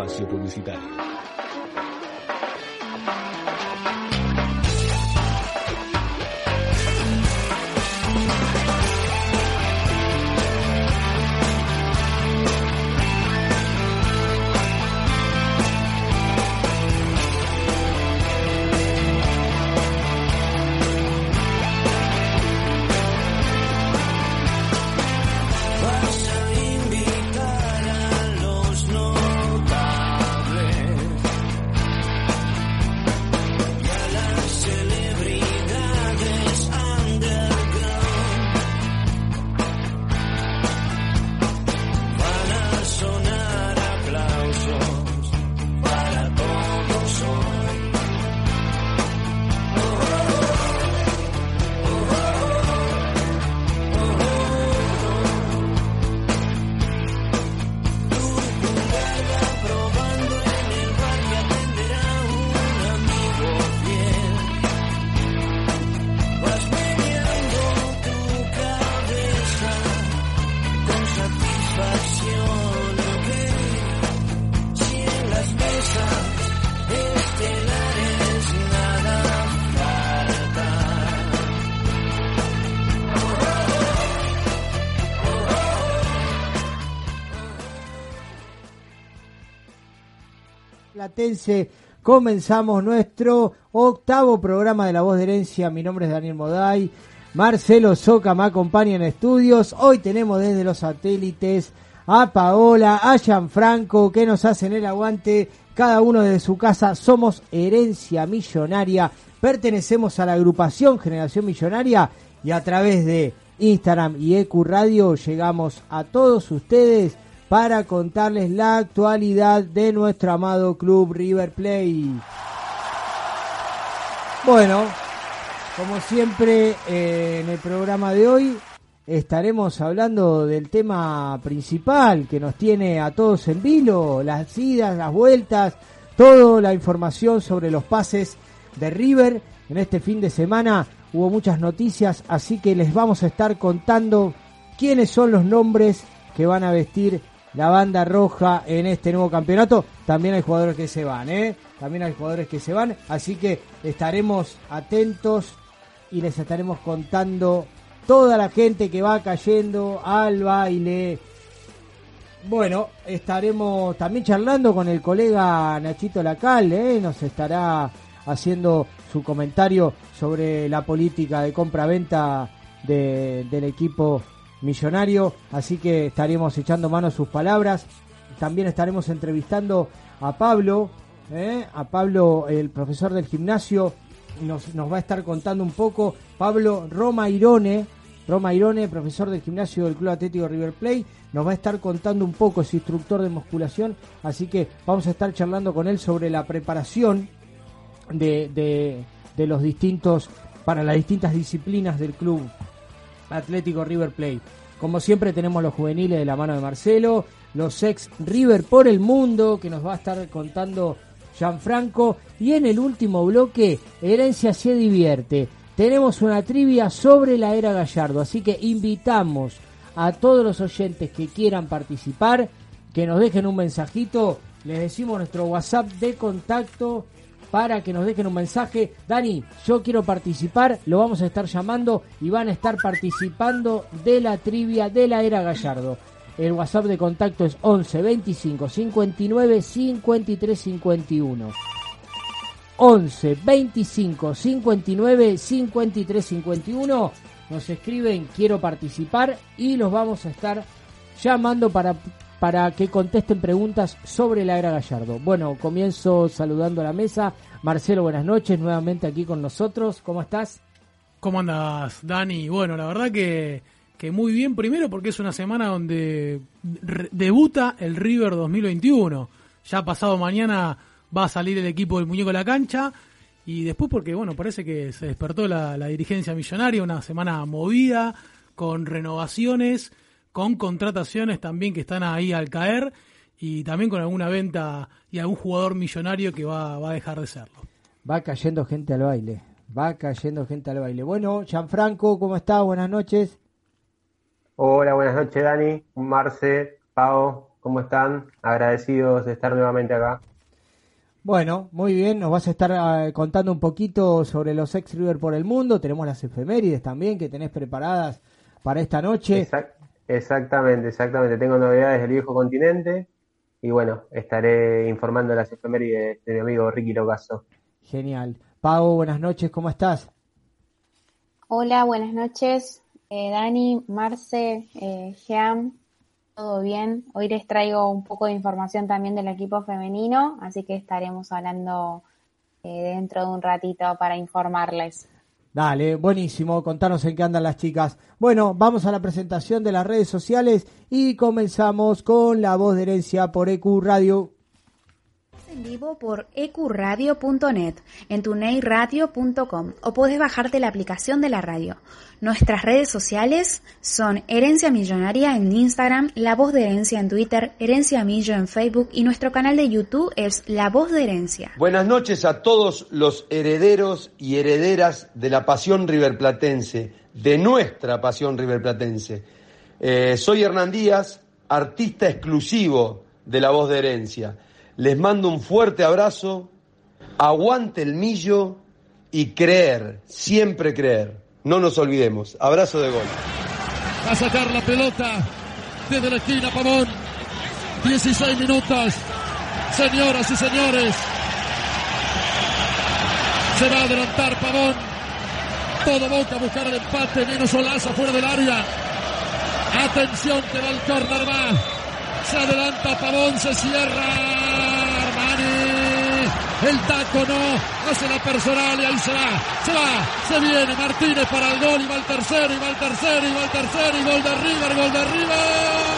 espacio publicitario. Comenzamos nuestro octavo programa de La Voz de Herencia. Mi nombre es Daniel Moday. Marcelo Soca me acompaña en estudios. Hoy tenemos desde los satélites a Paola, a Gianfranco, que nos hacen el aguante, cada uno desde su casa. Somos Herencia Millonaria, pertenecemos a la agrupación Generación Millonaria y a través de Instagram y EQ Radio llegamos a todos ustedes para contarles la actualidad de nuestro amado club River Plate. Bueno, como siempre eh, en el programa de hoy estaremos hablando del tema principal que nos tiene a todos en vilo, las idas, las vueltas, toda la información sobre los pases de River. En este fin de semana hubo muchas noticias, así que les vamos a estar contando quiénes son los nombres que van a vestir la banda roja en este nuevo campeonato. También hay jugadores que se van, ¿eh? También hay jugadores que se van. Así que estaremos atentos y les estaremos contando toda la gente que va cayendo al baile. Bueno, estaremos también charlando con el colega Nachito Lacal, ¿eh? nos estará haciendo su comentario sobre la política de compra-venta del equipo millonario, así que estaremos echando mano a sus palabras. También estaremos entrevistando a Pablo, ¿eh? a Pablo, el profesor del gimnasio, nos, nos va a estar contando un poco. Pablo Roma Irone, Roma Irone, profesor del gimnasio del Club Atlético River Plate, nos va a estar contando un poco, es instructor de musculación, así que vamos a estar charlando con él sobre la preparación de, de, de los distintos, para las distintas disciplinas del club Atlético River Plate. Como siempre tenemos los juveniles de la mano de Marcelo, los ex River por el mundo que nos va a estar contando Gianfranco y en el último bloque Herencia se divierte. Tenemos una trivia sobre la era Gallardo, así que invitamos a todos los oyentes que quieran participar que nos dejen un mensajito. Les decimos nuestro WhatsApp de contacto para que nos dejen un mensaje. Dani, yo quiero participar, lo vamos a estar llamando y van a estar participando de la trivia de la era Gallardo. El WhatsApp de contacto es 11 25 59 53 51. 11 25 59 53 51. Nos escriben, quiero participar y los vamos a estar llamando para para que contesten preguntas sobre la era Gallardo. Bueno, comienzo saludando a la mesa. Marcelo, buenas noches, nuevamente aquí con nosotros. ¿Cómo estás? ¿Cómo andas, Dani? Bueno, la verdad que, que muy bien, primero porque es una semana donde debuta el River 2021. Ya pasado mañana va a salir el equipo del muñeco a la cancha. Y después porque, bueno, parece que se despertó la, la dirigencia millonaria, una semana movida, con renovaciones con contrataciones también que están ahí al caer y también con alguna venta y algún jugador millonario que va, va a dejar de serlo. Va cayendo gente al baile, va cayendo gente al baile. Bueno, Gianfranco, ¿cómo está? Buenas noches. Hola, buenas noches Dani, Marce, Pau, ¿Cómo están? Agradecidos de estar nuevamente acá. Bueno, muy bien, nos vas a estar ah, contando un poquito sobre los ex River por el mundo, tenemos las efemérides también que tenés preparadas para esta noche. Exactamente, exactamente, tengo novedades del viejo continente y bueno, estaré informando las efemérides de mi amigo Ricky Locaso. Genial. Pau, buenas noches, ¿cómo estás? Hola, buenas noches. Eh, Dani, Marce, eh, Jean, todo bien. Hoy les traigo un poco de información también del equipo femenino, así que estaremos hablando eh, dentro de un ratito para informarles. Dale, buenísimo, contanos en qué andan las chicas. Bueno, vamos a la presentación de las redes sociales y comenzamos con la voz de herencia por EQ Radio en vivo por ecuradio.net, en tuneiradio.com o puedes bajarte la aplicación de la radio. Nuestras redes sociales son Herencia Millonaria en Instagram, La Voz de Herencia en Twitter, Herencia Millo en Facebook y nuestro canal de YouTube es La Voz de Herencia. Buenas noches a todos los herederos y herederas de la pasión riverplatense, de nuestra pasión riverplatense. Eh, soy Hernán Díaz, artista exclusivo de La Voz de Herencia. Les mando un fuerte abrazo, aguante el millo y creer, siempre creer. No nos olvidemos. Abrazo de gol. A sacar la pelota desde la esquina Pavón. 16 minutos. Señoras y señores. Se va a adelantar Pavón. Todo Boca a buscar el empate. menos Olaza fuera del área. Atención que va el córner más. Se adelanta Pavón, se cierra. El taco no. Hace la personal y ahí se va. Se va. Se viene Martínez para el gol. Y va el tercero. Y va el tercero. Y va el tercero. Y gol de River. Gol de River.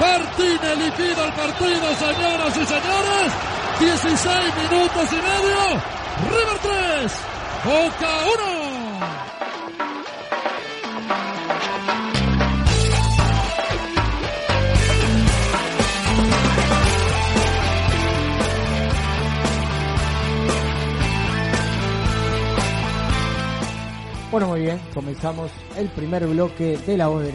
Martínez liquida el partido, señoras y señores. 16 minutos y medio. River 3, Boca 1. Bueno, muy bien, comenzamos el primer bloque de la voz de.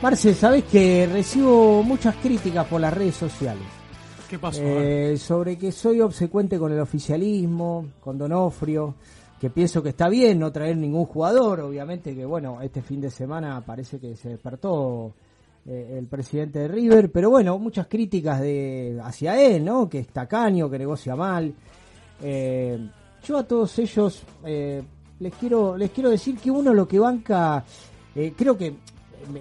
Marce, sabes que recibo muchas críticas por las redes sociales. ¿Qué pasó? Eh, sobre que soy obsecuente con el oficialismo, con Donofrio, que pienso que está bien no traer ningún jugador, obviamente que bueno, este fin de semana parece que se despertó eh, el presidente de River, pero bueno, muchas críticas de hacia él, ¿no? Que es tacaño, que negocia mal. Eh, yo a todos ellos les quiero les quiero decir que uno lo que banca, creo que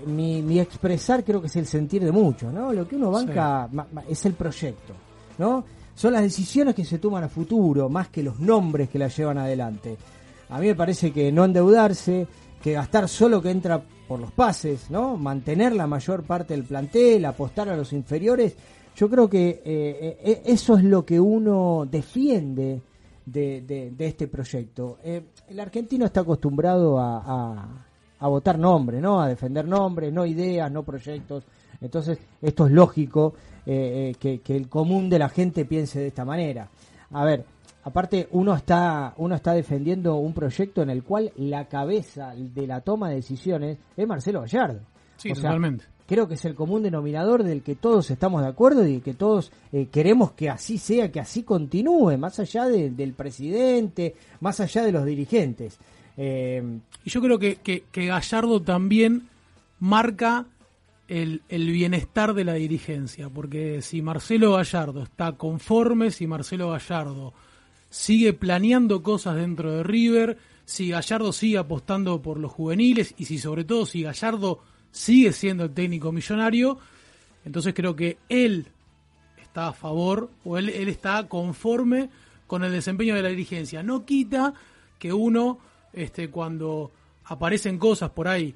mi, mi, expresar creo que es el sentir de muchos, ¿no? Lo que uno banca es el proyecto, ¿no? Son las decisiones que se toman a futuro, más que los nombres que la llevan adelante. A mí me parece que no endeudarse, que gastar solo que entra por los pases, ¿no? Mantener la mayor parte del plantel, apostar a los inferiores, yo creo que eh, eh, eso es lo que uno defiende de, de, este proyecto. Eh, el argentino está acostumbrado a a votar nombres, ¿no? A defender nombres, no ideas, no proyectos. Entonces, esto es lógico eh, eh, que, el común de la gente piense de esta manera. A ver, aparte uno está uno está defendiendo un proyecto en el cual la cabeza de la toma de decisiones es Marcelo Gallardo. Sí, totalmente. Creo que es el común denominador del que todos estamos de acuerdo y que todos eh, queremos que así sea, que así continúe, más allá del presidente, más allá de los dirigentes. Eh, y yo creo que, que, Gallardo también marca el, el, bienestar de la dirigencia, porque si Marcelo Gallardo está conforme, si Marcelo Gallardo sigue planeando cosas dentro de River, si Gallardo sigue apostando por los juveniles y si sobre todo si Gallardo sigue siendo el técnico millonario, entonces creo que él está a favor o él, él está conforme con el desempeño de la dirigencia. No quita que uno este, cuando aparecen cosas por ahí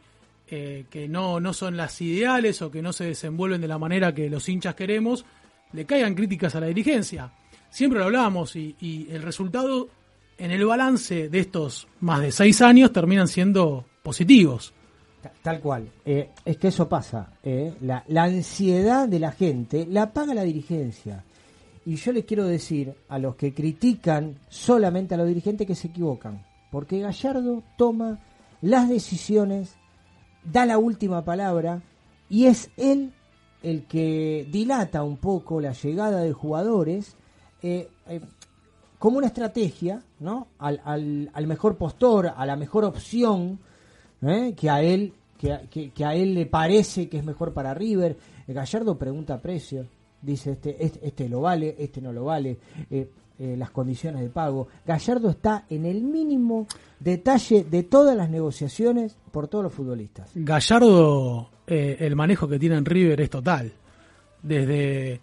eh, que no, no son las ideales o que no se desenvuelven de la manera que los hinchas queremos, le caigan críticas a la dirigencia. Siempre lo hablábamos y, el resultado en el balance de estos más de seis años terminan siendo positivos. Tal cual. Eh, es que eso pasa. Eh. La, la, ansiedad de la gente la paga la dirigencia. Y yo les quiero decir a los que critican solamente a los dirigentes que se equivocan, porque Gallardo toma las decisiones, da la última palabra y es él el que dilata un poco la llegada de jugadores eh, eh, como una estrategia, ¿no? Al, mejor postor, a la mejor opción ¿eh? que a él que, a él le parece que es mejor para River. Gallardo pregunta precio, dice este, este, este lo vale, este no lo vale. Las condiciones de pago. Gallardo está en el mínimo detalle de todas las negociaciones por todos los futbolistas. Gallardo, el manejo que tiene en River es total. Desde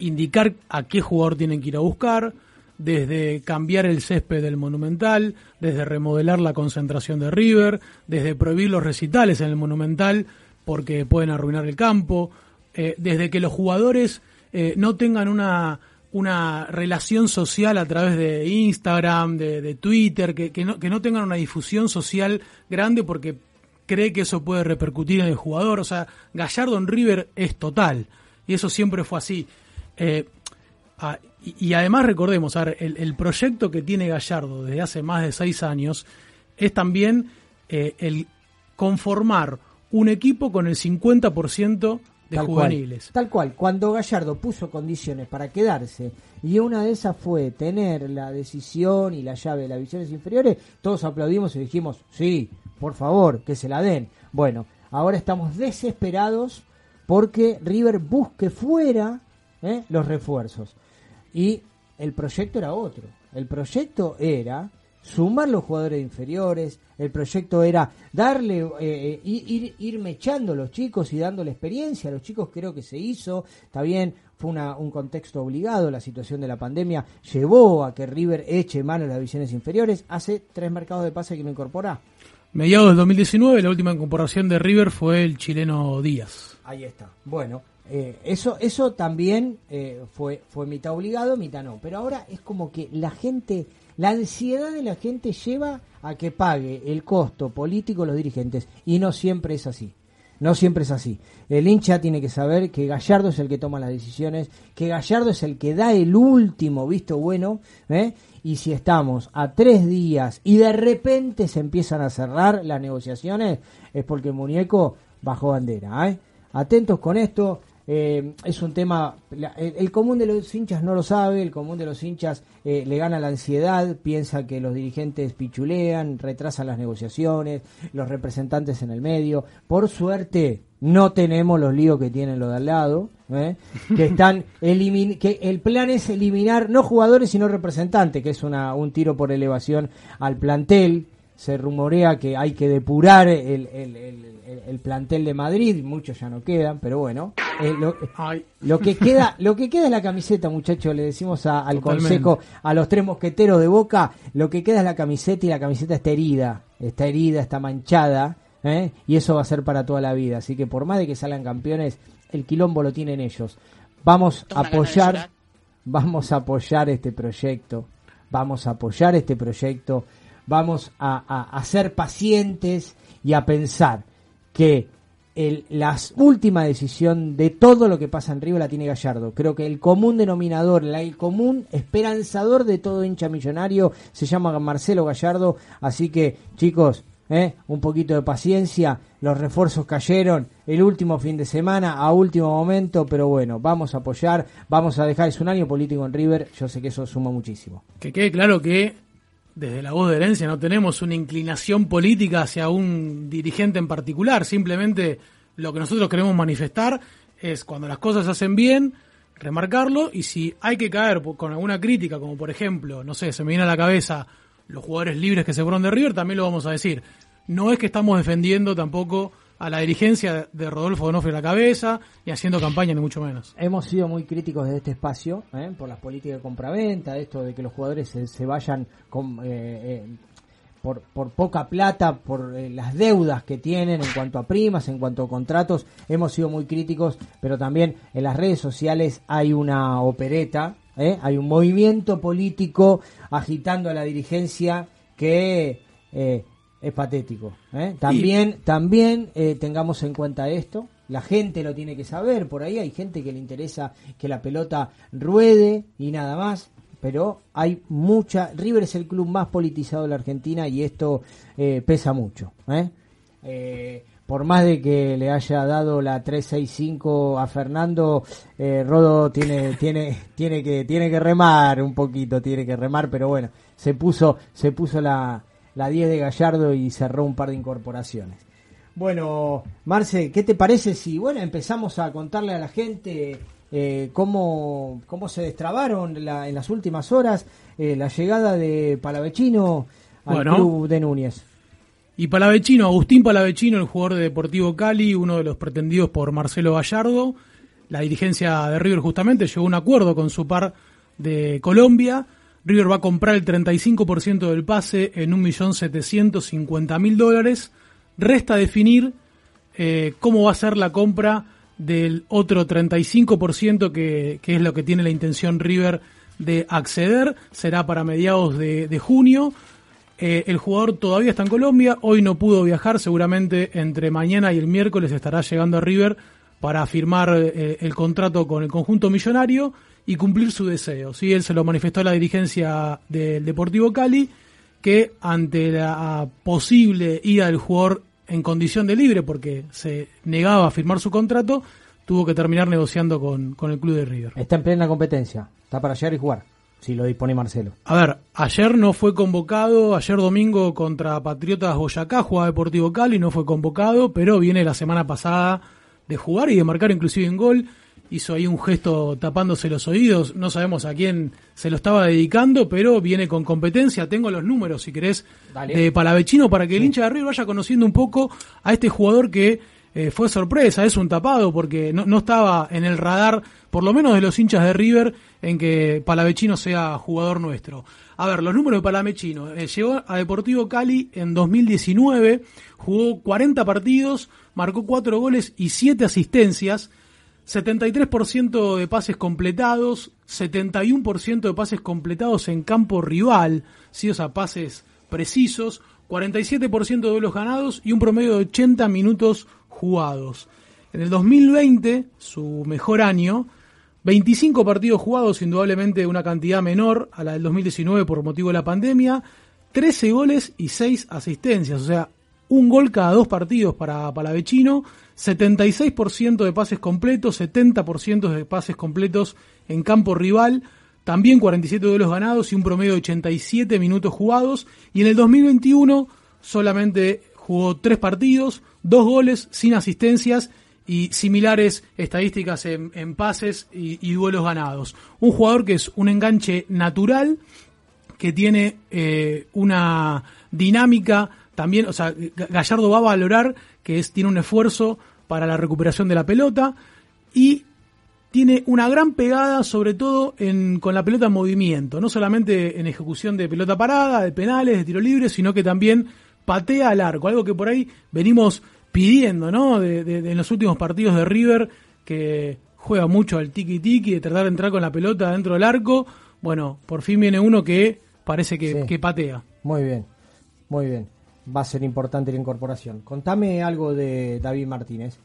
indicar a qué jugador tienen que ir a buscar, desde cambiar el césped del Monumental, desde remodelar la concentración de River, desde prohibir los recitales en el Monumental porque pueden arruinar el campo, eh, desde que los jugadores eh, no tengan una, una relación social a través de Instagram, de, Twitter, que, no, que no tengan una difusión social grande porque cree que eso puede repercutir en el jugador. O sea, Gallardo en River es total. Y eso siempre fue así. Eh, ah, y, además recordemos, el, proyecto que tiene Gallardo desde hace más de seis años es también eh, el conformar un equipo con el 50% de juveniles. tal cual, cuando Gallardo puso condiciones para quedarse y una de esas fue tener la decisión y la llave de las divisiones inferiores, todos aplaudimos y dijimos, sí, por favor, que se la den. Bueno, ahora estamos desesperados porque River busque fuera ¿eh? los refuerzos. Y el proyecto era otro. El proyecto era sumar los jugadores inferiores, el proyecto era darle, eh, eh, ir, ir mechando a los chicos y dándole experiencia a los chicos, creo que se hizo, está bien, fue una, un contexto obligado, la situación de la pandemia llevó a que River eche mano a las divisiones inferiores, hace tres mercados de pase que lo incorpora. Mediados del 2019, la última incorporación de River fue el chileno Díaz. Ahí está. Bueno, eh, eso, eso también eh, fue, fue mitad obligado, mitad no. Pero ahora es como que la gente, la ansiedad de la gente lleva a que pague el costo político los dirigentes. Y no siempre es así. No siempre es así. El hincha tiene que saber que Gallardo es el que toma las decisiones, que Gallardo es el que da el último visto bueno, ¿eh? y si estamos a tres días y de repente se empiezan a cerrar las negociaciones, es porque el muñeco bajó bandera. ¿eh? Atentos con esto, eh, es un tema, el, común de los hinchas no lo sabe, el común de los hinchas eh, le gana la ansiedad, piensa que los dirigentes pichulean, retrasan las negociaciones, los representantes en el medio. Por suerte, no tenemos los líos que tienen los de al lado, ¿eh? que están que el plan es eliminar no jugadores sino representantes, que es una, un tiro por elevación al plantel se rumorea que hay que depurar el, plantel de Madrid, muchos ya no quedan, pero bueno, eh, lo, que queda, lo que queda es la camiseta, muchachos, le decimos al consejo, a los tres mosqueteros de Boca, lo que queda es la camiseta y la camiseta está herida, está herida, está manchada, ¿eh? y eso va a ser para toda la vida, así que por más de que salgan campeones, el quilombo lo tienen ellos. Vamos a apoyar, vamos a apoyar este proyecto, vamos a apoyar este proyecto vamos a, ser pacientes y a pensar que el, la última decisión de todo lo que pasa en Río la tiene Gallardo. Creo que el común denominador, el común esperanzador de todo hincha millonario se llama Marcelo Gallardo. Así que, chicos, ¿eh? un poquito de paciencia. Los refuerzos cayeron el último fin de semana, a último momento, pero bueno, vamos a apoyar, vamos a dejar, es un año político en River, yo sé que eso suma muchísimo. Que quede claro que desde la voz de herencia no tenemos una inclinación política hacia un dirigente en particular, simplemente lo que nosotros queremos manifestar es cuando las cosas se hacen bien, remarcarlo y si hay que caer con alguna crítica, como por ejemplo, no sé, se me viene a la cabeza los jugadores libres que se fueron de River, también lo vamos a decir. No es que estamos defendiendo tampoco a la dirigencia de Rodolfo Donofrio la cabeza y haciendo campaña ni mucho menos. Hemos sido muy críticos de este espacio ¿eh? por las políticas de compraventa, esto de que los jugadores se, vayan eh, eh, por, por poca plata, por las deudas que tienen en cuanto a primas, en cuanto a contratos. Hemos sido muy críticos, pero también en las redes sociales hay una opereta, hay un movimiento político agitando a la dirigencia que es patético. ¿eh? También, también eh, tengamos en cuenta esto, la gente lo tiene que saber, por ahí hay gente que le interesa que la pelota ruede y nada más, pero hay mucha, River es el club más politizado de la Argentina y esto eh, pesa mucho. por más de que le haya dado la 365 a Fernando, Rodo tiene, tiene, tiene que, tiene que remar un poquito, tiene que remar, pero bueno, se puso, se puso la, la 10 de Gallardo y cerró un par de incorporaciones. Bueno, Marce, ¿qué te parece si, bueno, empezamos a contarle a la gente eh, cómo, cómo se destrabaron en las últimas horas eh, la llegada de Palavecino al club de Núñez? Y Palavecino, Agustín Palavecino, el jugador de Deportivo Cali, uno de los pretendidos por Marcelo Gallardo, la dirigencia de River justamente llegó a un acuerdo con su par de Colombia. River va a comprar el 35% del pase en 1.750.000 dólares Resta definir eh, cómo va a ser la compra del otro 35% que, es lo que tiene la intención River de acceder. Será para mediados de, junio. Eh, el jugador todavía está en Colombia, hoy no pudo viajar, seguramente entre mañana y el miércoles estará llegando a River para firmar eh, el contrato con el conjunto millonario y cumplir su deseo. ¿sí? Él se lo manifestó a la dirigencia del Deportivo Cali, que ante la posible ida del jugador en condición de libre porque se negaba a firmar su contrato, tuvo que terminar negociando con, el club de River. Está en plena competencia, está para llegar y jugar, si lo dispone Marcelo. A ver, ayer no fue convocado, ayer domingo contra Patriotas Boyacá, jugaba Deportivo Cali, no fue convocado, pero viene la semana pasada de jugar y de marcar inclusive un gol hizo ahí un gesto tapándose los oídos, no sabemos a quién se lo estaba dedicando, pero viene con competencia, tengo los números si querés de Palavecino para que el hincha de River vaya conociendo un poco a este jugador que eh, fue sorpresa, es un tapado porque no, estaba en el radar, por lo menos de los hinchas de River, en que Palavecino sea jugador nuestro. A ver, los números de Palavecino. Eh, llegó a Deportivo Cali en 2019, jugó 40 partidos, marcó 4 goles y 7 asistencias, 73% de pases completados, 71% de pases completados en campo rival, ¿sí? o sea, pases precisos, 47% de duelos ganados y un promedio de 80 minutos jugados. En el 2020, su mejor año, 25 partidos jugados, indudablemente una cantidad menor a la del 2019 por motivo de la pandemia, 13 goles y 6 asistencias, o sea, un gol cada dos partidos para Palavecino, 76% de pases completos, 70% de pases completos en campo rival, también 47 duelos ganados y un promedio de 87 minutos jugados. Y en el 2021 solamente jugó tres partidos, dos goles sin asistencias y similares estadísticas en, pases y, duelos ganados. Un jugador que es un enganche natural, que tiene eh, una dinámica también, o sea, Gallardo va a valorar que es, tiene un esfuerzo para la recuperación de la pelota y tiene una gran pegada, sobre todo en, con la pelota en movimiento, no solamente en ejecución de pelota parada, de penales, de tiro libre, sino que también patea al arco, algo que por ahí venimos pidiendo, ¿no? De, en los últimos partidos de River, que juega mucho al tiki-tiki, de tratar de entrar con la pelota dentro del arco. Bueno, por fin viene uno que parece que, que patea. Muy bien, muy bien va a ser importante la incorporación. Contame algo de David Martínez.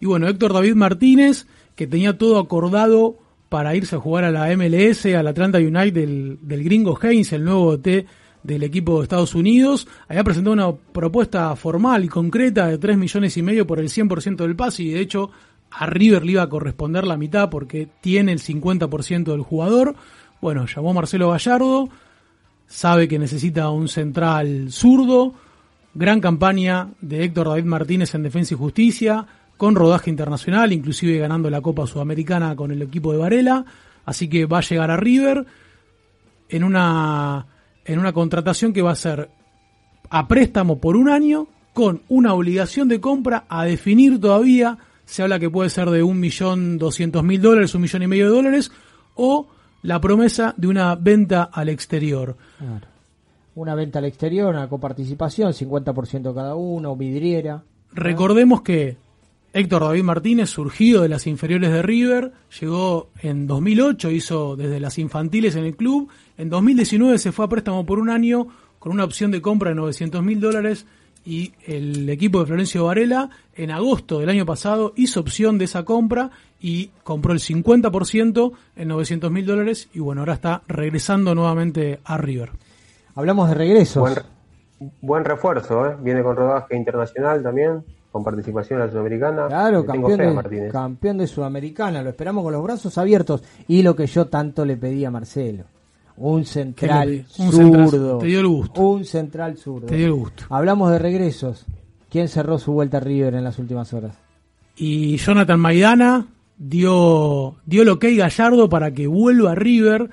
Y bueno, Héctor David Martínez, que tenía todo acordado para irse a jugar a la MLS, al Atlanta United del, gringo Haynes, el nuevo T del equipo de Estados Unidos, había presentado una propuesta formal y concreta de 3 millones y medio por el 100% del pase y de hecho a River le iba a corresponder la mitad porque tiene el 50% del jugador. Bueno, llamó Marcelo Gallardo, sabe que necesita un central zurdo, Gran campaña de Héctor David Martínez en Defensa y Justicia, con rodaje internacional, inclusive ganando la Copa Sudamericana con el equipo de Varela. Así que va a llegar a River en una, en una contratación que va a ser a préstamo por un año, con una obligación de compra a definir todavía. Se habla que puede ser de un millón doscientos mil dólares, un millón y medio de dólares, o la promesa de una venta al exterior una venta al exterior, una coparticipación, 50% cada uno, vidriera. Recordemos que Héctor David Martínez, surgido de las inferiores de River, llegó en 2008, hizo desde las infantiles en el club. En 2019 se fue a préstamo por un año con una opción de compra de 900 mil dólares y el equipo de Florencio Varela en agosto del año pasado hizo opción de esa compra y compró el 50% en 900 mil dólares y bueno, ahora está regresando nuevamente a River. Hablamos de regresos. Buen, buen refuerzo, ¿eh? viene con rodaje internacional también, con participación en la Sudamericana. Claro, campeón de, campeón de Sudamericana, lo esperamos con los brazos abiertos y lo que yo tanto le pedí a Marcelo. Un central. Un central- zurdo. te dio el gusto. Un central zurdo. Te dio el gusto. Hablamos de regresos. ¿Quién cerró su vuelta a River en las últimas horas? Y Jonathan Maidana dio, dio el ok Gallardo para que vuelva a River.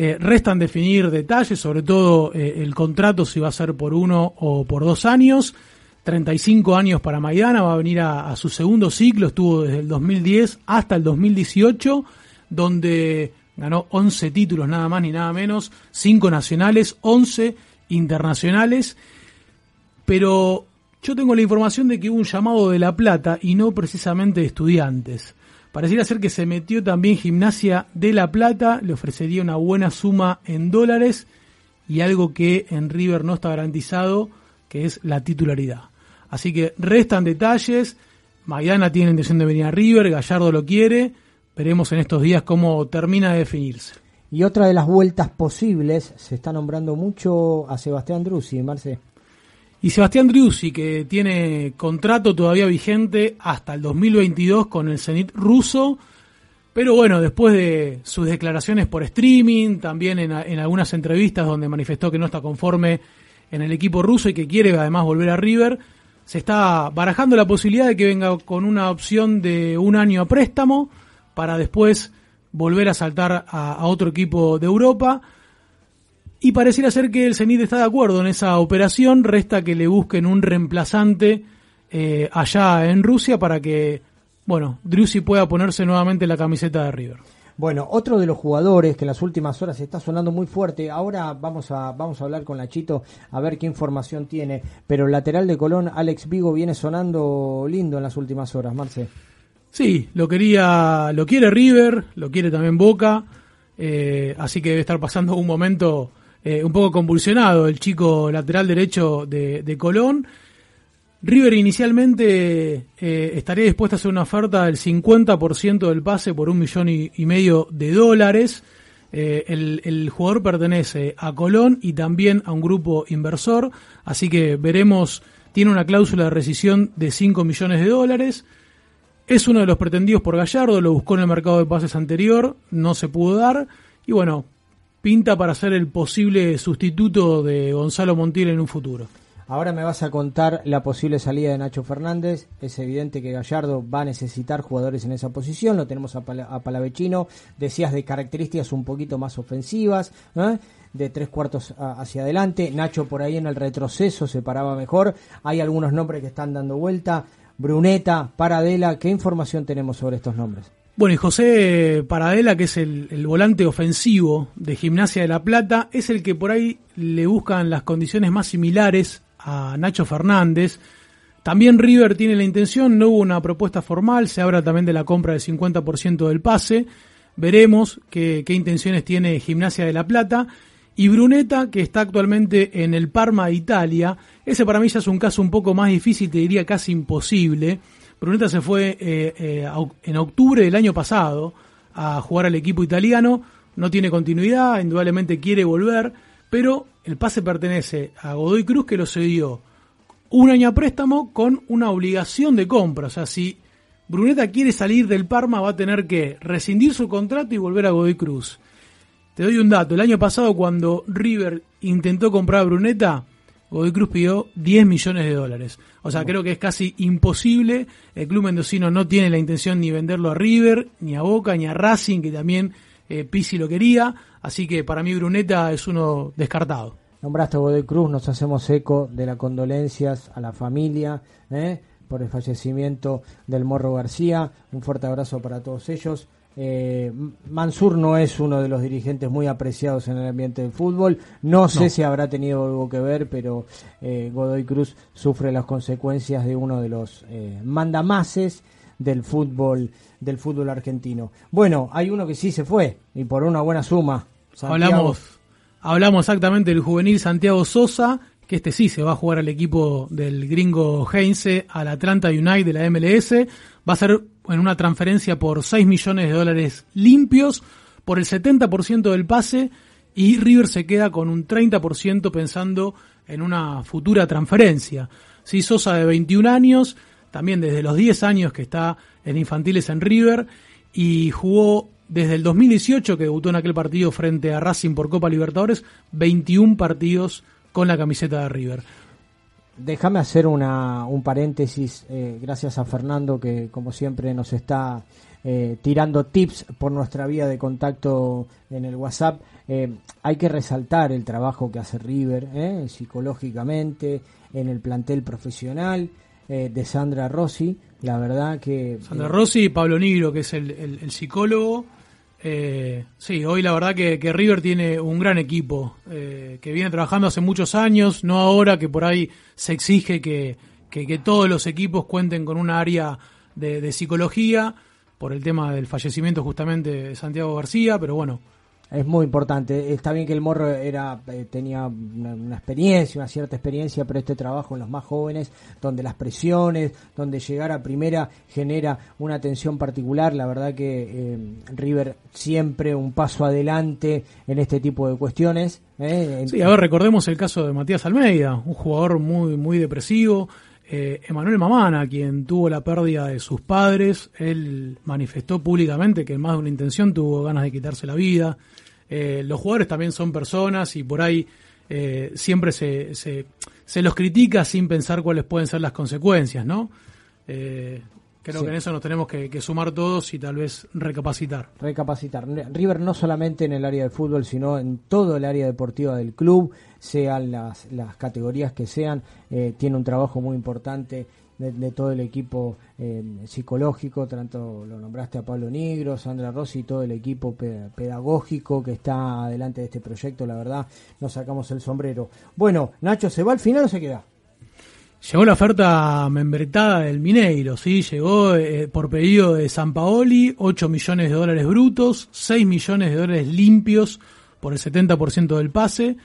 Eh, restan definir detalles, sobre todo eh, el contrato si va a ser por uno o por dos años. 35 años para Maidana, va a venir a, a su segundo ciclo, estuvo desde el 2010 hasta el 2018, donde ganó 11 títulos nada más ni nada menos, 5 nacionales, 11 internacionales, pero yo tengo la información de que hubo un llamado de La Plata y no precisamente de estudiantes. Pareciera ser que se metió también Gimnasia de La Plata, le ofrecería una buena suma en dólares y algo que en River no está garantizado, que es la titularidad. Así que restan detalles, Maidana tiene intención de venir a River, Gallardo lo quiere, veremos en estos días cómo termina de definirse. Y otra de las vueltas posibles, se está nombrando mucho a Sebastián Drussi, Marce. Y Sebastián Driussi, que tiene contrato todavía vigente hasta el 2022 con el Zenit ruso, pero bueno, después de sus declaraciones por streaming, también en, algunas entrevistas donde manifestó que no está conforme en el equipo ruso y que quiere además volver a River, se está barajando la posibilidad de que venga con una opción de un año a préstamo para después volver a saltar a otro equipo de Europa. Y pareciera ser que el Zenit está de acuerdo en esa operación, resta que le busquen un reemplazante eh, allá en Rusia para que, bueno, Driussi pueda ponerse nuevamente la camiseta de River. Bueno, otro de los jugadores que en las últimas horas está sonando muy fuerte, ahora vamos a, vamos a hablar con Nachito a ver qué información tiene, pero el lateral de Colón, Alex Vigo, viene sonando lindo en las últimas horas, Marce. Sí, lo quería, lo quiere River, lo quiere también Boca, eh, así que debe estar pasando un momento eh, un poco convulsionado el chico lateral derecho de, Colón. River inicialmente eh, estaría dispuesto a hacer una oferta del 50% del pase por un millón y, y medio de dólares. Eh, el, el jugador pertenece a Colón y también a un grupo inversor, así que veremos, tiene una cláusula de rescisión de 5 millones de dólares. Es uno de los pretendidos por Gallardo, lo buscó en el mercado de pases anterior, no se pudo dar. Y bueno, pinta para ser el posible sustituto de Gonzalo Montiel en un futuro. Ahora me vas a contar la posible salida de Nacho Fernández. Es evidente que Gallardo va a necesitar jugadores en esa posición. Lo tenemos a, a Palavecino. Decías de características un poquito más ofensivas, ¿eh? de tres cuartos hacia adelante. Nacho por ahí en el retroceso se paraba mejor. Hay algunos nombres que están dando vuelta. Bruneta, Paradela. ¿Qué información tenemos sobre estos nombres? Bueno, y José Paradela, que es el, volante ofensivo de Gimnasia de La Plata, es el que por ahí le buscan las condiciones más similares a Nacho Fernández. También River tiene la intención, no hubo una propuesta formal, se habla también de la compra del 50% del pase. Veremos qué, qué intenciones tiene Gimnasia de La Plata. Y Bruneta, que está actualmente en el Parma de Italia, ese para mí ya es un caso un poco más difícil, te diría casi imposible. Bruneta se fue eh, eh, en octubre del año pasado a jugar al equipo italiano, no tiene continuidad, indudablemente quiere volver, pero el pase pertenece a Godoy Cruz que lo cedió un año a préstamo con una obligación de compra. O sea, si Bruneta quiere salir del Parma va a tener que rescindir su contrato y volver a Godoy Cruz. Te doy un dato, el año pasado cuando River intentó comprar a Bruneta, Godoy Cruz pidió 10 millones de dólares. O sea, creo que es casi imposible. El club mendocino no tiene la intención ni venderlo a River, ni a Boca, ni a Racing, que también eh, Pizzi lo quería. Así que para mí Bruneta es uno descartado. Nombraste a Godoy Cruz, nos hacemos eco de las condolencias a la familia ¿eh? por el fallecimiento del Morro García. Un fuerte abrazo para todos ellos. Eh, Mansur no es uno de los dirigentes muy apreciados en el ambiente del fútbol. No sé No. si habrá tenido algo que ver, pero eh, Godoy Cruz sufre las consecuencias de uno de los eh, mandamases del fútbol del fútbol argentino. Bueno, hay uno que sí se fue y por una buena suma. Santiago. Hablamos, hablamos exactamente del juvenil Santiago Sosa, que este sí se va a jugar al equipo del gringo Heinze, al Atlanta United de la MLS. Va a ser en una transferencia por 6 millones de dólares limpios, por el 70% del pase, y River se queda con un 30% pensando en una futura transferencia. Sí, Sosa de 21 años, también desde los 10 años que está en infantiles en River, y jugó desde el 2018 que debutó en aquel partido frente a Racing por Copa Libertadores, 21 partidos con la camiseta de River. Déjame hacer una, un paréntesis, eh, gracias a Fernando que como siempre nos está eh, tirando tips por nuestra vía de contacto en el WhatsApp. Eh, hay que resaltar el trabajo que hace River psicológicamente, en el plantel profesional de Sandra Rossi. La verdad que... Sandra Rossi y Pablo Nigro, que es el, el psicólogo eh, sí, hoy la verdad que, River tiene un gran equipo eh, que viene trabajando hace muchos años, no ahora que por ahí se exige que, todos los equipos cuenten con un área de, psicología por el tema del fallecimiento justamente de Santiago García, pero bueno, es muy importante. Está bien que el Morro era, eh, tenía una, experiencia, una cierta experiencia, pero este trabajo en los más jóvenes, donde las presiones, donde llegar a primera genera una atención particular. La verdad que eh, River siempre un paso adelante en este tipo de cuestiones. ¿eh? Sí, a ver, recordemos el caso de Matías Almeida, un jugador muy, muy depresivo. Emanuel Mamana, quien tuvo la pérdida de sus padres, él manifestó públicamente que en más de una intención tuvo ganas de quitarse la vida. Eh, los jugadores también son personas y por ahí eh, siempre se, se, los critica sin pensar cuáles pueden ser las consecuencias, ¿no? Eh, creo que en eso nos tenemos que, sumar todos y tal vez recapacitar. Recapacitar. River no solamente en el área de fútbol, sino en todo el área deportiva del club, sean las, las categorías que sean, tiene un trabajo muy importante de, todo el equipo eh, psicológico, tanto lo nombraste a Pablo Negro, Sandra Rossi, todo el equipo pedagógico que está adelante de este proyecto, la verdad, nos sacamos el sombrero. Bueno, Nacho, ¿se va al final o se queda? Llegó la oferta membretada del Mineiro, ¿sí? Llegó eh, por pedido de San Paoli, 8 millones de dólares brutos, 6 millones de dólares limpios por el 70% del pase.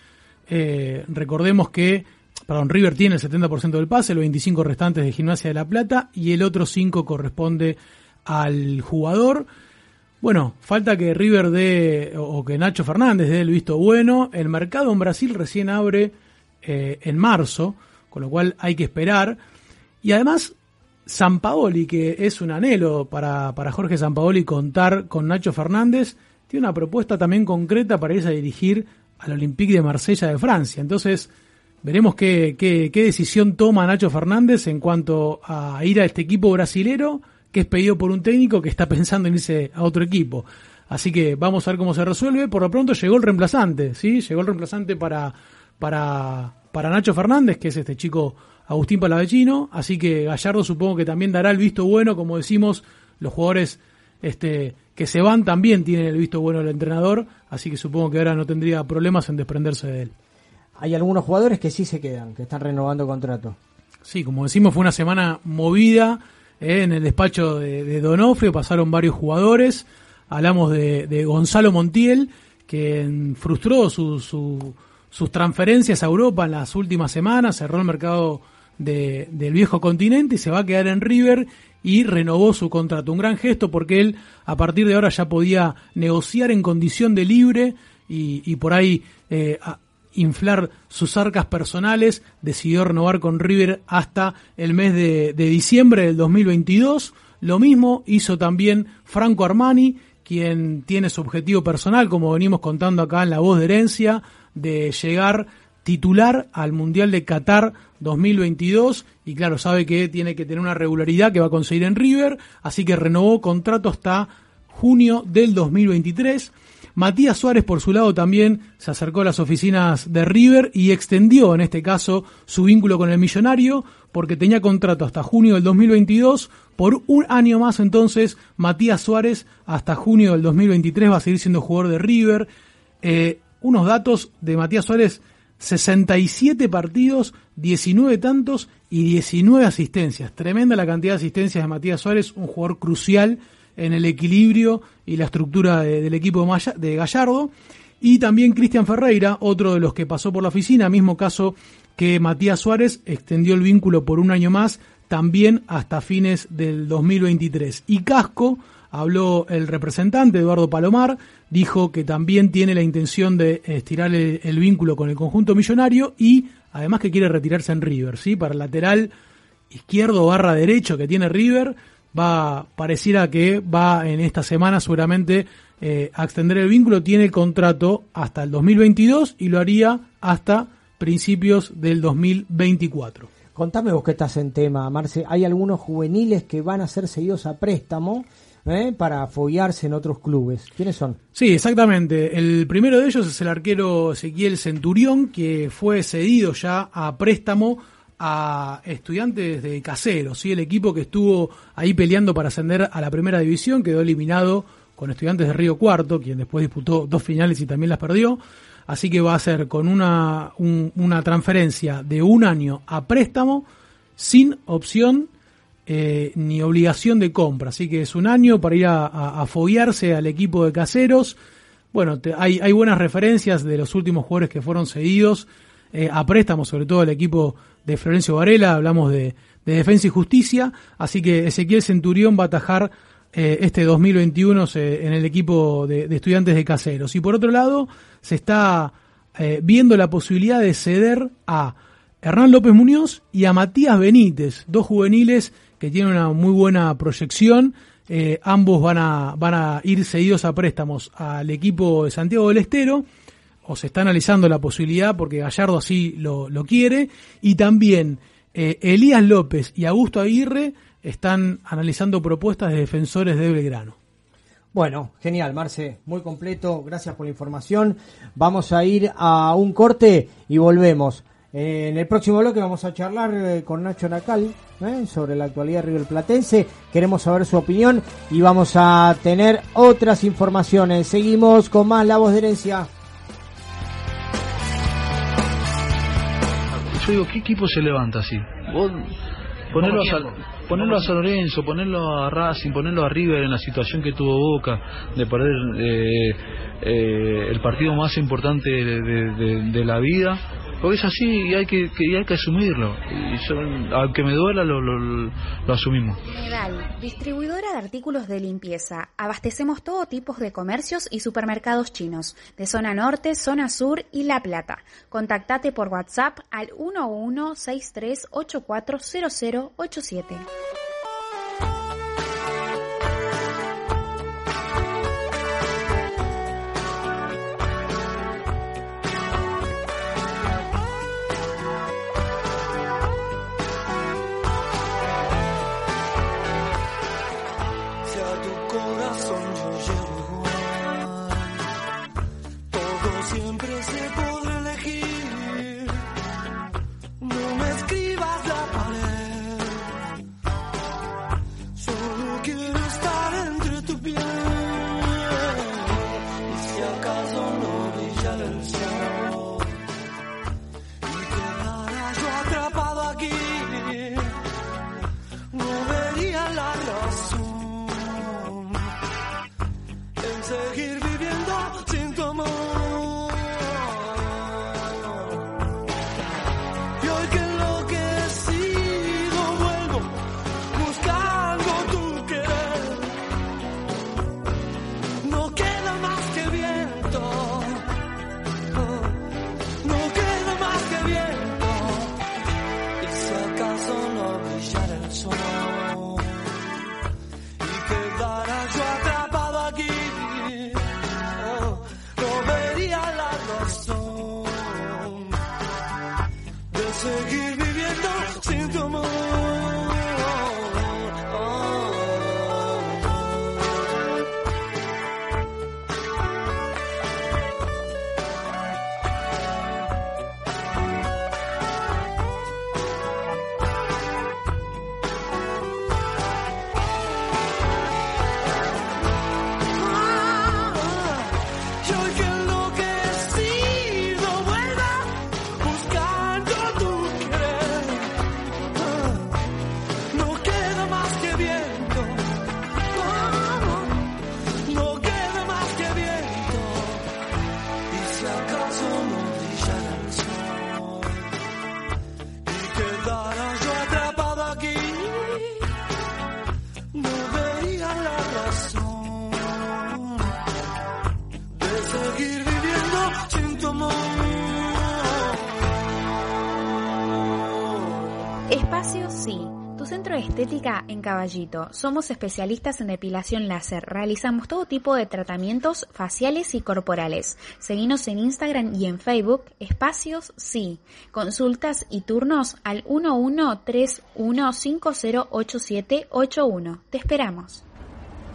Eh, recordemos que perdón, River tiene el 70% del pase, los 25 restantes de Gimnasia de la Plata y el otro 5 corresponde al jugador. Bueno, falta que River dé, o que Nacho Fernández dé el visto bueno. El mercado en Brasil recién abre eh, en marzo, con lo cual hay que esperar. Y además, San Paoli, que es un anhelo para, para Jorge Paoli contar con Nacho Fernández, tiene una propuesta también concreta para irse a dirigir al Olympique de Marsella de Francia. Entonces, Veremos qué, qué, decisión toma Nacho Fernández en cuanto a ir a este equipo brasilero que es pedido por un técnico que está pensando en irse a otro equipo. Así que vamos a ver cómo se resuelve. Por lo pronto llegó el reemplazante, ¿sí? Llegó el reemplazante para, para, para Nacho Fernández, que es este chico Agustín Palavecino. Así que Gallardo supongo que también dará el visto bueno, como decimos, los jugadores este, que se van también tienen el visto bueno del entrenador. Así que supongo que ahora no tendría problemas en desprenderse de él hay algunos jugadores que sí se quedan, que están renovando contrato. Sí, como decimos, fue una semana movida eh, en el despacho de, Donofrio, pasaron varios jugadores. Hablamos de, Gonzalo Montiel, que frustró sus transferencias a Europa en las últimas semanas, cerró el mercado del viejo continente y se va a quedar en River y renovó su contrato. Un gran gesto porque él a partir de ahora ya podía negociar en condición de libre y, por ahí eh, inflar sus arcas personales, decidió renovar con River hasta el mes de, diciembre del 2022. Lo mismo hizo también Franco Armani, quien tiene su objetivo personal, como venimos contando acá en La Voz de Herencia, de llegar titular al Mundial de Qatar 2022 y claro, sabe que tiene que tener una regularidad que va a conseguir en River, así que renovó contrato hasta junio del 2023. Matías Suárez, por su lado, también se acercó a las oficinas de River y extendió, en este caso, su vínculo con el millonario, porque tenía contrato hasta junio del 2022. Por un año más, entonces, Matías Suárez, hasta junio del 2023, va a seguir siendo jugador de River. Eh, unos datos de Matías Suárez, 67 partidos, 19 tantos y 19 asistencias. Tremenda la cantidad de asistencias de Matías Suárez, un jugador crucial en el equilibrio y la estructura del equipo de Gallardo. Y también Cristian Ferreira, otro de los que pasó por la oficina, mismo caso que Matías Suárez extendió el vínculo por un año más, también hasta fines del 2023. Y Casco, habló el representante Eduardo Palomar, dijo que también tiene la intención de estirar el, vínculo con el conjunto millonario y además que quiere retirarse en River, ¿sí? Para el lateral izquierdo barra derecho que tiene River, va, pareciera que va en esta semana seguramente eh, a extender el vínculo, tiene contrato hasta el 2022 y lo haría hasta principios del 2024. Contame vos que estás en tema, Marce. Hay algunos juveniles que van a ser seguidos a préstamo ¿eh? para foguearse en otros clubes. ¿Quiénes son? Sí, exactamente. El primero de ellos es el arquero Ezequiel Centurión, que fue cedido ya a préstamo a estudiantes de Caseros, ¿sí? el equipo que estuvo ahí peleando para ascender a la primera división, quedó eliminado con estudiantes de Río Cuarto, quien después disputó dos finales y también las perdió. Así que va a ser con una, una transferencia de un año a préstamo sin opción eh, ni obligación de compra. Así que es un año para ir a, a, al equipo de caseros. Bueno, hay, hay buenas referencias de los últimos jugadores que fueron cedidos eh, a préstamo, sobre todo el equipo de Florencio Varela. Hablamos de, Defensa y Justicia. Así que Ezequiel Centurión va a atajar eh, este 2021 en el equipo de, estudiantes de caseros. Y por otro lado, se está viendo la posibilidad de ceder a Hernán López Muñoz y a Matías Benítez, dos juveniles que tiene una muy buena proyección. Eh, ambos van a, van a ir cedidos a préstamos al equipo de Santiago del Estero, o se está analizando la posibilidad porque Gallardo así lo, quiere, y también eh, Elías López y Augusto Aguirre están analizando propuestas de defensores de Belgrano. Bueno, genial, Marce, muy completo, gracias por la información. Vamos a ir a un corte y volvemos. Eh, en el próximo bloque vamos a charlar eh, con Nacho Nacal eh, sobre la actualidad River Platense. Queremos saber su opinión y vamos a tener otras informaciones. Seguimos con más La Voz de Herencia. Yo digo, ¿qué equipo se levanta así? Vos ponerlo a, ponerlo a San Lorenzo, ponerlo a Racing, ponerlo a River en la situación que tuvo Boca de perder el partido más importante de la vida porque es así y hay que, que y hay que asumirlo. Y yo, aunque me duela, lo, lo, lo asumimos. General, distribuidora de artículos de limpieza. Abastecemos todo tipo de comercios y supermercados chinos, de zona norte, zona sur y La Plata. Contactate por WhatsApp al 1163 840087. It's all over, shadows all de estética en Caballito. Somos especialistas en depilación láser. Realizamos todo tipo de tratamientos faciales y corporales. Seguinos en Instagram y en Facebook, Espacios Sí. Consultas y turnos al 1131508781. Te esperamos.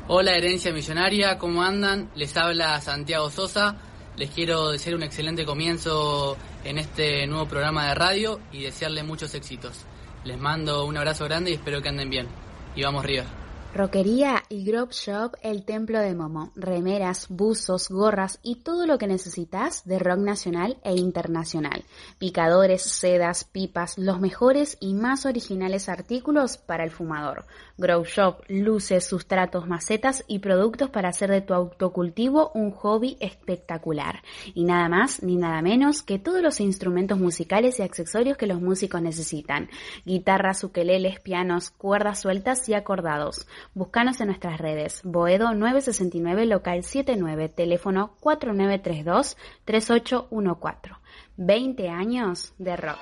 Hola Herencia Millonaria, ¿cómo andan? Les habla Santiago Sosa. Les quiero desear un excelente comienzo en este nuevo programa de radio y desearle muchos éxitos. Les mando un abrazo grande y espero que anden bien. Y vamos River. Roquería y Grove Shop El Templo de Momo. Remeras, buzos, gorras y todo lo que necesitas de rock nacional e internacional. Picadores, sedas, pipas, los mejores y más originales artículos para el fumador. Grove Shop, luces, sustratos, macetas y productos para hacer de tu autocultivo un hobby espectacular. Y nada más ni nada menos que todos los instrumentos musicales y accesorios que los músicos necesitan. Guitarras, ukeleles, pianos, cuerdas sueltas y acordados. Búscanos en nuestras redes. Boedo 969 local 79, teléfono 4932 3814. 20 años de rock.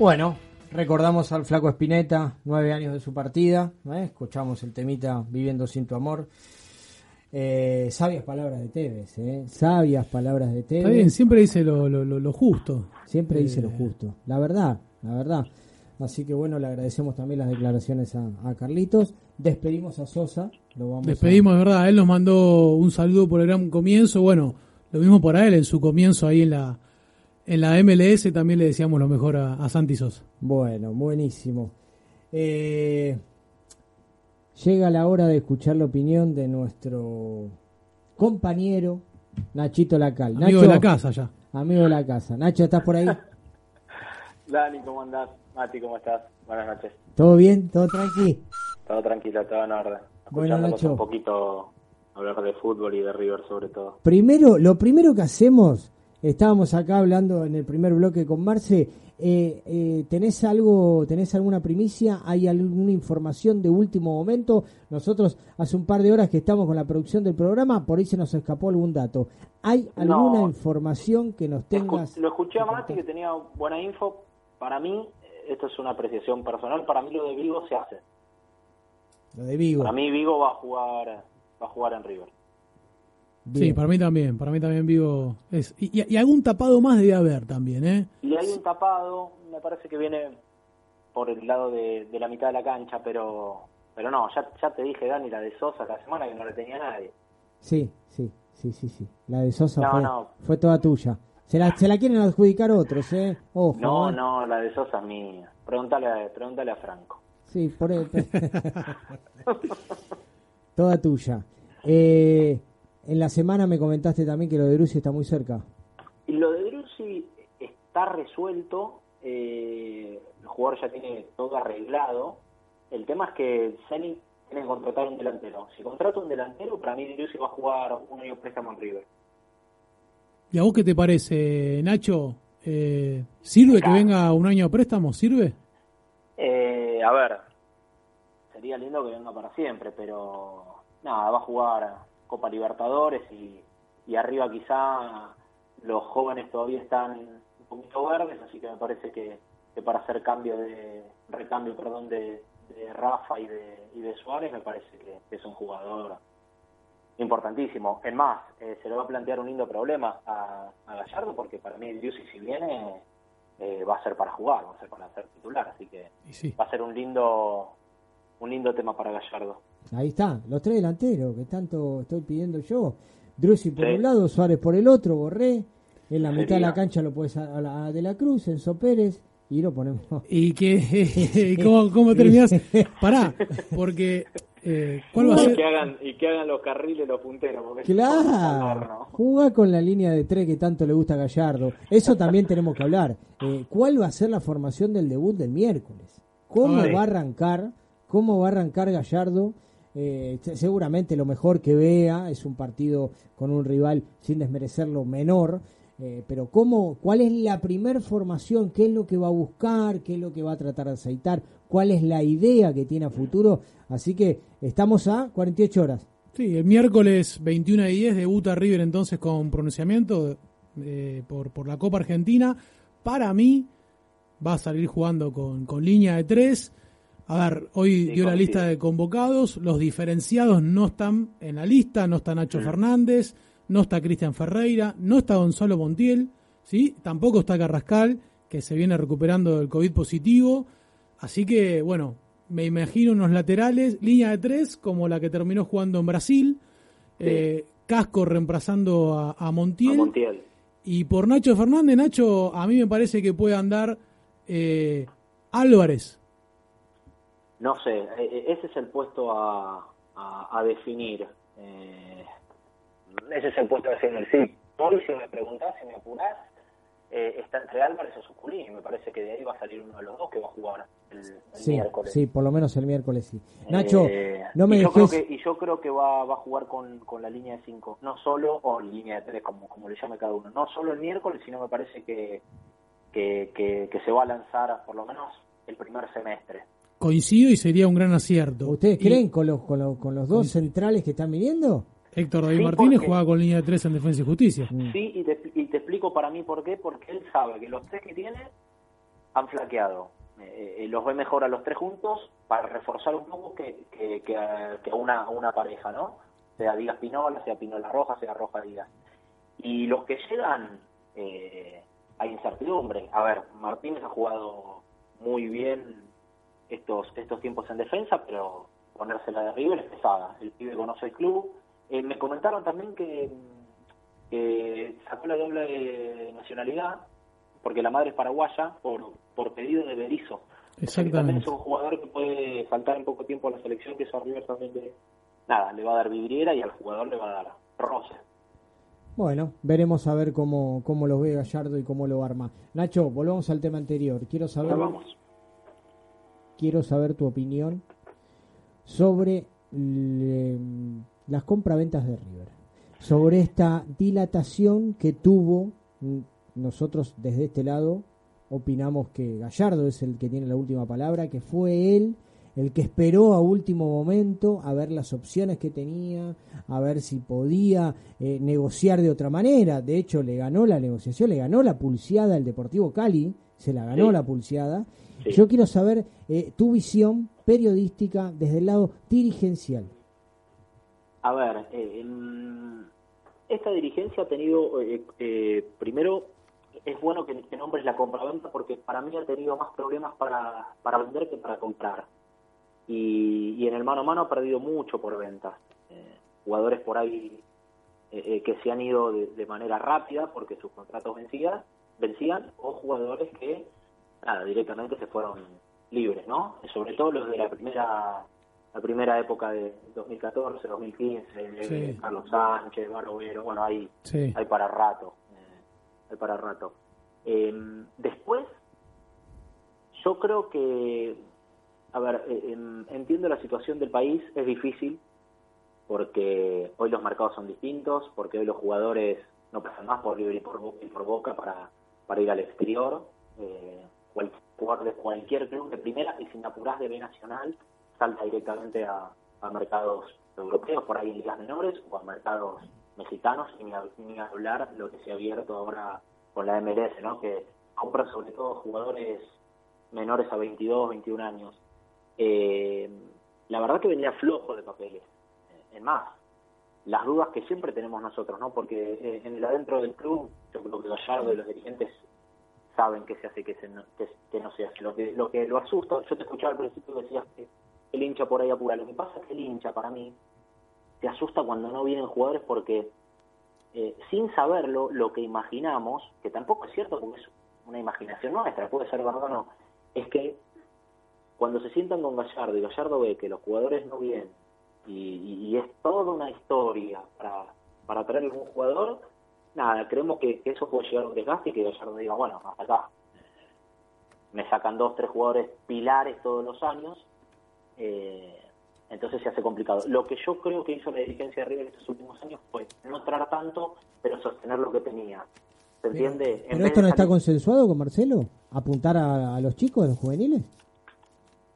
Bueno, recordamos al flaco Espineta, nueve años de su partida, ¿eh? escuchamos el temita Viviendo sin tu amor. Eh, sabias palabras de Tevez, ¿eh? sabias palabras de Tevez. Está bien, siempre dice lo, lo, lo, justo. Siempre dice Eh, lo justo, la verdad, la verdad. Así que bueno, le agradecemos también las declaraciones a, a Carlitos. Despedimos a Sosa. Lo vamos a- Despedimos, de verdad. Él nos mandó un saludo por el gran comienzo. Bueno, lo mismo para él en su comienzo ahí en la en la MLS. También le decíamos lo mejor a, a Santi Sosa. Bueno, buenísimo. Eh, llega la hora de escuchar la opinión de nuestro compañero Nachito Lacal. Amigo Nacho, de la casa ya. Amigo de la casa. Nacho, ¿estás por ahí? Dani, ¿cómo andás? Mati, ¿cómo estás? Buenas noches. ¿Todo bien? ¿Todo tranqui? Todo tranquilo, todo en orden. Bueno, Nacho. un poquito hablar de fútbol y de River sobre todo. Primero, lo primero que hacemos, estábamos acá hablando en el primer bloque con Marce, eh, eh, ¿tenés algo, tenés alguna primicia? ¿Hay alguna información de último momento? Nosotros hace un par de horas que estamos con la producción del programa, por ahí se nos escapó algún dato. ¿Hay alguna No. información que nos Escu- tengas? lo escuché a Mati que tenía buena info. Para mí, eh, esto es una apreciación personal, para mí lo de Vigo se hace. Lo de Vigo. Para mí Vigo va a jugar va a jugar en River. Sí, para mí también. Para mí también vivo. Es, y, y- algún tapado más debe haber también, ¿eh? Y hay un tapado, me parece que viene por el lado de, de la mitad de la cancha, pero pero no, ya, ya te dije, Dani, la de Sosa la semana que no le tenía nadie. Sí, sí, sí, sí, sí. La de Sosa No, fue, no. fue toda tuya. Se la, se la quieren adjudicar otros, ¿eh? Ojo. No, ¿eh? no, la de Sosa es mía. Pregúntale, a- pregúntale a Franco. Sí, por el... Toda tuya. Eh, en la semana me comentaste también que lo de Bruce está muy cerca. Y lo de Drussi está resuelto, eh, el jugador ya tiene todo arreglado. El tema es que Zenit tiene que contratar un delantero. Si contrata un delantero, para mí Drussi va a jugar un año préstamo en River. ¿Y a vos qué te parece, Nacho? Eh, ¿Sirve que venga un año a préstamo? ¿Sirve? Eh, a ver, sería lindo que venga para siempre, pero nada, va a jugar Copa Libertadores y, y arriba quizá los jóvenes todavía están un poquito verdes, así que me parece que, que para hacer cambio de recambio perdón de, de Rafa y de, y de Suárez me parece que, es un jugador importantísimo. Es más, eh, se le va a plantear un lindo problema a, a Gallardo porque para mí el Diusi si viene eh, va a ser para jugar, va a ser para ser titular, así que sí. va a ser un lindo un lindo tema para Gallardo. Ahí está, los tres delanteros que tanto estoy pidiendo yo. Drussi por Sí. un lado, Suárez por el otro, Borré. En la mitad de la cancha lo puedes a, a la- a De la Cruz, Enzo Pérez, y lo ponemos. ¿Y qué, cómo, cómo terminás? Pará, porque eh, ¿cuál va a Y ser? que hagan y que hagan los carriles los punteros, porque Claro, juega con la línea de tres que tanto le gusta a Gallardo. Eso también tenemos que hablar. Eh, ¿Cuál va a ser la formación del debut del miércoles? ¿Cómo Ay. va a arrancar? ¿Cómo va a arrancar Gallardo? Eh, se- seguramente lo mejor que vea es un partido con un rival sin desmerecerlo menor. eh, pero ¿cómo, ¿cuál es la primer formación? ¿Qué es lo que va a buscar? ¿Qué es lo que va a tratar de aceitar? ¿Cuál es la idea que tiene a futuro? Así que estamos a 48 horas. Sí, el miércoles 21 y 10 debuta River entonces con pronunciamiento eh, por, por la Copa Argentina. Para mí va a salir jugando con, con línea de tres. A ver, hoy dio la lista de convocados, los diferenciados no están en la lista, no está Nacho Fernández, no está Cristian Ferreira, no está Gonzalo Montiel, ¿sí? tampoco está Carrascal, que se viene recuperando del COVID positivo. Así que, bueno, me imagino unos laterales, línea de tres, como la que terminó jugando en Brasil, eh, Casco reemplazando a, Montiel. Y por Nacho Fernández, Nacho, a mí me parece que puede andar eh, Álvarez. No sé, e, e, ese es el puesto a, a, definir. Eh, ese es el puesto a definir. Sí, hoy si me preguntás, si me apurás, eh, está entre Álvarez o Suculín y me parece que de ahí va a salir uno de los dos que va a jugar el, sí, miércoles. Sí, por lo menos el miércoles sí. Nacho, eh, no me y yo creo que, y yo creo que va, va a jugar con, con la línea de 5, no solo, o línea de 3, como, como le llame cada uno, no solo el miércoles, sino me parece que, que, que, que se va a lanzar por lo menos el primer semestre. Coincido y sería un gran acierto. ¿Ustedes creen con los, con los, con los dos centrales que están viniendo? Héctor David Martínez juega con línea de 3 en Defensa y Justicia. Mm. Sí, y te, y te, explico para mí por qué. Porque él sabe que los tres que tiene han flaqueado. Eh, eh, los ve mejor a los tres juntos para reforzar un poco que, que, que, a, una, una pareja, ¿no? Sea Díaz Pinola, sea Pinola Roja, sea Roja Díaz. Y los que llegan, eh, hay incertidumbre. A ver, Martínez ha jugado muy bien estos, estos tiempos en defensa, pero ponérsela de River es pesada. El pibe conoce el club eh, me comentaron también que, sacó la doble nacionalidad porque la madre es paraguaya por, por pedido de Berizzo. Exactamente. También es un jugador que puede faltar en poco tiempo a la selección, que eso a River también le, nada, le va a dar vidriera y al jugador le va a dar roce. Bueno, veremos a ver cómo, cómo lo ve Gallardo y cómo lo arma. Nacho, volvamos al tema anterior. Quiero saber, quiero saber tu opinión sobre las compraventas de River, sobre esta dilatación que tuvo, mm, nosotros desde este lado opinamos que Gallardo es el que tiene la última palabra, que fue él el que esperó a último momento a ver las opciones que tenía, a ver si podía eh, negociar de otra manera. De hecho, le ganó la negociación, le ganó la pulseada el Deportivo Cali, se la ganó la pulseada. Yo quiero saber eh, tu visión periodística desde el lado dirigencial. A ver, eh, esta dirigencia ha tenido, eh, eh, primero, es bueno que, que nombres la compraventa porque para mí ha tenido más problemas para, para vender que para comprar. Y, y en el mano a mano ha perdido mucho por ventas. jugadores por ahí que se han ido de, manera rápida porque sus contratos vencían, vencían o jugadores que nada, directamente se fueron libres, ¿no? Sobre todo los de la primera la primera época de 2014, 2015, Carlos Sánchez, Barovero, bueno, hay, hay para rato, eh, hay para rato. Em, después, yo creo que, a ver, eh, em, entiendo la situación del país, es difícil, porque hoy los mercados son distintos, porque hoy los jugadores no pasan más por libre y por, por boca para, para ir al exterior. Eh, cualquier de cualquier club de primera y sin apurar de B Nacional salta directamente a, mercados europeos, por ahí en ligas menores, o a mercados mexicanos, sin ni, hablar lo que se ha abierto ahora con la MLS, ¿no? que compra sobre todo jugadores menores a 22, 21 años. Eh, la verdad que venía flojo de papeles. Eh, en más, las dudas que siempre tenemos nosotros, ¿no? Porque eh, en el adentro del club, yo creo que Gallardo y los dirigentes saben que se hace que, se no, que, no se hace. Lo que, lo que lo asusta, yo te escuchaba al principio decías que el hincha por ahí apura. Lo que pasa es que el hincha, para mí, se asusta cuando no vienen jugadores porque, eh, sin saberlo, lo que imaginamos, que tampoco es cierto porque es una imaginación nuestra, puede ser verdad o no, es que cuando se sientan con Gallardo y Gallardo ve que los jugadores no vienen y, es toda una historia para, para traer algún jugador, nada, creemos que, eso puede llegar a un desgaste y que Gallardo diga, bueno, hasta acá. Me sacan dos, tres jugadores pilares todos los años eh, entonces se hace complicado. Lo que yo creo que hizo la dirigencia de River estos últimos años fue no traer tanto, pero sostener lo que tenía. ¿Se entiende? ¿Pero esto no está consensuado con Marcelo? ¿Apuntar a, a los chicos, a los juveniles?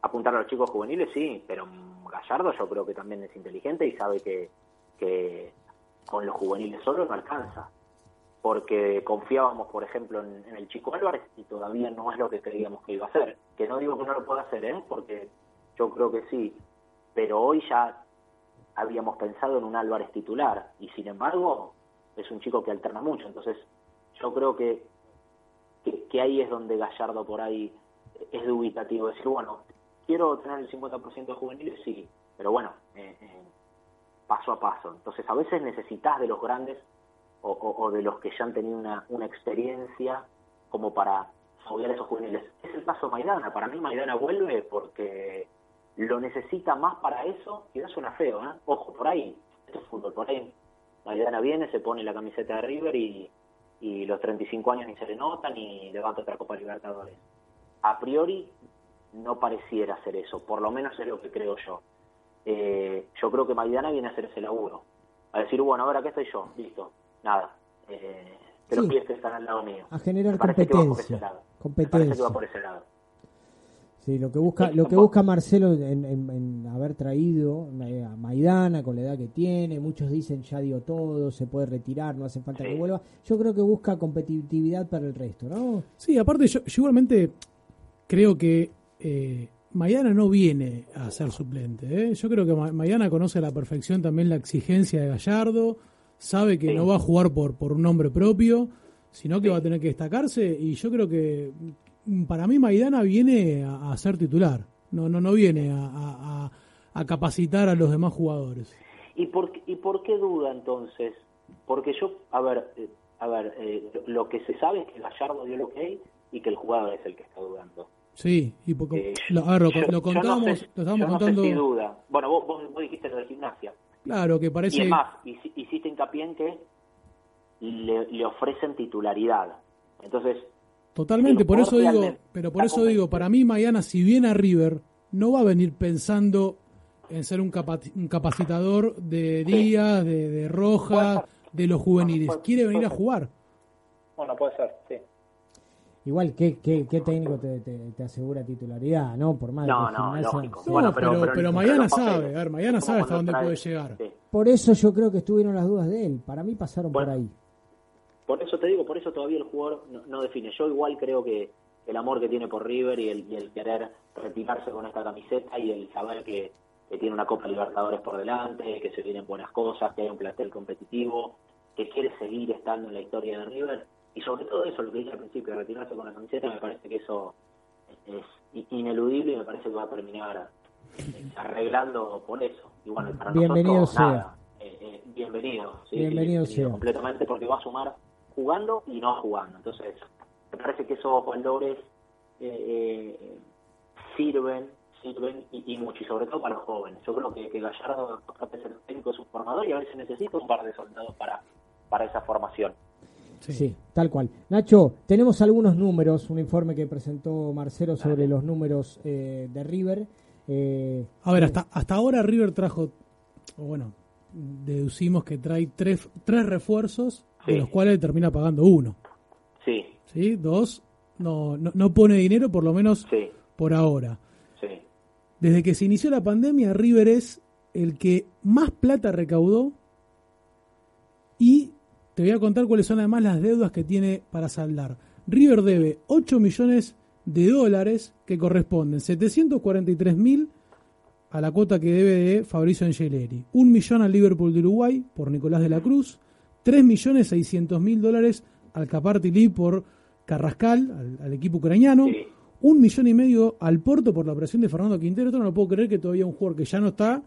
apuntar a los chicos juveniles, sí, pero Gallardo yo creo que también es inteligente y sabe que, que con los juveniles solo no alcanza. Porque confiábamos, por ejemplo, en, el chico Álvarez y todavía no es lo que creíamos que iba a hacer. Que no digo que no lo pueda hacer, ¿eh? porque yo creo que sí. Pero hoy ya habíamos pensado en un Álvarez titular y sin embargo es un chico que alterna mucho. Entonces yo creo que, que, que ahí es donde Gallardo por ahí es dubitativo. Decir, bueno, quiero tener el 50% de juveniles, sí, pero bueno, eh, eh, paso a paso. Entonces, a veces necesitas de los grandes o, de los que ya han tenido una, una experiencia como para foguear esos juveniles. Es el caso de Maidana. Para mí, Maidana vuelve porque lo necesita más para eso, y no suena feo, ¿eh? Ojo, por ahí, esto es fútbol, por ahí Maidana viene, se pone la camiseta de River y, y los 35 años ni se le notan y levanta otra Copa Libertadores. A priori no pareciera ser eso, por lo menos es lo que creo yo. Eh, yo creo que Maidana viene a hacer ese laburo, a decir, bueno, ahora qué estoy yo, listo, nada, eh, los pies que están al lado mío. A generar competencia. competencia. que va por ese lado. Sí, lo que busca, lo que busca Marcelo en, haber traído a Maidana con la edad que tiene, muchos dicen ya dio todo, se puede retirar, no hace falta que vuelva. Yo creo que busca competitividad para el resto, ¿no? Sí, aparte yo igualmente creo que eh, Maidana no viene a ser suplente. ¿eh? Yo creo que Maidana conoce a la perfección también la exigencia de Gallardo, sabe que no va a jugar por, por un nombre propio, sino que va a tener que destacarse y yo creo que mm, para mí Maidana viene a, ser titular, no, no, no viene a, capacitar a los demás jugadores. ¿Y por, ¿Y por qué duda entonces? Porque yo, a ver, eh, a ver eh, lo que se sabe es que Gallardo dio lo que hay y que el jugador es el que está dudando. Sí, y porque, eh, lo, lo, lo, contamos, lo estábamos contando. No sé duda. Bueno, vos, vos, dijiste lo de gimnasia. Claro, que parece. Y es más, hiciste hincapié en que le, le ofrecen titularidad. Entonces. Totalmente, por eso digo, pero por eso digo, para mí Mañana si viene a River, no va a venir pensando en ser un, capacitador de Díaz, de, de Roja, de los juveniles. Quiere venir a jugar. Bueno, puede ser, sí. Igual, ¿qué, qué, qué técnico te, te, asegura titularidad, no? Por más no, no, lógico. bueno, pero, pero, Mañana sabe, a ver, Mañana sabe hasta dónde puede llegar. Por eso yo creo que estuvieron las dudas de él. Para mí pasaron por ahí. Por eso te digo, por eso todavía el jugador no, define. Yo igual creo que el amor que tiene por River y el, y el querer retirarse con esta camiseta y el saber que, que tiene una Copa Libertadores por delante, que se vienen buenas cosas, que hay un plantel competitivo, que quiere seguir estando en la historia de River, y sobre todo eso, lo que dije al principio, retirarse con la camiseta, me parece que eso es ineludible y me parece que va a terminar eh, arreglando por eso. Y bueno, para bienvenido nosotros, sea. Eh, eh, bienvenido. Sí, bienvenido sea. Completamente porque va a sumar jugando y no jugando. Entonces, me parece que esos valores eh, sirven sirven y, mucho, y sobre todo para los jóvenes. Yo creo que, que Gallardo, aparte de ser técnico, es un formador y a veces necesita un par de soldados para, para esa formación. Sí. tal cual. Nacho, tenemos algunos números, un informe que presentó Marcelo sobre los números eh, de River. Eh, a ver, hasta, hasta ahora River trajo, bueno, deducimos que trae tres, tres refuerzos, de los cuales termina pagando uno. Sí. ¿Sí? Dos, no, no, pone dinero, por lo menos por ahora. Sí. Desde que se inició la pandemia, River es el que más plata recaudó te voy a contar cuáles son además las deudas que tiene para saldar. River debe 8 millones de dólares que corresponden 743 mil a la cuota que debe de Fabricio Angeleri, 1 millón al Liverpool de Uruguay por Nicolás de la Cruz, 3 millones 600 mil dólares al Capartili por Carrascal, al, equipo ucraniano, un millón y medio al Porto por la operación de Fernando Quintero. Esto no lo puedo creer que todavía un jugador que ya no está.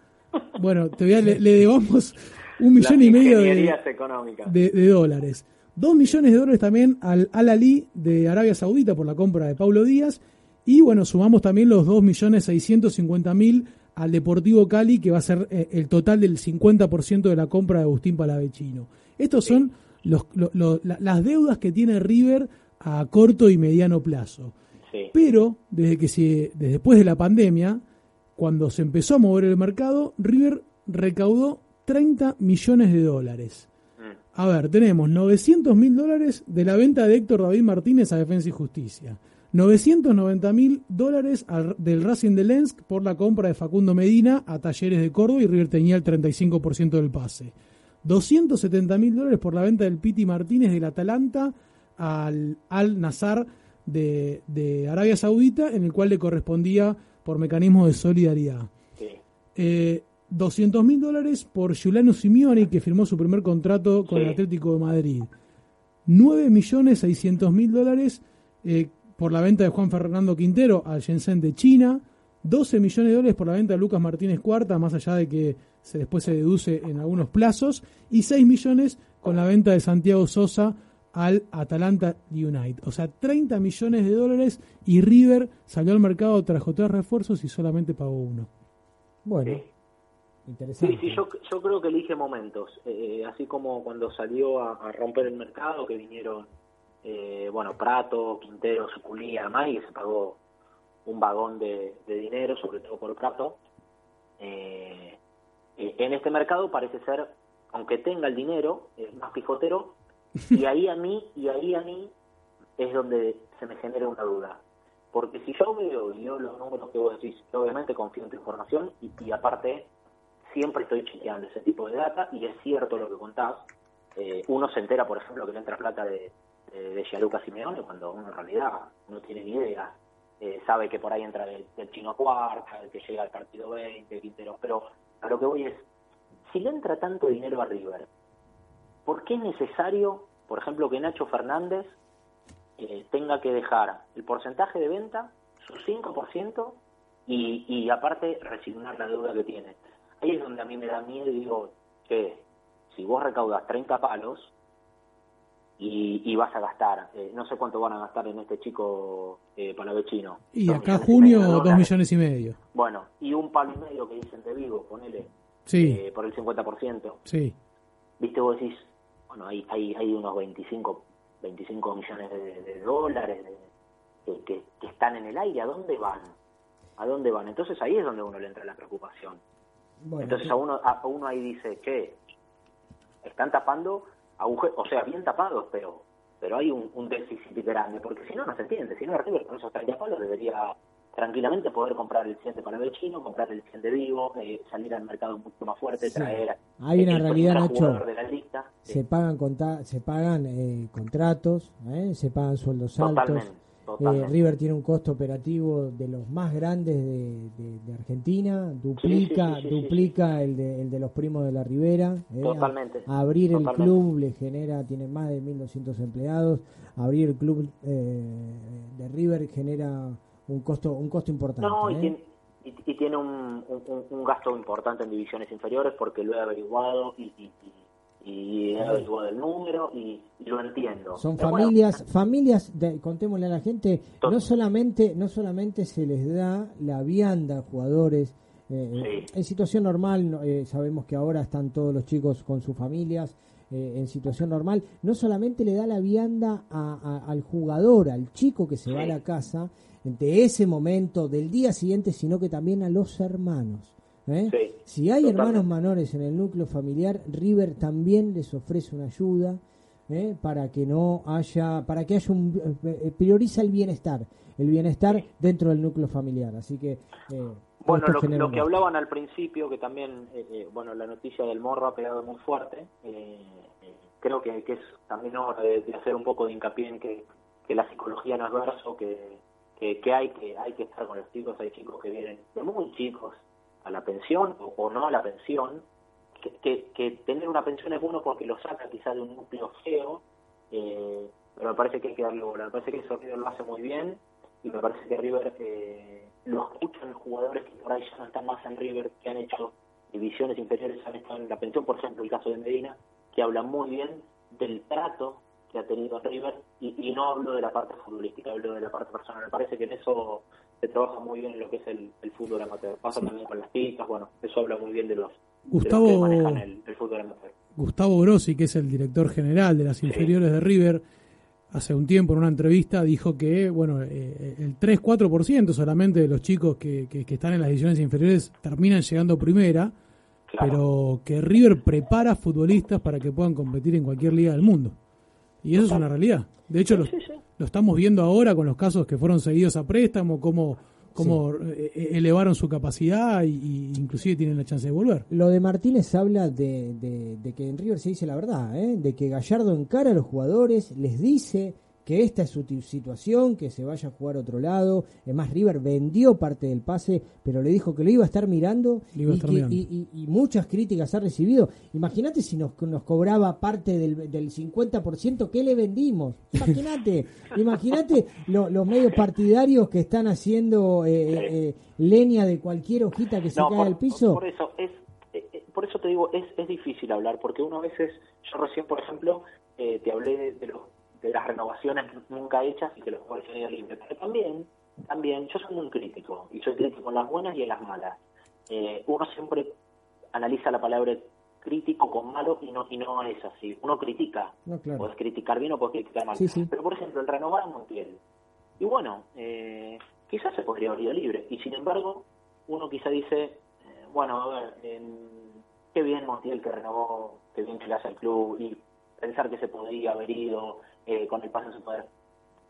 Bueno, te voy a, le, le debamos un millón y medio de, dólares. Dos millones de dólares también al Al Ali de Arabia Saudita por la compra de Paulo Díaz. Y bueno, sumamos también los dos millones seiscientos cincuenta mil al Deportivo Cali, que va a ser eh, el total del 50% de la compra de Agustín Palavecino. Estos son los, las deudas que tiene River a corto y mediano plazo. Pero desde que se, desde después de la pandemia, cuando se empezó a mover el mercado, River recaudó 30 millones de dólares. Mm. A ver, tenemos 900 mil dólares de la venta de Héctor David Martínez a Defensa y Justicia. 990 mil dólares del Racing de Lensk por la compra de Facundo Medina a Talleres de Córdoba y River tenía el 35% del pase. 270 mil dólares por la venta del Piti Martínez del Atalanta al Al Nazar de, de, Arabia Saudita, en el cual le correspondía por mecanismo de solidaridad. Eh, 200 mil dólares por Giuliano Simeone, que firmó su primer contrato con el Atlético de Madrid. 9 millones 600 mil dólares eh, por la venta de Juan Fernando Quintero al Shenzhen de China. 12 millones de dólares por la venta de Lucas Martínez Cuarta, más allá de que se, después se deduce en algunos plazos. Y 6 millones con la venta de Santiago Sosa al Atalanta United. O sea, 30 millones de dólares y River salió al mercado, trajo tres refuerzos y solamente pagó uno. Bueno, Sí, sí, yo, yo creo que elige momentos, eh, así como cuando salió a, romper el mercado, que vinieron, eh, bueno, Prato, Quintero, Suculía, y se pagó un vagón de, dinero, sobre todo por Prato. Eh, en este mercado parece ser, aunque tenga el dinero, es más pijotero, y ahí a mí, y ahí a mí es donde se me genera una duda. Porque si yo veo y yo los números que vos decís, obviamente confío en tu información y aparte siempre estoy chequeando ese tipo de data y es cierto lo que contás. Eh, uno se entera, por ejemplo, que le entra plata de, de, de Gianluca Simeone cuando uno en realidad no tiene ni idea. Eh, sabe que por ahí entra del, chino cuarta, el que llega al partido 20, Quintero. Pero a lo que voy es, si le entra tanto dinero a River, ¿por qué es necesario, por ejemplo, que Nacho Fernández eh, tenga que dejar el porcentaje de venta, su 5%, y, y aparte resignar la deuda que tiene? Ahí es donde a mí me da miedo y digo, que si vos recaudas 30 palos y, vas a gastar, eh, no sé cuánto van a gastar en este chico eh, palavecino. Y acá junio, dos millones y medio. Bueno, y un palo y medio que dicen de Vigo, ponele, sí. Eh, por el 50%. Sí. Viste, vos decís, bueno, hay, hay, hay unos 25, 25 millones de, dólares que, que están en el aire, ¿a dónde van? ¿A dónde van? Entonces ahí es donde uno le entra la preocupación. Entonces a uno, a uno ahí dice, que están tapando agujeros, o sea, bien tapados, pero pero hay un, déficit grande, porque si no, no se entiende. Si no, River con esos 30 palos debería tranquilamente poder comprar el 100 de Panamá chino, comprar el 100 de Vivo, eh, salir al mercado mucho más fuerte, traer... Hay una realidad, Nacho, se pagan, se pagan eh, contratos, eh, se pagan sueldos altos. Eh, River tiene un costo operativo de los más grandes de, Argentina, duplica duplica el de, el de los primos de la Ribera. Eh, totalmente. abrir el club le genera, tiene más de 1.200 empleados. Abrir el club eh, de River genera un costo un costo importante. No, y tiene, y, tiene un, un, gasto importante en divisiones inferiores porque lo he averiguado y y he el número y, lo entiendo. Son familias, familias, contémosle a la gente, no solamente, no solamente se les da la vianda a jugadores, eh, en situación normal, eh, sabemos que ahora están todos los chicos con sus familias, eh, en situación normal, no solamente le da la vianda al jugador, al chico que se va a la casa, de ese momento, del día siguiente, sino que también a los hermanos. ¿Eh? si hay hermanos menores en el núcleo familiar, River también les ofrece una ayuda ¿eh? para que no haya, para que haya un eh, prioriza el bienestar, el bienestar dentro del núcleo familiar. Así que bueno, lo, que hablaban al principio, que también, bueno, la noticia del morro ha pegado muy fuerte. creo que, es también hora de, hacer un poco de hincapié en que, la psicología no es verso, que, que, hay que hay que estar con los chicos, hay chicos que vienen muy chicos a la pensión o, no a la pensión, que, que, tener una pensión es bueno porque lo saca quizás de un núcleo feo, eh, pero me parece que hay que darle bola. Me parece que eso River lo hace muy bien y me parece que River eh, lo escuchan jugadores que por ahí ya no están más en River, que han hecho divisiones inferiores, han estado en la pensión, por ejemplo, el caso de Medina, que habla muy bien del trato que ha tenido River y, no hablo de la parte futbolística, hablo de la parte personal. Me parece que en eso se trabaja muy bien en lo que es el, fútbol amateur. Pasa también con las picas, bueno, eso habla muy bien de los, Gustavo, que manejan el, fútbol amateur. Gustavo Grossi, que es el director general de las inferiores de River, hace un tiempo en una entrevista dijo que bueno eh, el 3-4% solamente de los chicos que, que, están en las divisiones inferiores terminan llegando primera, pero que River prepara futbolistas para que puedan competir en cualquier liga del mundo. Y eso es una realidad. De hecho, lo, lo estamos viendo ahora con los casos que fueron seguidos a préstamo, cómo, cómo eh, eh, elevaron su capacidad y, inclusive tienen la chance de volver. Lo de Martínez habla de, de, de que en River se dice la verdad, ¿eh? de que Gallardo encara a los jugadores, les dice que esta es su situación, que se vaya a jugar a otro lado. Es más, River vendió parte del pase, pero le dijo que lo iba a estar mirando, y, muchas críticas ha recibido. Imagínate si nos, nos cobraba parte del, del 50% que le vendimos. Imagínate, imagínate los medios partidarios que están haciendo eh, eh, eh, leña de cualquier hojita que se caiga al piso. Por eso es por eso te digo, es, es difícil hablar, porque uno a veces, yo recién, por ejemplo, te hablé de los de las renovaciones nunca hechas y que los jugadores se libres. Pero también, también, yo soy muy crítico, y soy crítico en las buenas y en las malas. Eh, uno siempre analiza la palabra crítico con malo y no y no es así. Uno critica, puedes criticar bien o puedes criticar mal. Pero por ejemplo, el renovar a Montiel. Y bueno, eh, quizás se podría haber ido libre. Y sin embargo, uno quizá dice, eh, bueno, a ver, qué bien Montiel que renovó, qué bien que le hace al club y pensar que se podría haber ido, eh, con el paso de su poder,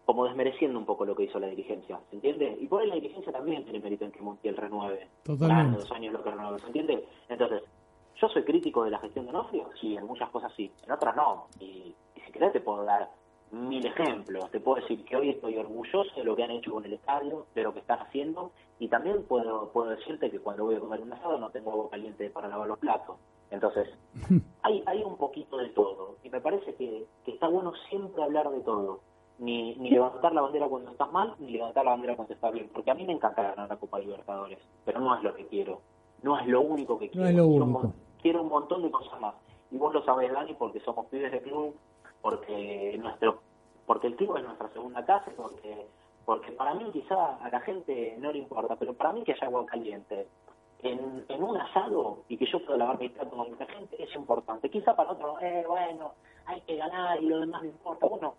como desmereciendo un poco lo que hizo la dirigencia, ¿se entiende? Y por ahí la dirigencia también tiene mérito en que Montiel renueve. Totalmente. dos años lo que renueve, ¿se entiende? Entonces, ¿yo soy crítico de la gestión de Nofrio? Sí, en muchas cosas sí, en otras no. Y, si querés te puedo dar mil ejemplos. Te puedo decir que hoy estoy orgulloso de lo que han hecho con el estadio, de lo que están haciendo, y también puedo, puedo decirte que cuando voy a comer un asado no tengo agua caliente para lavar los platos. Entonces, hay, hay un poquito de todo. Y me parece que, está bueno siempre hablar de todo. Ni, ni levantar la bandera cuando estás mal, ni levantar la bandera cuando estás bien. Porque a mí me encanta ganar la Copa Libertadores, pero no es lo que quiero. No es lo único que quiero. quiero, un, montón de cosas más. Y vos lo sabés, Dani, porque somos pibes de club, porque nuestro porque el club es nuestra segunda casa, porque porque para mí quizá a la gente no le importa, pero para mí que haya agua caliente, en, en un asado y que yo pueda lavar mi plato con mucha gente es importante. Quizá para otro, eh, bueno, hay que ganar y lo demás no importa. Bueno,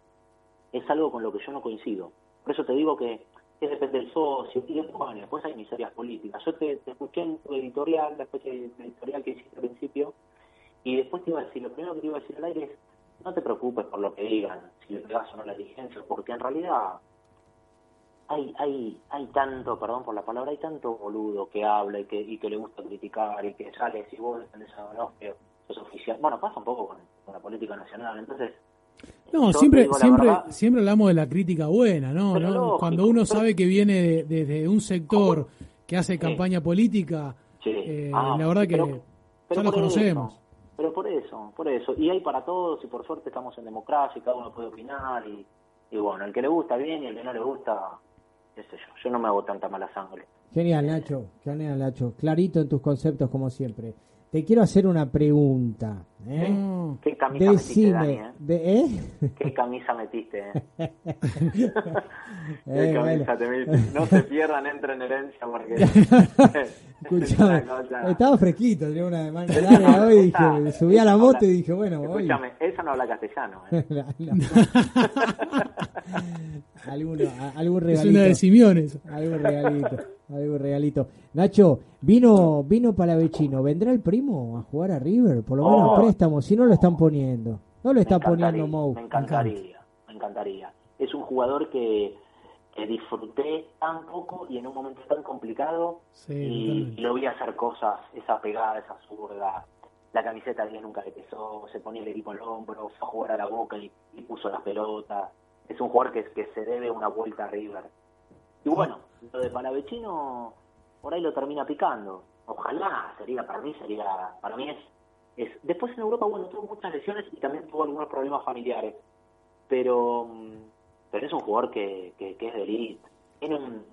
es algo con lo que yo no coincido. Por eso te digo que, que depende del socio y después, después hay miserias políticas. Yo te, escuché en tu editorial, después del editorial que hiciste al principio, y después te iba a decir, lo primero que te iba a decir al aire es, no te preocupes por lo que digan, si le pegas o no la dirigencia, porque en realidad hay, hay, hay tanto, perdón por la palabra, hay tanto boludo que habla y que, y que le gusta criticar y que sale, si vos defendés a Donofrio, sos oficial. Bueno, pasa un poco con, la política nacional, entonces... No, siempre siempre siempre hablamos de la crítica buena, ¿no? Cuando uno sabe que viene desde un sector que hace campaña política, eh, ah, la verdad que ya lo conocemos. pero por eso, por eso. Y hay para todos y por suerte estamos en democracia y cada uno puede opinar y, y bueno, el que le gusta bien y el que no le gusta yo, no me hago tanta mala sangre. Genial, Nacho, genial, Nacho. Clarito en tus conceptos, como siempre. Te quiero hacer una pregunta. ¿eh? Mm. ¿Qué camisa metiste, Dani, eh? ¿eh? ¿Qué camisa metiste? Eh? ¿Qué camisa te metiste? No se pierdan, entren en herencia porque... Escuchame, estaba fresquito, tenía una de manga larga hoy, dije, subí a la moto y dije, bueno, Escúchame, esa no habla castellano. ¿eh? Alguno, algún regalito. Es una de Simiones. Algún regalito, algún regalito. Nacho, vino, vino Palavecino, ¿vendrá el primo a jugar a River? Por lo menos oh. préstamo, si no lo están poniendo. No lo está poniendo Mou. Me encantaría, me encantaría. Es un jugador que, que, disfruté tan poco y en un momento tan complicado y, lo vi hacer cosas, esa pegada, esa zurda. La camiseta 10 nunca le pesó, se ponía el equipo en el hombro, fue a jugar a la boca y, y puso las pelotas es un jugador que, que se debe una vuelta a River. Y bueno, lo de Palavecino por ahí lo termina picando. Ojalá, sería para mí, sería, para mí es, es... Después en Europa, bueno, tuvo muchas lesiones y también tuvo algunos problemas familiares. Pero, mm, pero es un jugador que, que, es de elite. Tiene un,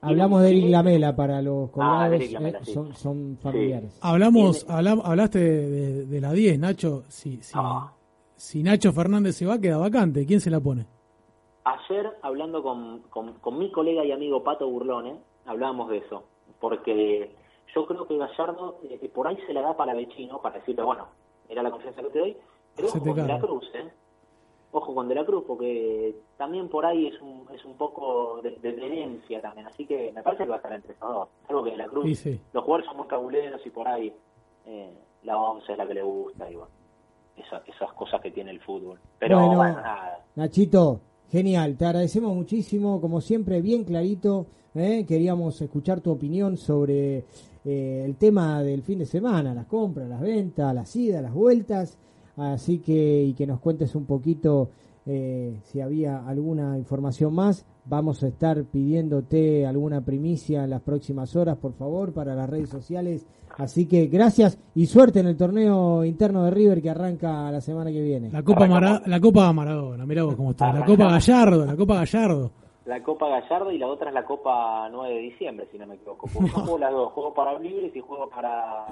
hablamos de Eric Lamela para los ah, colgados, eh, son, son, familiares. Hablamos, hablaste de, la 10, Nacho. Sí, sí. Ah si Nacho Fernández se va, queda vacante. ¿Quién se la pone? Ayer, hablando con, con, mi colega y amigo Pato Burlone, hablábamos de eso. Porque yo creo que Gallardo eh, por ahí se la da para Vecino, para decirle, bueno, era la confianza que te doy. Pero ojo con De la Cruz, ¿eh? Ojo con De la Cruz, porque también por ahí es un, es un poco de, de también. Así que me parece que va a estar entre esos. Algo que De la Cruz, los jugadores son muy cabuleros y por ahí eh, la 11 es la que le gusta y bueno, esas cosas que tiene el fútbol. Pero bueno, Nachito, genial, te agradecemos muchísimo, como siempre, bien clarito. ¿eh? Queríamos escuchar tu opinión sobre eh, el tema del fin de semana, las compras, las ventas, las idas, las vueltas. Así que, y que nos cuentes un poquito eh, si había alguna información más. Vamos a estar pidiéndote alguna primicia en las próximas horas, por favor, para las redes sociales. Así que gracias y suerte en el torneo interno de River que arranca la semana que viene. La Copa, la Copa Maradona, mirá vos cómo está. La Copa Gallardo, la Copa Gallardo. La Copa Gallardo y la otra es la Copa 9 de diciembre, si no me equivoco. juego las dos, juego para libres y juego para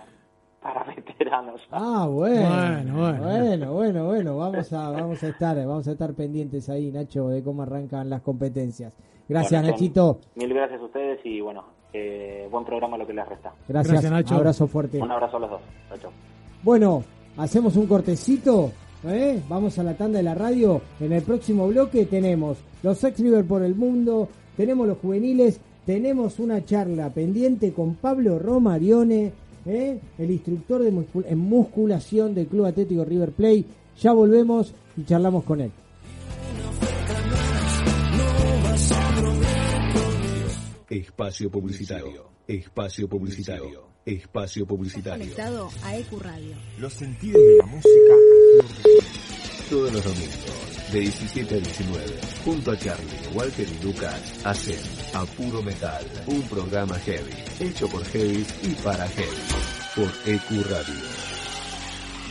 para veteranos. Ah, bueno. Bueno, bueno. Bueno, Vamos a, vamos a estar, vamos a estar pendientes ahí, Nacho, de cómo arrancan las competencias. Gracias, Nachito. Mil gracias a ustedes y bueno, eh, buen programa lo que les resta. Gracias, Nacho. Abrazo fuerte. Un abrazo a los dos. Nacho. Bueno, hacemos un cortecito. ¿eh? Vamos a la tanda de la radio. En el próximo bloque tenemos los ex River por el mundo, tenemos los juveniles, tenemos una charla pendiente con Pablo Romarione ¿eh? el instructor de en musculación del Club Atlético River Play. Ya volvemos y charlamos con él. Espacio publicitario. Espacio publicitario. Espacio publicitario. Conectado a EQ Radio. Los sentidos de la música. Todos los domingos, de 17 a 19, junto a Charlie, Walter y Lucas, hacen A Puro Metal, un programa heavy, hecho por heavy y para heavy, por EQ Radio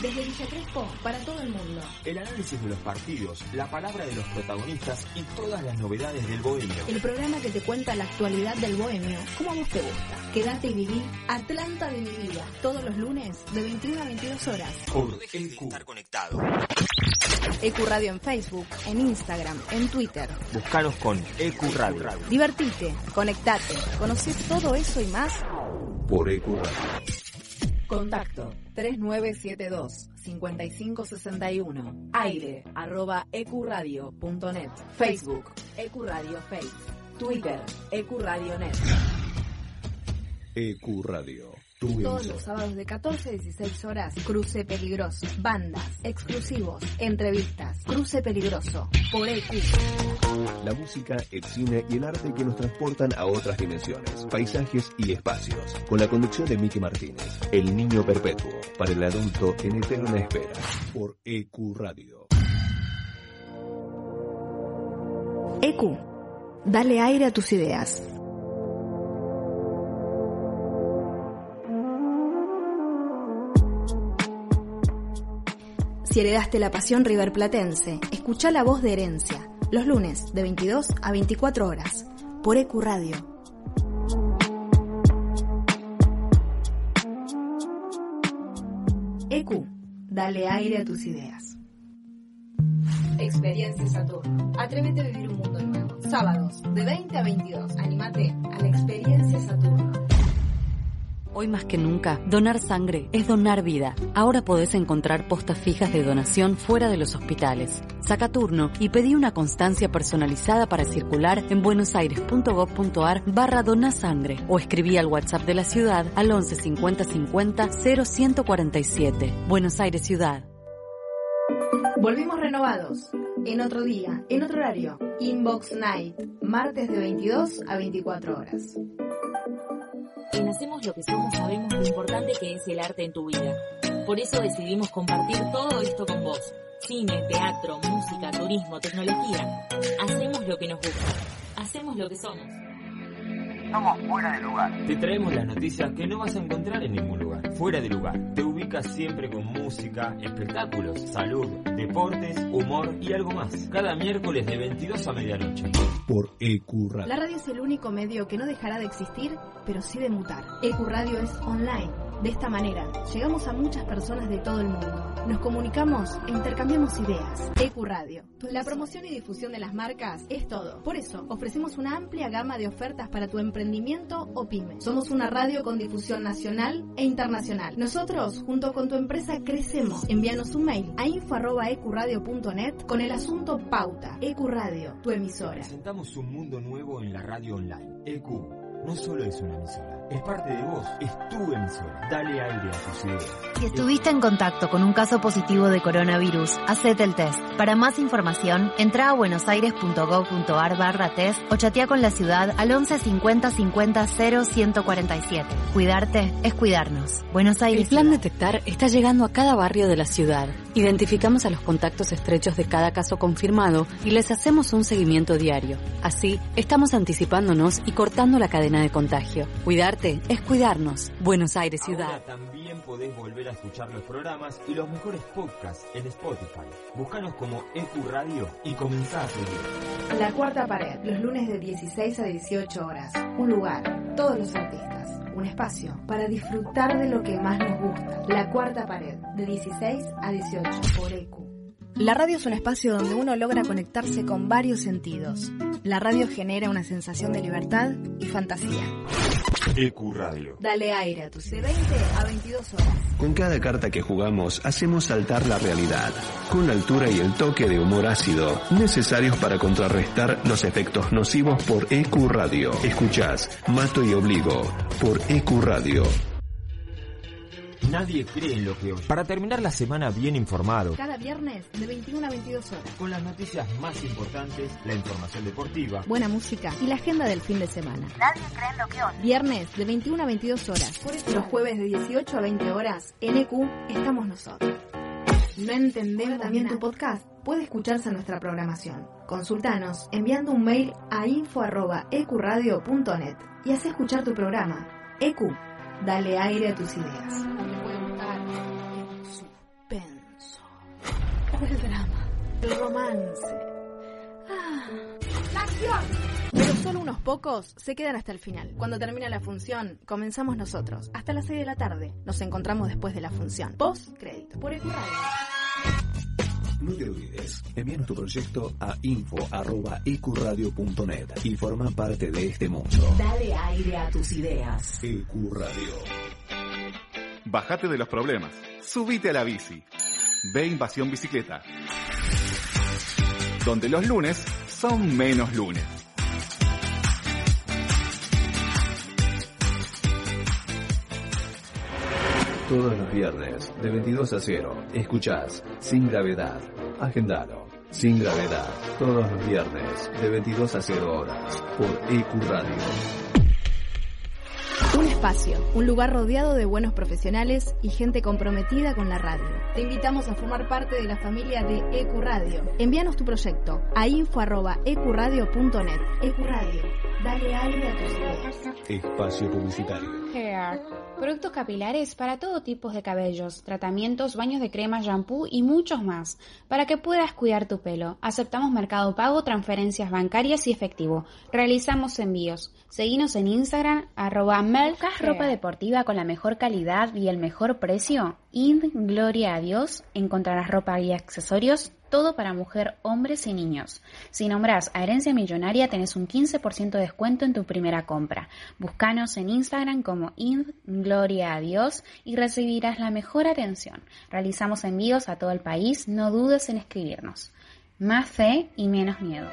desde Villa Crespo para todo el mundo. El análisis de los partidos, la palabra de los protagonistas y todas las novedades del bohemio. El programa que te cuenta la actualidad del bohemio, como a vos te gusta. Quédate y viví Atlanta de mi vida, todos los lunes de 21 a 22 horas. Por EQ. Estar conectado. EQ Radio en Facebook, en Instagram, en Twitter. Buscanos con EQ Radio. Divertite, conectate, conoce todo eso y más. Por EQ Radio. Contacto 3972-5561. Aire arroba ecuradio.net. Facebook Ecuradio Face. Twitter Ecuradio.net. Ecuradio. Todos los sábados de 14 a 16 horas, Cruce Peligroso. Bandas, exclusivos, entrevistas. Cruce Peligroso, por EQ. La música, el cine y el arte que nos transportan a otras dimensiones, paisajes y espacios. Con la conducción de Miki Martínez, El Niño Perpetuo, para el adulto en eterna espera, por EQ Radio. EQ, dale aire a tus ideas. Si heredaste la pasión riverplatense, escucha la voz de herencia, los lunes de 22 a 24 horas, por EQ Radio. EQ, dale aire a tus ideas. Experiencia Saturno. Atrévete a vivir un mundo nuevo. Sábados, de 20 a 22. Anímate a la Experiencia Saturno. Hoy más que nunca, donar sangre es donar vida. Ahora podés encontrar postas fijas de donación fuera de los hospitales. Saca turno y pedí una constancia personalizada para circular en buenosaires.gov.ar barra donasangre o escribí al WhatsApp de la ciudad al 11 50 50 0147. Buenos Aires Ciudad. Volvimos renovados. En otro día, en otro horario. Inbox Night. Martes de 22 a 24 horas. En Hacemos lo que somos sabemos lo importante que es el arte en tu vida. Por eso decidimos compartir todo esto con vos. Cine, teatro, música, turismo, tecnología. Hacemos lo que nos gusta. Hacemos lo que somos. Somos fuera de lugar. Te traemos las noticias que no vas a encontrar en ningún lugar. Fuera de lugar. Te ubicas siempre con música, espectáculos, salud, deportes, humor y algo más. Cada miércoles de 22 a medianoche. Por EQ Radio. La radio es el único medio que no dejará de existir, pero sí de mutar. EQ Radio es online de esta manera, llegamos a muchas personas de todo el mundo. Nos comunicamos e intercambiamos ideas. EQ Radio. La promoción y difusión de las marcas es todo. Por eso, ofrecemos una amplia gama de ofertas para tu emprendimiento o pyme. Somos una radio con difusión nacional e internacional. Nosotros, junto con tu empresa, crecemos. Envíanos un mail a info.ecuradio.net con el asunto Pauta. EQ Radio, tu emisora. Presentamos un mundo nuevo en la radio online. EQ no solo es una emisora es parte de vos, es tu emisora. Dale aire a tus ideas. Si estuviste en contacto con un caso positivo de coronavirus, hacete el test. Para más información, entra a buenosaires.gov.ar barra test o chatea con la ciudad al 11 50 50 0 147. Cuidarte es cuidarnos. Buenos Aires. El plan Detectar está llegando a cada barrio de la ciudad. Identificamos a los contactos estrechos de cada caso confirmado y les hacemos un seguimiento diario. Así, estamos anticipándonos y cortando la cadena de contagio. Cuidarte es cuidarnos. Buenos Aires Ciudad. Ahora también podés volver a escuchar los programas y los mejores podcasts en Spotify. Búscanos como EQ Radio y comenzá a seguir. La Cuarta Pared, los lunes de 16 a 18 horas. Un lugar, todos los artistas. Un espacio para disfrutar de lo que más nos gusta. La Cuarta Pared, de 16 a 18 por EQ. La radio es un espacio donde uno logra conectarse con varios sentidos. La radio genera una sensación de libertad y fantasía. EQ Radio. Dale aire a tus de 20 a 22 horas. Con cada carta que jugamos hacemos saltar la realidad, con la altura y el toque de humor ácido necesarios para contrarrestar los efectos nocivos por EQ Radio. Escuchás Mato y Obligo por EQ Radio. Nadie cree en lo que oye. Para terminar la semana bien informado, Cada viernes de 21 a 22 horas. con las noticias más importantes, la información deportiva, Buena música y la agenda del fin de semana. Nadie cree en lo que oye. Viernes de 21 a 22 horas. Por eso los jueves de 18 a 20 horas en EQ estamos nosotros. ¿No entendemos también tu podcast? Puede escucharse en nuestra programación. Consultanos enviando un mail a info.ecuradio.net y haz escuchar tu programa. EQ, dale aire a tus ideas. El suspenso. El drama. El romance. ¡La acción! Pero solo unos pocos se quedan hasta el final. Cuando termina la función, comenzamos nosotros. Hasta las 6 de la tarde. Nos encontramos después de la función. Post crédito. Por EQ Radio. No te olvides, envíanos tu proyecto a info.ecuradio.net y forma parte de este mundo. Dale aire a tus ideas. EQ Radio. Bájate de los problemas. Subite a la bici. Ve Invasión Bicicleta. Donde los lunes son menos lunes. Todos los viernes, de 22 a 0, escuchás Sin Gravedad. Agendalo. Sin Gravedad. Todos los viernes, de 22 a 0 horas, por EQ Radio. Un espacio, un lugar rodeado de buenos profesionales y gente comprometida con la radio. Te invitamos a formar parte de la familia de EQ Radio. Envíanos tu proyecto a info.ecuradio.net. EQ Radio, dale aire a tus ideas. Espacio publicitario. Hair. Productos capilares para todo tipo de cabellos, tratamientos, baños de crema, shampoo y muchos más. Para que puedas cuidar tu pelo. Aceptamos mercado pago, transferencias bancarias y efectivo. Realizamos envíos. Seguinos en Instagram, arroba Mel. ¿Buscas ropa deportiva con la mejor calidad y el mejor precio? Ind, gloria a Dios, encontrarás ropa y accesorios, todo para mujer, hombres y niños. Si nombras a Herencia Millonaria, tenés un 15% de descuento en tu primera compra. Búscanos en Instagram como Ind, gloria a Dios y recibirás la mejor atención. Realizamos envíos a todo el país, no dudes en escribirnos. Más fe y menos miedo.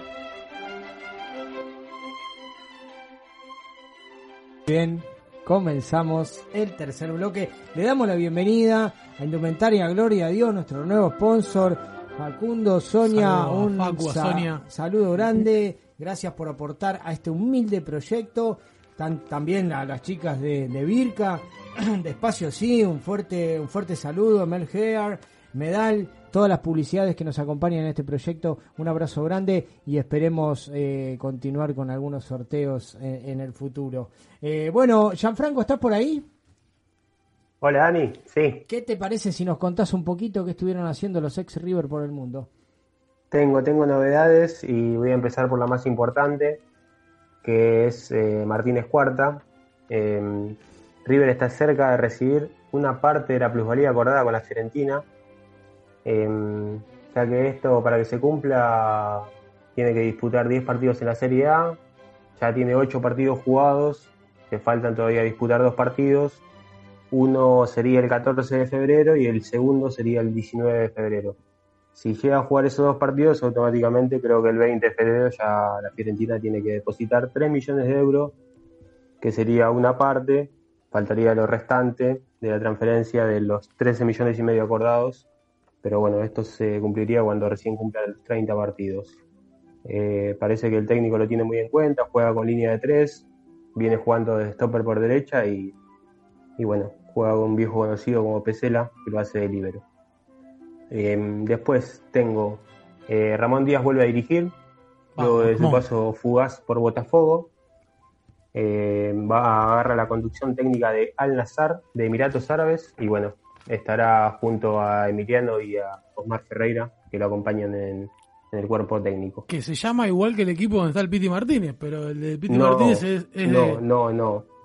Bien, comenzamos el tercer bloque. Le damos la bienvenida a Indumentaria Gloria a Dios, nuestro nuevo sponsor, Facundo, Sonia, Saludos, un sa- Sonia. saludo grande. Gracias por aportar a este humilde proyecto. Tan- también a las chicas de, de Virca, de Espacio Sí, un fuerte, un fuerte saludo, Mel Hair, Medal, todas las publicidades que nos acompañan en este proyecto. Un abrazo grande y esperemos eh, continuar con algunos sorteos en, en el futuro. Eh, bueno, Gianfranco, ¿estás por ahí? Hola Dani, sí, ¿Qué te parece si nos contás un poquito qué estuvieron haciendo los ex River por el mundo? tengo, tengo novedades y voy a empezar por la más importante, que es eh, Martínez Cuarta. Eh, River está cerca de recibir una parte de la plusvalía acordada con la Fiorentina, eh, ya que esto para que se cumpla tiene que disputar 10 partidos en la Serie A, ya tiene 8 partidos jugados, le faltan todavía disputar dos partidos, uno sería el 14 de febrero y el segundo sería el 19 de febrero. Si llega a jugar esos dos partidos, automáticamente creo que el 20 de febrero ya la Fiorentina tiene que depositar 3 millones de euros, que sería una parte, faltaría lo restante de la transferencia de los 13 millones y medio acordados, pero bueno, esto se cumpliría cuando recién cumplan los 30 partidos. Eh, parece que el técnico lo tiene muy en cuenta, juega con línea de 3, viene jugando de stopper por derecha y, y bueno, juega con un viejo conocido como Pesela, que lo hace de libero. Em, después tengo eh, Ramón Díaz vuelve a dirigir, luego de su paso fugaz por Botafogo. Eh, va a agarrar la conducción técnica de Al Nazar de Emiratos Árabes y bueno, estará junto a Emiliano y a Osmar Ferreira que lo acompañan en, el cuerpo técnico. Que se llama igual que el equipo donde está el Piti Martínez, pero el de Piti Martínez es, no, no, no.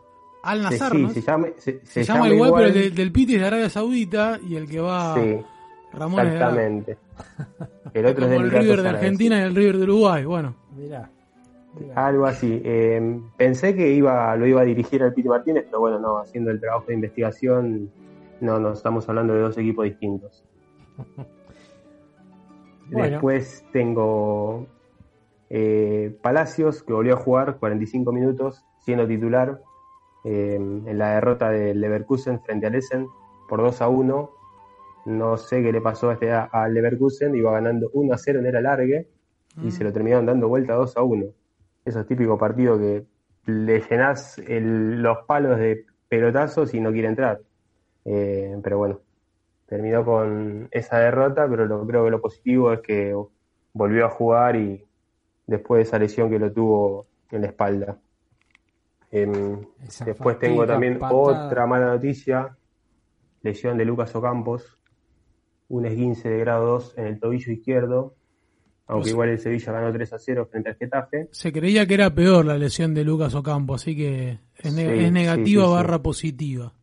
Al Nazar, sí, ¿no? se, llama, se, llama, igual, pero el del Piti es de Arabia Saudita y el que va sí, Ramón exactamente. El otro es el River de Argentina y el River de Uruguay, bueno. Algo así. Eh, pensé que iba, lo iba a dirigir el Piti Martínez, pero bueno, no, haciendo el trabajo de investigación, no, no estamos hablando de dos equipos distintos. Después tengo eh, Palacios, que volvió a jugar 45 minutos, siendo titular eh, en la derrota del Leverkusen frente al Essen por 2 a 1. No sé qué le pasó a este, al Leverkusen, iba ganando 1 a 0 en el alargue y Mm. se lo terminaron dando vuelta 2 a 1. Esos típicos partidos que le llenás el- los palos de pelotazos y no quiere entrar. Eh, pero bueno, terminó con esa derrota, pero lo, creo que lo positivo es que volvió a jugar y después de esa lesión que lo tuvo en la espalda. Em, después tengo también patada. otra mala noticia, lesión de Lucas Ocampos, un esguince de grado 2 en el tobillo izquierdo, aunque O sea- igual el Sevilla ganó 3 a 0 frente al Getafe. Se creía que era peor la lesión de Lucas Ocampo, así que es, ne- Sí, es negativa sí, sí, sí. barra positiva.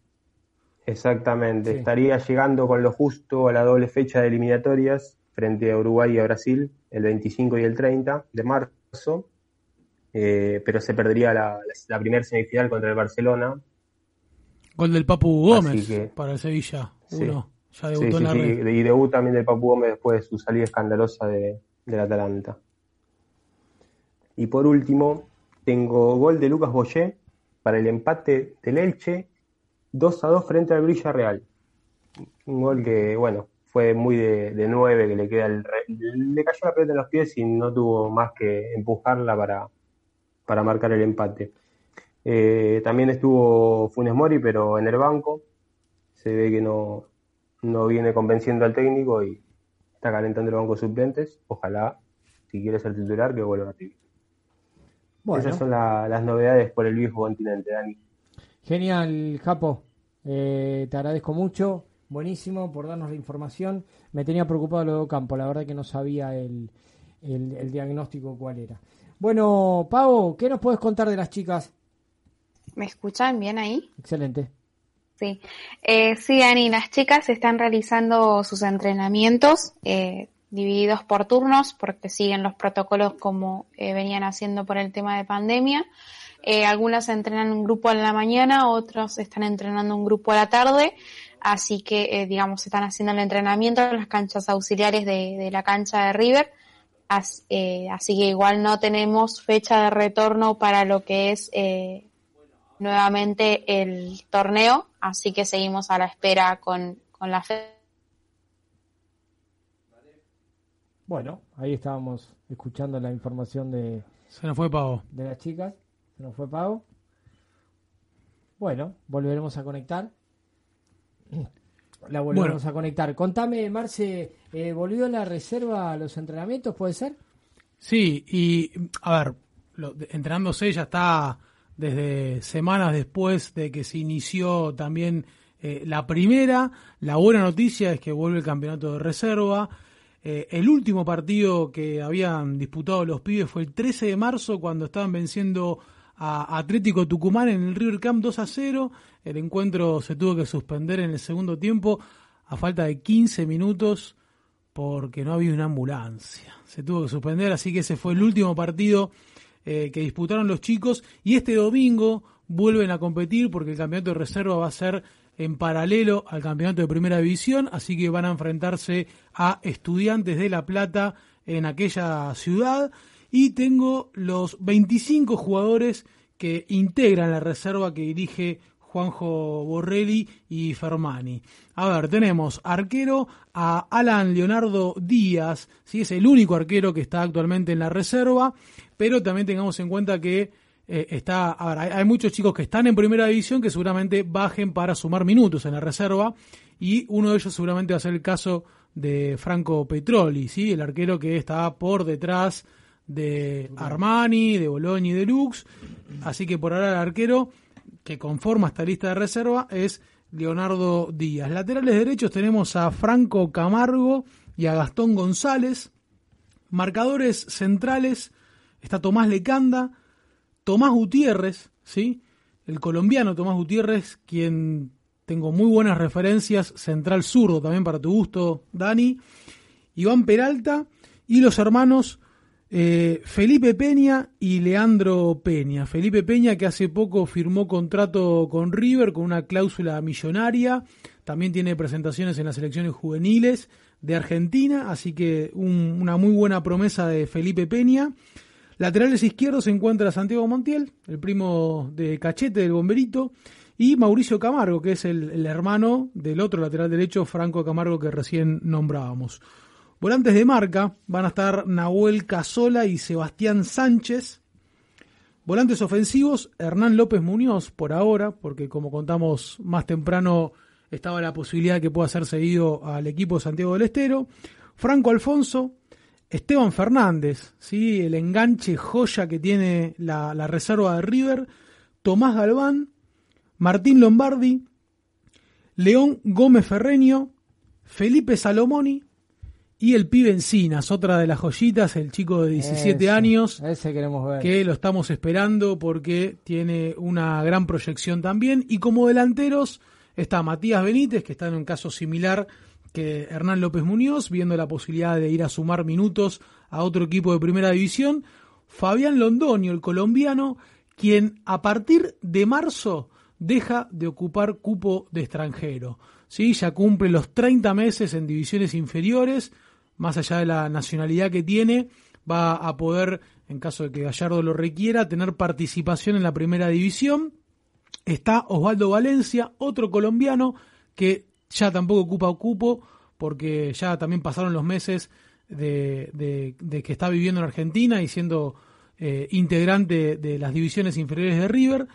Exactamente, estaría llegando con lo justo a la doble fecha de eliminatorias frente a Uruguay y a Brasil, el 25 y el 30 de marzo, eh, pero se perdería la, la primera semifinal contra el Barcelona. Gol del Papu Gómez que- para el Sevilla. Sí. Uno, ya debutó sí, en la sí, red. y debut también del Papu Gómez después de su salida escandalosa de, del Atalanta. Y por último, tengo gol de Lucas Boyé para el empate del Elche 2 a 2 frente al Villarreal. Un gol que, bueno, fue muy de, de 9, que le queda el le cayó la pelota en los pies y no tuvo más que empujarla para, para marcar el empate. Eh, también estuvo Funes Mori, pero en el banco. Se ve que no, no viene convenciendo al técnico y está calentando el banco de suplentes. Ojalá, si quiere ser titular, que vuelva a. Bueno. Esas son la- las novedades por el viejo continente, Dani. Genial, Japo. Eh, te agradezco mucho. Buenísimo por darnos la información. Me tenía preocupado lo de Ocampo. La verdad que no sabía el, el- el diagnóstico cuál era. Bueno, Pau, ¿qué nos puedes contar de las chicas? ¿Me escuchan bien ahí? Excelente. Sí, eh, sí, Dani, las chicas están realizando sus entrenamientos eh, divididos por turnos porque siguen los protocolos como eh, venían haciendo por el tema de pandemia. Eh, algunas entrenan un grupo en la mañana, otros están entrenando un grupo a la tarde, así que, eh, digamos, están haciendo el entrenamiento en las canchas auxiliares de, de la cancha de River. As- eh, así que igual no tenemos fecha de retorno para lo que es eh, nuevamente el torneo, así que seguimos a la espera con, con la fe. Bueno, ahí estábamos escuchando la información de, Se nos fue Pavo. de las chicas. Se nos fue Pau. Bueno, volveremos a conectar. La volveremos a conectar. Contame, Marce, eh, ¿volvió la reserva a los entrenamientos? ¿Puede ser? Sí, y a ver, lo- entrenándose ya está desde semanas después de que se inició también eh, la primera. La buena noticia es que vuelve el campeonato de reserva. Eh, el último partido que habían disputado los pibes fue el 13 de marzo cuando estaban venciendo a Atlético Tucumán en el River Camp 2 a 0. El encuentro se tuvo que suspender en el segundo tiempo a falta de 15 minutos porque no había una ambulancia. Se tuvo que suspender, así que ese fue el último partido eh, que disputaron los chicos. Y este domingo vuelven a competir porque el campeonato de reserva va a ser en paralelo al campeonato de primera división, así que van a enfrentarse a estudiantes de La Plata en aquella ciudad. Y tengo los 25 jugadores que integran la reserva que dirige Juanjo Borrelli y Fermani. A ver, tenemos arquero a Alan Leonardo Díaz, ¿sí? es el único arquero que está actualmente en la reserva, pero también tengamos en cuenta que eh, está, hay, muchos chicos que están en primera división que seguramente bajen para sumar minutos en la reserva y uno de ellos seguramente va a ser el caso de Franco Petroli, ¿sí? el arquero que está por detrás de Armani, de Bologna y de Lux, así que por ahora el arquero que conforma esta lista de reserva es Leonardo Díaz. Laterales derechos tenemos a Franco Camargo y a Gastón González. Marcadores centrales está Tomás Lecanda, Tomás Gutiérrez, ¿sí? El colombiano Tomás Gutiérrez, quien tengo muy buenas referencias, central zurdo también para tu gusto, Dani. Iván Peralta y los hermanos eh, Felipe Peña y Leandro Peña. Felipe Peña que hace poco firmó contrato con River con una cláusula millonaria. También tiene presentaciones en las selecciones juveniles de Argentina, así que una muy buena promesa de Felipe Peña. Laterales izquierdos se encuentra Santiago Montiel, el primo de Cachete del Bomberito, y Mauricio Camargo, que es el, hermano del otro lateral derecho, Franco Camargo, que recién nombrábamos. Volantes de marca van a estar Nahuel Casola y Sebastián Sánchez. Volantes ofensivos, Hernán López Muñoz por ahora, porque como contamos más temprano estaba la posibilidad de que pueda ser seguido al equipo de Santiago del Estero. Franco Alfonso, Esteban Fernández, ¿sí? el enganche joya que tiene la, reserva de River, Tomás Galván, Martín Lombardi, León Gómez Ferreño, Felipe Salomoni y el pibe Encinas, otra de las joyitas, el chico de 17 años, ese queremos ver. que lo estamos esperando porque tiene una gran proyección también. Y como delanteros está Matías Benítez, que está en un caso similar que Hernán López Muñoz, viendo la posibilidad de ir a sumar minutos a otro equipo de primera división. Fabián Londoño, el colombiano, quien a partir de marzo deja de ocupar cupo de extranjero. ¿sí? Ya cumple los 30 meses en divisiones inferiores, más allá de la nacionalidad que tiene, va a poder, en caso de que Gallardo lo requiera, tener participación en la primera división. Está Osvaldo Valencia, otro colombiano que ya tampoco ocupa cupo porque ya también pasaron los meses de, que está viviendo en Argentina y siendo eh, integrante de las divisiones inferiores de River,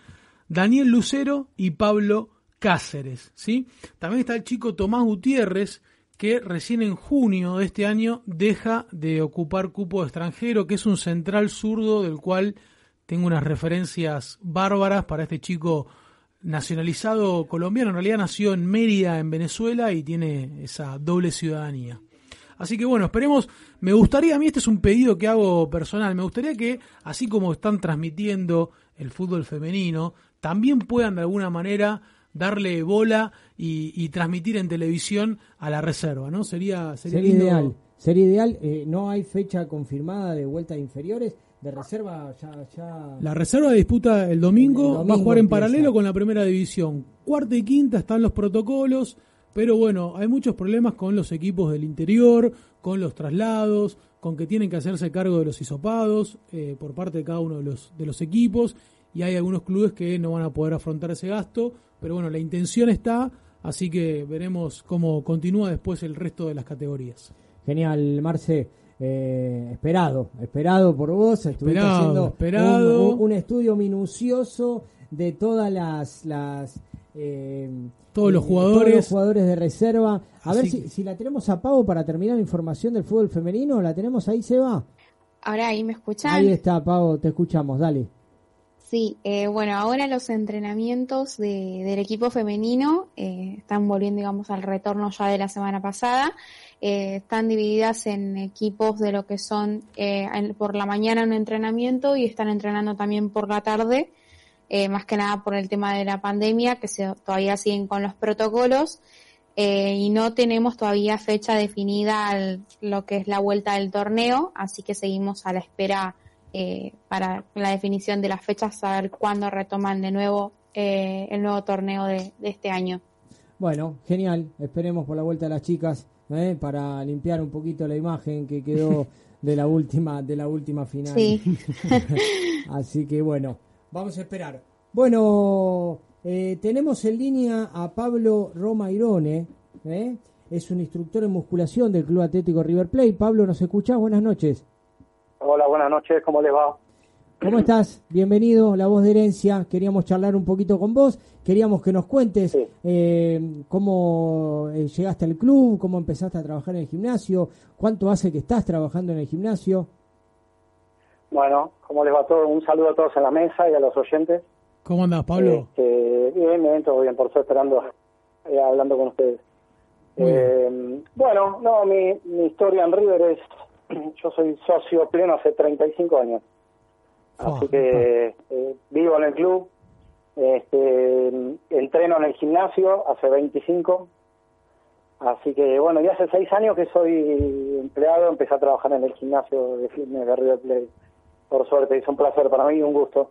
Daniel Lucero y Pablo Cáceres. ¿sí? También está el chico Tomás Gutiérrez, que recién en junio de este año deja de ocupar cupo extranjero, que es un central zurdo del cual tengo unas referencias bárbaras para este chico nacionalizado colombiano, en realidad nació en Mérida, en Venezuela, y tiene esa doble ciudadanía. Así que bueno, esperemos, me gustaría, a mí este es un pedido que hago personal, me gustaría que, así como están transmitiendo el fútbol femenino, también puedan de alguna manera darle bola y, transmitir en televisión a la reserva, ¿no? Sería, sería, ideal. Sería ideal, eh, no hay fecha confirmada de vuelta de inferiores, de reserva ya, La reserva disputa el domingo, va a jugar en paralelo con la primera división. Cuarta y quinta están los protocolos, pero bueno, hay muchos problemas con los equipos del interior, con los traslados, con que tienen que hacerse cargo de los hisopados eh, por parte de cada uno de los, de los equipos y hay algunos clubes que no van a poder afrontar ese gasto, pero bueno, la intención está, así que veremos cómo continúa después el resto de las categorías. Genial, Marce. Eh, esperado, esperado por vos. Estuviste haciendo esperado. Un, estudio minucioso de todas las, las eh, todos los jugadores jugadores de reserva. A ver si, si, la tenemos a Pau para terminar la información del fútbol femenino. ¿La tenemos ahí, Seba? Ahora ahí me escuchan. Ahí está, Pau, te escuchamos, dale. Sí, eh, bueno, ahora los entrenamientos del equipo femenino eh, están volviendo, digamos, al retorno ya de la semana pasada. Eh, están divididas en equipos de lo que son por la mañana un entrenamiento y están entrenando también por la tarde, más que nada por el tema de la pandemia, que se, todavía siguen con los protocolos. y no tenemos todavía fecha definida al, lo que es la vuelta del torneo, así que seguimos a la espera eh, para la definición de las fechas, saber cuándo retoman de nuevo eh, el nuevo torneo de, este año. Bueno, genial. Esperemos por la vuelta de las chicas ¿eh? para limpiar un poquito la imagen que quedó de la última de la última final. Sí. Así que bueno, vamos a esperar. Bueno, Eh, tenemos en línea a Pablo Roma Irone, ¿eh? es un instructor en musculación del Club Atlético River Plate. Pablo, ¿nos escuchás? Buenas noches. Hola, buenas noches, ¿cómo les va? ¿Cómo estás? Bienvenido, La Voz de Herencia. Queríamos charlar un poquito con vos. Queríamos que nos cuentes eh, cómo eh, llegaste al club, cómo empezaste a trabajar en el gimnasio, cuánto hace que estás trabajando en el gimnasio. Bueno, ¿cómo les va todo? Un saludo a todos en la mesa y a los oyentes. ¿Cómo andas, Pablo? Este, bien, bien, todo bien, por eso esperando, eh, hablando con ustedes. Eh, bueno, no, mi, mi historia en River es, yo soy socio pleno hace 35 años. Así que eh, vivo en el club, este, entreno en el gimnasio hace 25. Así que bueno, ya hace seis años que soy empleado, empecé a trabajar en el gimnasio de fitness de River Plate. Por suerte, es un placer para mí y un gusto.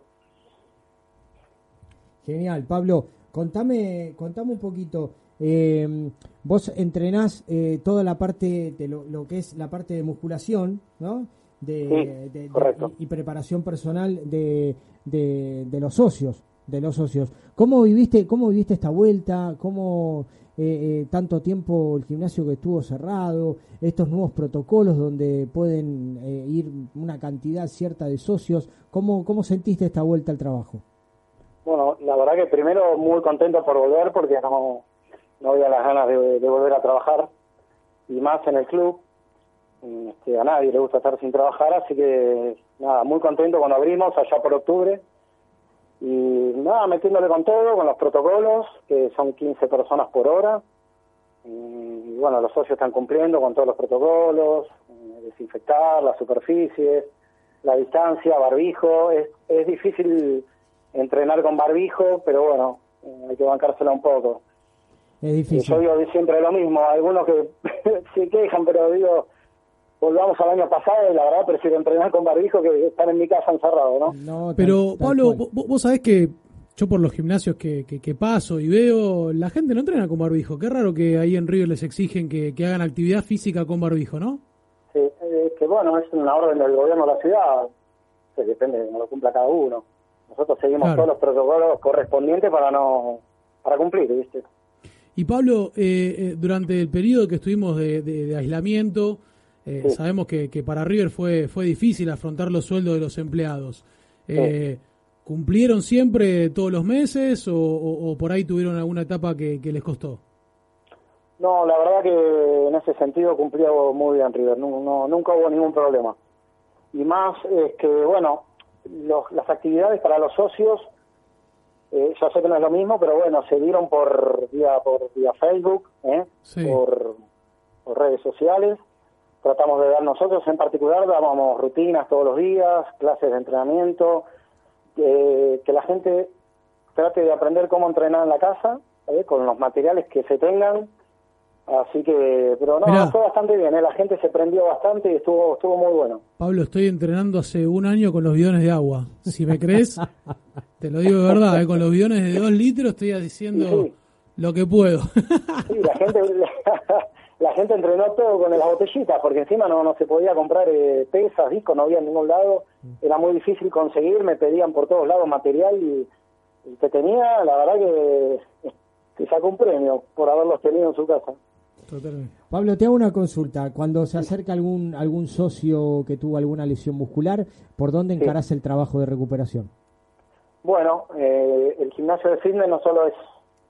Genial, Pablo. Contame, contame un poquito. Eh, vos entrenás eh, toda la parte de lo, que es la parte de musculación, ¿no? De, de, y, preparación personal de, de, los socios, de los socios. ¿Cómo viviste, cómo viviste esta vuelta? ¿Cómo eh, eh, tanto tiempo el gimnasio que estuvo cerrado? Estos nuevos protocolos donde pueden eh, ir una cantidad cierta de socios. ¿Cómo, cómo sentiste esta vuelta al trabajo? Bueno, la verdad que primero muy contento por volver porque no, no había las ganas de, volver a trabajar y más en el club. Este, a nadie le gusta estar sin trabajar, así que nada, muy contento cuando abrimos allá por octubre y nada, metiéndole con todo, con los protocolos, que son 15 personas por hora. Y bueno, los socios están cumpliendo con todos los protocolos, desinfectar las superficies, la distancia, barbijo. Es, es difícil entrenar con barbijo, pero bueno, eh, hay que bancársela un poco. Es difícil. Yo digo siempre lo mismo, algunos que se quejan, pero digo, volvamos al año pasado y la verdad prefiero entrenar con barbijo que estar en mi casa encerrado, ¿no? pero Pablo, vos, sabés que yo por los gimnasios que, que, paso y veo, la gente no entrena con barbijo. Qué raro que ahí en Río les exigen que, hagan actividad física con barbijo, ¿no? Sí, es que bueno, es una orden del gobierno de la ciudad, se depende de cómo lo cumpla cada uno. Nosotros seguimos todos los protocolos correspondientes para no para cumplir, ¿viste? Y Pablo, eh, eh, durante el periodo que estuvimos de, aislamiento, eh, sabemos que, para River fue, fue difícil afrontar los sueldos de los empleados. ¿Cumplieron siempre todos los meses o, por ahí tuvieron alguna etapa que, les costó? No, la verdad que en ese sentido cumplió muy bien River, no, nunca hubo ningún problema. Y más es que, bueno, las actividades para los socios, eh, ya sé que no es lo mismo, pero bueno, se dieron por vía, por vía Facebook, ¿eh? por, redes sociales. Tratamos de dar nosotros en particular, dábamos rutinas todos los días, clases de entrenamiento, que la gente trate de aprender cómo entrenar en la casa, ¿eh? con los materiales que se tengan, Así que, pero no, fue bastante bien, ¿eh? la gente se prendió bastante y estuvo estuvo muy bueno. Pablo, estoy entrenando hace un año con los bidones de agua. Si me crees, te lo digo de verdad, ¿eh? con los bidones de dos litros estoy diciendo lo que puedo. sí, la gente, la, gente entrenó todo con las botellitas, porque encima no, no se podía comprar eh, pesas, discos, no había en ningún lado, era muy difícil conseguir, me pedían por todos lados material y, y que tenía, la verdad que, que sacó un premio por haberlos tenido en su casa. Pablo, te hago una consulta. Cuando se acerca algún algún socio que tuvo alguna lesión muscular, ¿por dónde encarás el trabajo de recuperación? Bueno, eh, el gimnasio de fitness no solo es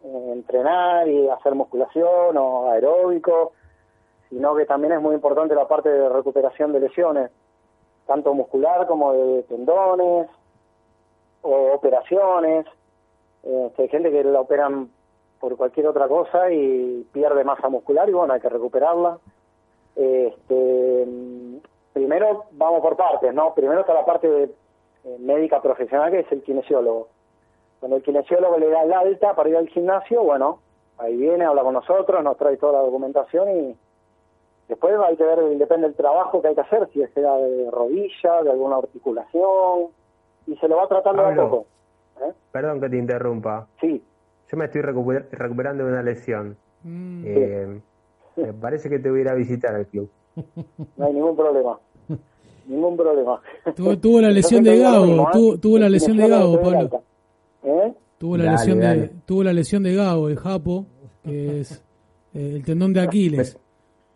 eh, entrenar y hacer musculación o aeróbico, sino que también es muy importante la parte de recuperación de lesiones, tanto muscular como de tendones o operaciones. Eh, hay gente que la operan por cualquier otra cosa y pierde masa muscular y bueno, hay que recuperarla. Este, primero vamos por partes, ¿no? Primero está la parte de, eh, médica profesional que es el kinesiólogo. Cuando el kinesiólogo le da el alta para ir al gimnasio, bueno, ahí viene, habla con nosotros, nos trae toda la documentación y después hay que ver, depende del trabajo que hay que hacer, si es sea de rodilla, de alguna articulación, y se lo va tratando a poco. ¿eh? Perdón que te interrumpa. Sí. Yo me estoy recuperando de una lesión. Mm. Eh, me parece que te voy a ir a visitar al club. No hay ningún problema. Ningún problema. Tuvo, la lesión de Gabo, tuvo, la lesión de Gabo, Pablo. ¿Eh? Tuvo la, Dale, lesión de, tuvo la lesión de Gago, el Japo, que es eh, el tendón de Aquiles.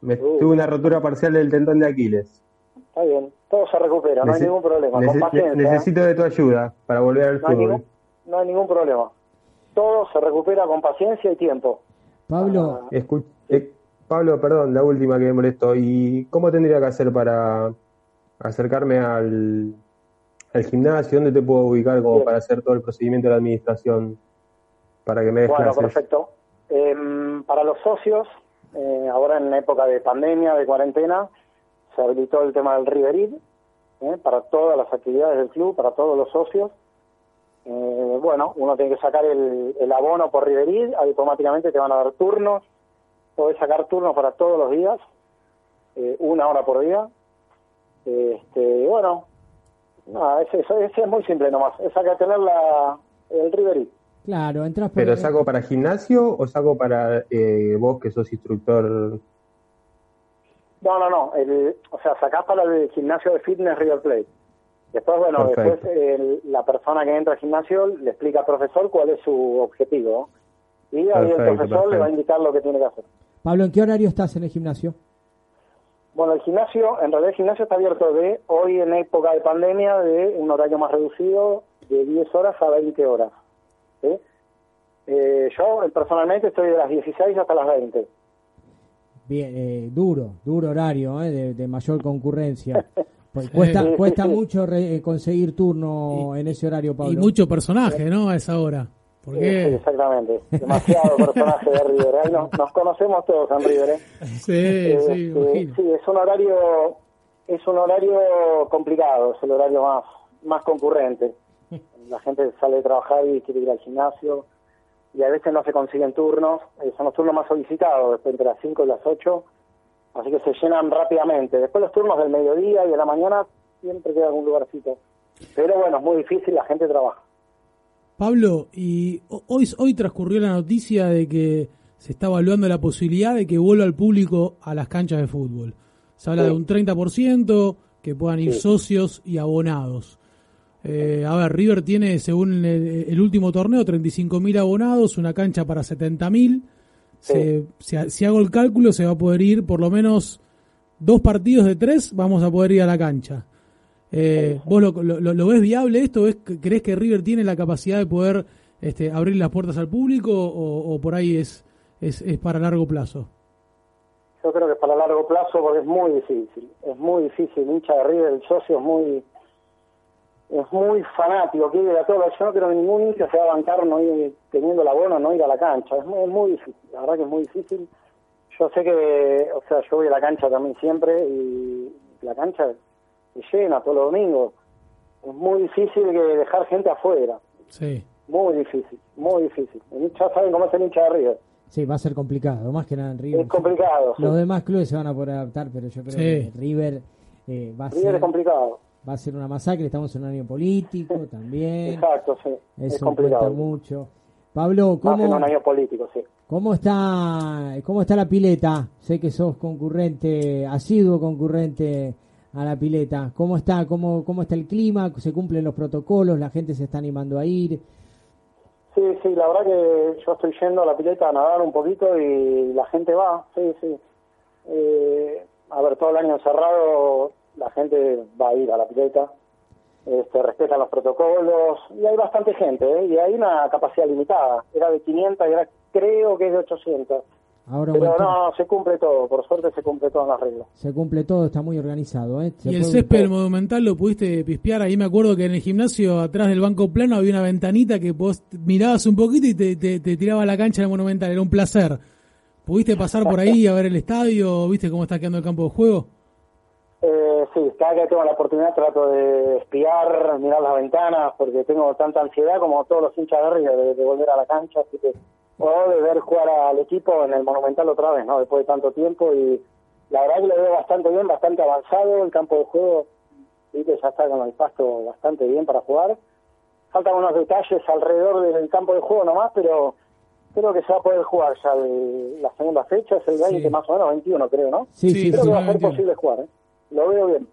Me tuve una rotura parcial del tendón de Aquiles. Está bien, todo se recupera, no hay ningún problema. nece- Con paciencia. ¿eh? necesito de tu ayuda para volver al No hay, fútbol. ningún, no hay ningún problema. Todo se recupera con paciencia y tiempo. Pablo, Escu- eh, Pablo, perdón, la última que me molestó. ¿Y cómo tendría que hacer para acercarme al, al gimnasio? ¿Dónde te puedo ubicar como Bien. para hacer todo el procedimiento de la administración? Para que me des Bueno, clases. perfecto. Em, para los socios, eh, ahora en época de pandemia, de cuarentena, se habilitó el tema del Riverid eh, para todas las actividades del club, para todos los socios. Eh, bueno, uno tiene que sacar el, el abono por Riverid, automáticamente te van a dar turnos, podés sacar turnos para todos los días, eh, una hora por día. Este, bueno, nada, ese, ese- ese es muy simple nomás, es sacar tener la, el Riverid. claro, entras por ¿Pero saco para gimnasio o saco para eh, vos que sos instructor? No, no, no. El, o sea, sacás para el gimnasio de fitness River Plate. Después, bueno, Perfecto. después el- la persona que entra al gimnasio le explica al profesor cuál es su objetivo. Y ahí el Perfecto, profesor le va a indicar lo que tiene que hacer. Pablo, ¿en qué horario estás en el gimnasio? Bueno, el gimnasio, en realidad el gimnasio está abierto de hoy en época de pandemia de un horario más reducido de 10 horas a 20 horas. ¿sí? Eh, yo personalmente estoy de las 16 hasta las 20. Bien, eh, duro, duro horario, eh, de, de mayor concurrencia. Pues cuesta cuesta sí. mucho re- eh, conseguir turno en ese horario, Pablo. Y mucho personaje, ¿no? A esa hora. Sí, exactamente. Demasiado personaje de River. Ahí nos, nos conocemos todos en River. ¿eh? sí, Eh, sí, eh, sí, es un horario es un horario complicado, es el horario más más concurrente. La gente sale de trabajar y quiere ir al gimnasio y a veces no se consiguen turnos, son los turnos más solicitados, después entre las 5 y las 8, así que se llenan rápidamente. Después los turnos del mediodía y de la mañana siempre queda algún lugarcito. Pero bueno, es muy difícil, la gente trabaja. Pablo, y ho- hoy, hoy transcurrió la noticia de que se está evaluando la posibilidad de que vuelva el público a las canchas de fútbol. Se habla Sí. de un 30%, que puedan ir Sí. socios y abonados. Eh, a ver, River tiene, según el, el último torneo, 35.000 abonados, una cancha para 70.000. Se, si, si hago el cálculo, se va a poder ir por lo menos dos partidos de tres, vamos a poder ir a la cancha. Eh, ¿Vos lo, lo- ves viable esto? ¿Ves, ¿Crees que River tiene la capacidad de poder este, abrir las puertas al público o, por ahí es, es, es para largo plazo? Yo creo que para largo plazo porque es muy difícil, es muy difícil, hincha de River, el socio es muy es muy fanático, quiere ir a todo, yo no creo que ningún hincha se va a bancar no ir, teniendo el abono, no ir a la cancha, es muy, es muy difícil, la verdad que es muy difícil. Yo sé que, o sea, yo voy a la cancha también siempre y la cancha llena todos los domingos. Es muy difícil que dejar gente afuera, Sí. muy difícil, muy difícil. Hincha, saben cómo es el hincha de River. Sí, va a ser complicado, más que nada en River. Es complicado, sí. Los demás clubes se van a poder adaptar, pero yo creo Sí. que River eh, va, a River ser, es complicado. va a ser una masacre. Estamos en un año político también. Exacto, sí. es Eso complicado. cuesta mucho. Pablo, en ¿cómo, un año político, sí. ¿cómo, está, ¿cómo está la pileta? Sé que sos concurrente, asiduo concurrente a la pileta. ¿Cómo está, cómo, cómo está el clima? ¿Se cumplen los protocolos? ¿La gente se está animando a ir? Sí, sí, la verdad que yo estoy yendo a la pileta a nadar un poquito y la gente va, sí, sí. Eh, a ver, todo el año encerrado, la gente va a ir a la pileta, este, respetan los protocolos y hay bastante gente, ¿eh? y hay una capacidad limitada. Era de 500 y ahora creo que es de 800. Ahora Pero no, se cumple todo, por suerte se cumple todas las reglas. se cumple todo, está muy organizado. ¿eh? Se ¿Y el césped del Monumental lo pudiste pispear? Ahí me acuerdo que en el gimnasio, atrás del banco plano, había una ventanita que vos mirabas un poquito y te, te, te tiraba a la cancha del Monumental. Era un placer. ¿Pudiste pasar por ahí a ver el estadio? ¿Viste cómo está quedando el campo de juego? Eh, sí, cada que tengo la oportunidad trato de espiar, mirar las ventanas, porque tengo tanta ansiedad como todos los hinchas de River de, de volver a la cancha, así que, o de ver jugar al equipo en el Monumental otra vez, ¿no? Después de tanto tiempo y la verdad que lo veo bastante bien, bastante avanzado, el campo de juego, sí que ya está con el pasto bastante bien para jugar. Faltan unos detalles alrededor del campo de juego nomás, pero creo que se va a poder jugar ya de la segunda fecha, es el 20 más o menos, 21 creo, ¿no? Sí, sí, creo sí. que va a ser posible jugar, ¿eh? Lo veo bien.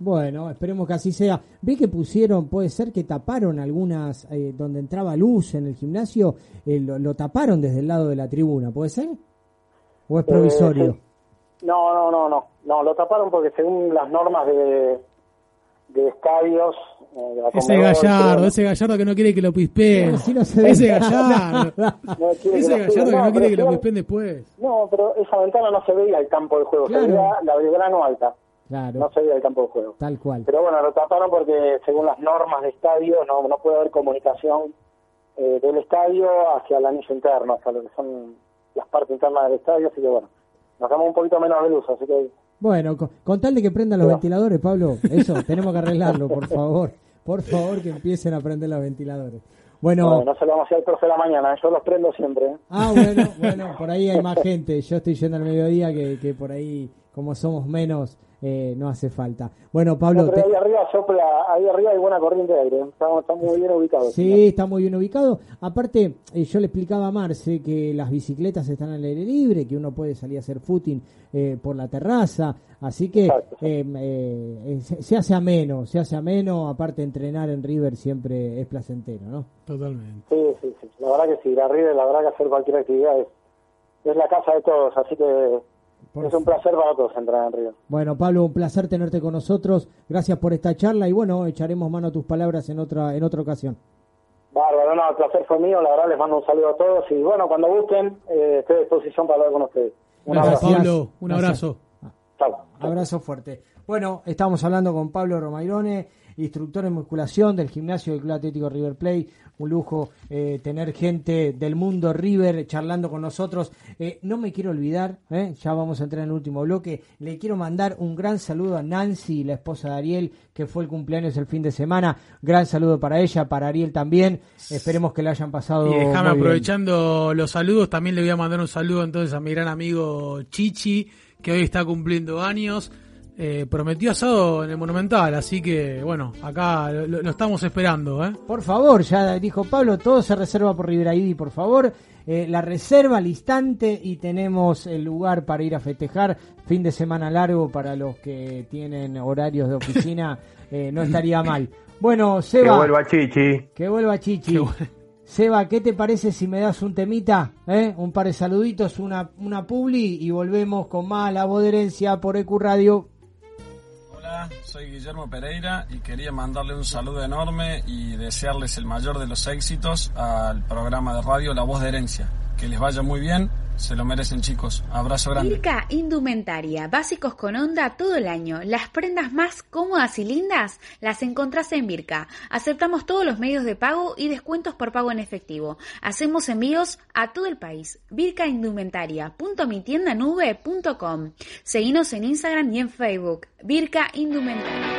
Bueno, esperemos que así sea. Vi que pusieron, puede ser que taparon algunas, eh, donde entraba luz en el gimnasio, eh, lo, lo, taparon desde el lado de la tribuna, ¿puede ser? ¿O es provisorio? Eh, sí. No, no, no, no, no, lo taparon porque según las normas de, de estadios... Eh, ese gallardo, ese gallardo que no quiere que lo pispeen. no ese gallardo. No ese gallardo que no quiere que lo pispeen después. No, pero esa ventana no se veía el campo de juego, Claro. se veía la Belgrano alta. Claro, No se veía el campo de juego. tal cual. Pero bueno, lo taparon porque según las normas de estadio no, no puede haber comunicación eh, del estadio hacia el anillo interno, hacia lo que son las partes internas del estadio, así que bueno, nos damos un poquito menos de luz, así que Bueno, con, con tal de que prendan los ventiladores, Pablo, eso, tenemos que arreglarlo, por favor. Por favor, que empiecen a prender los ventiladores. Bueno, no, no se lo vamos a hacer al profe de la mañana, yo los prendo siempre. ¿eh? ah, bueno, bueno, por ahí hay más gente. Yo estoy yendo al mediodía que, que por ahí, como somos menos, eh, no hace falta. Bueno, Pablo, No, pero te- ahí arriba sopla, ahí arriba hay buena corriente de aire, estamos, estamos muy bien ubicados. Sí, está muy bien ubicado. Aparte, eh, yo le explicaba a Marce que las bicicletas están al aire libre, que uno puede salir a hacer footing eh, por la terraza, así que eh, eh, eh, se, se hace ameno, se hace ameno. Aparte, entrenar en River siempre es placentero, ¿no? Totalmente. Sí, sí, sí, la verdad que sí, la River, la verdad que hacer cualquier actividad es, es la casa de todos, así que es un placer para todos entrar en River. Bueno, Pablo, un placer tenerte con nosotros. Gracias por esta charla y bueno, echaremos mano a tus palabras en otra en otra ocasión. Bárbaro, no, el placer fue mío, la verdad les mando un saludo a todos y bueno, cuando gusten, eh, estoy a disposición para hablar con ustedes. Un Gracias, abrazo. Pablo. Un Gracias. abrazo. Chao. Abrazo fuerte. Bueno, estamos hablando con Pablo Romairone, instructor en musculación del gimnasio del Club Atlético River Plate. Un lujo eh, tener gente del mundo River charlando con nosotros. Eh, no me quiero olvidar, eh, ya vamos a entrar en el último bloque. Le quiero mandar un gran saludo a Nancy, la esposa de Ariel, que fue el cumpleaños el fin de semana. Gran saludo para ella, para Ariel también. Esperemos que la hayan pasado. Y déjame muy bien. aprovechando los saludos, también le voy a mandar un saludo entonces a mi gran amigo Chichi, que hoy está cumpliendo años. Eh, prometió asado en el Monumental, así que bueno, acá lo, lo estamos esperando. ¿eh? Por favor, ya dijo Pablo, todo se reserva por River ID, por favor. Eh, la reserva al instante y tenemos el lugar para ir a festejar. Fin de semana largo para los que tienen horarios de oficina, eh, no estaría mal. Bueno, Que Seba, vuelva Chichi. que vuelva Chichi. Seba, ¿qué te parece si me das un temita? eh? Un par de saluditos, una, una publi y volvemos con más La Voz de Herencia por EQ Radio. Hola, soy Guillermo Pereira y quería mandarle un saludo enorme y desearles el mayor de los éxitos al programa de radio La Voz de Herencia. Que les vaya muy bien, se lo merecen chicos. Abrazo grande. Virca Indumentaria, básicos con onda todo el año. Las prendas más cómodas y lindas las encontrás en Virca. Aceptamos todos los medios de pago y descuentos por pago en efectivo. Hacemos envíos a todo el país. vircaindumentaria.mitiendanube.com. Seguinos en Instagram y en Facebook. Virca Indumentaria.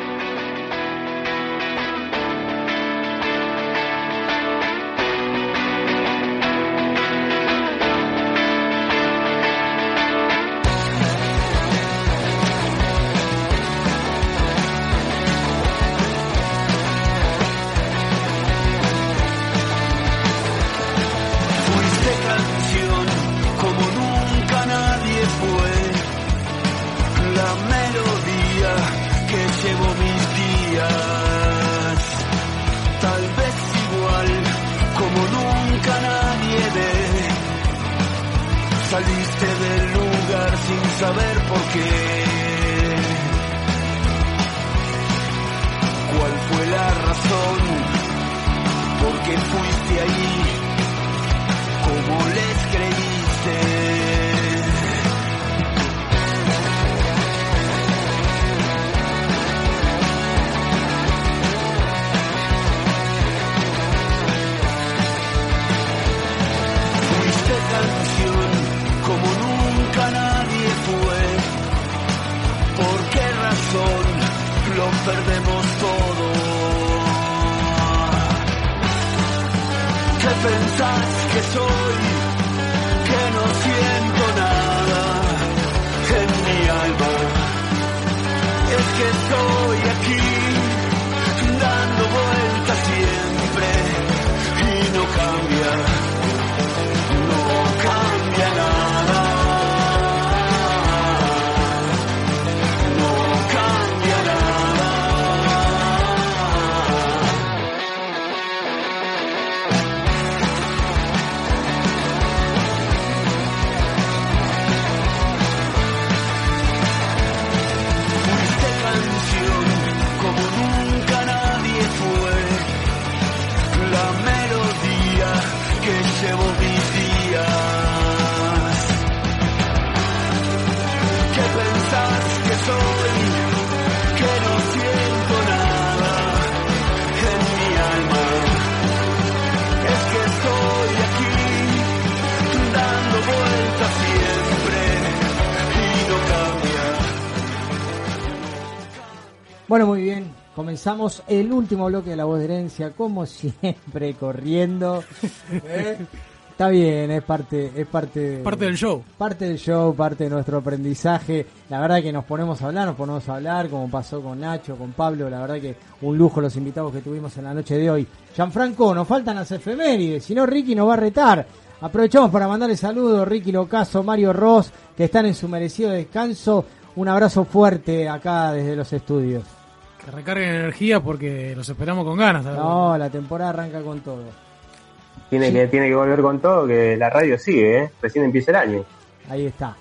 Comenzamos el último bloque de La Voz de Herencia, como siempre, corriendo. ¿Eh? Está bien, es parte, es parte, parte del show. Parte del show, parte de nuestro aprendizaje. La verdad que nos ponemos a hablar, nos ponemos a hablar, como pasó con Nacho, con Pablo. La verdad que un lujo los invitados que tuvimos en la noche de hoy. Gianfranco, nos faltan las efemérides, si no Ricky nos va a retar. Aprovechamos para mandarle saludos, Ricky Locaso, Mario Ross, que están en su merecido descanso. Un abrazo fuerte acá desde los estudios. Que recarguen energía porque los esperamos con ganas. No, la temporada arranca con todo. Tiene, que, tiene que volver con todo, que la radio sigue, ¿eh? recién empieza el año. Ahí está.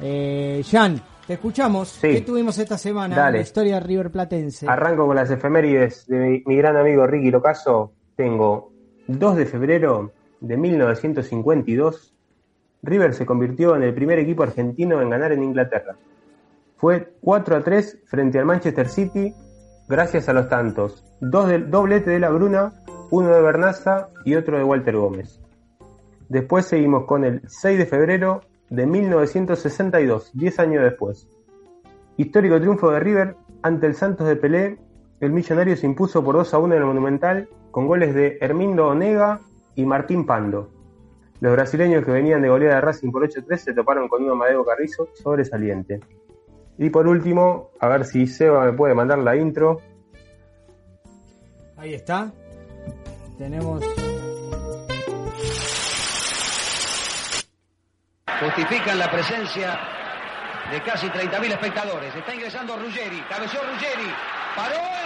Eh, Jan, te escuchamos. ¿Qué tuvimos esta semana en la historia River Platense? Arranco con las efemérides de mi, mi gran amigo Ricky Locaso. Tengo 2 de febrero de 1952. River se convirtió en el primer equipo argentino en ganar en Inglaterra. Fue 4 a 3 frente al Manchester City gracias a los tantos. Dos del doblete de la Bruna, uno de Bernaza y otro de Walter Gómez. Después seguimos con el 6 de febrero de 1962, 10 años después. Histórico triunfo de River ante el Santos de Pelé. El millonario se impuso por 2 a 1 en el Monumental con goles de Hermindo Onega y Martín Pando. Los brasileños que venían de goleada de Racing por 8-3 se toparon con un Amadeo Carrizo sobresaliente. Y por último, a ver si Seba me puede mandar la intro. Ahí está. Tenemos. Justifican la presencia de casi 30.000 espectadores. Está ingresando Ruggeri. Cabeció Ruggeri. Paró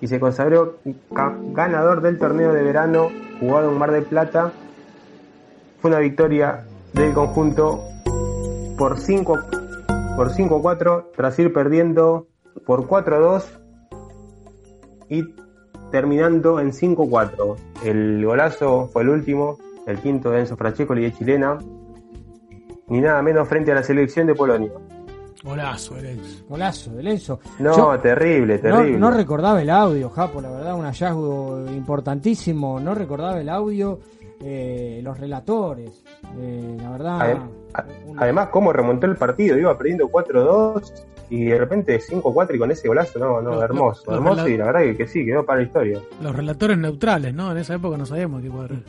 y se consagró ganador del torneo de verano jugado en Mar del Plata. Fue una victoria del conjunto por 5 por 5 4 tras ir perdiendo por 4 2 y terminando en 5 4. El golazo fue el último el quinto de Enzo Francescoli de chilena, ni nada menos frente a la selección de Polonia. Golazo de Enzo. Golazo de Enzo. No, terrible, terrible. No, recordaba el audio, Japo, la verdad, un hallazgo importantísimo. No recordaba el audio, eh, los relatores, eh, la verdad. Además, cómo remontó el partido, iba perdiendo 4-2 y de repente 5-4 y con ese golazo, no, no, hermoso, hermoso y la verdad que, que, sí, quedó para la historia. Los relatores neutrales, ¿no? En esa época no sabíamos qué poder.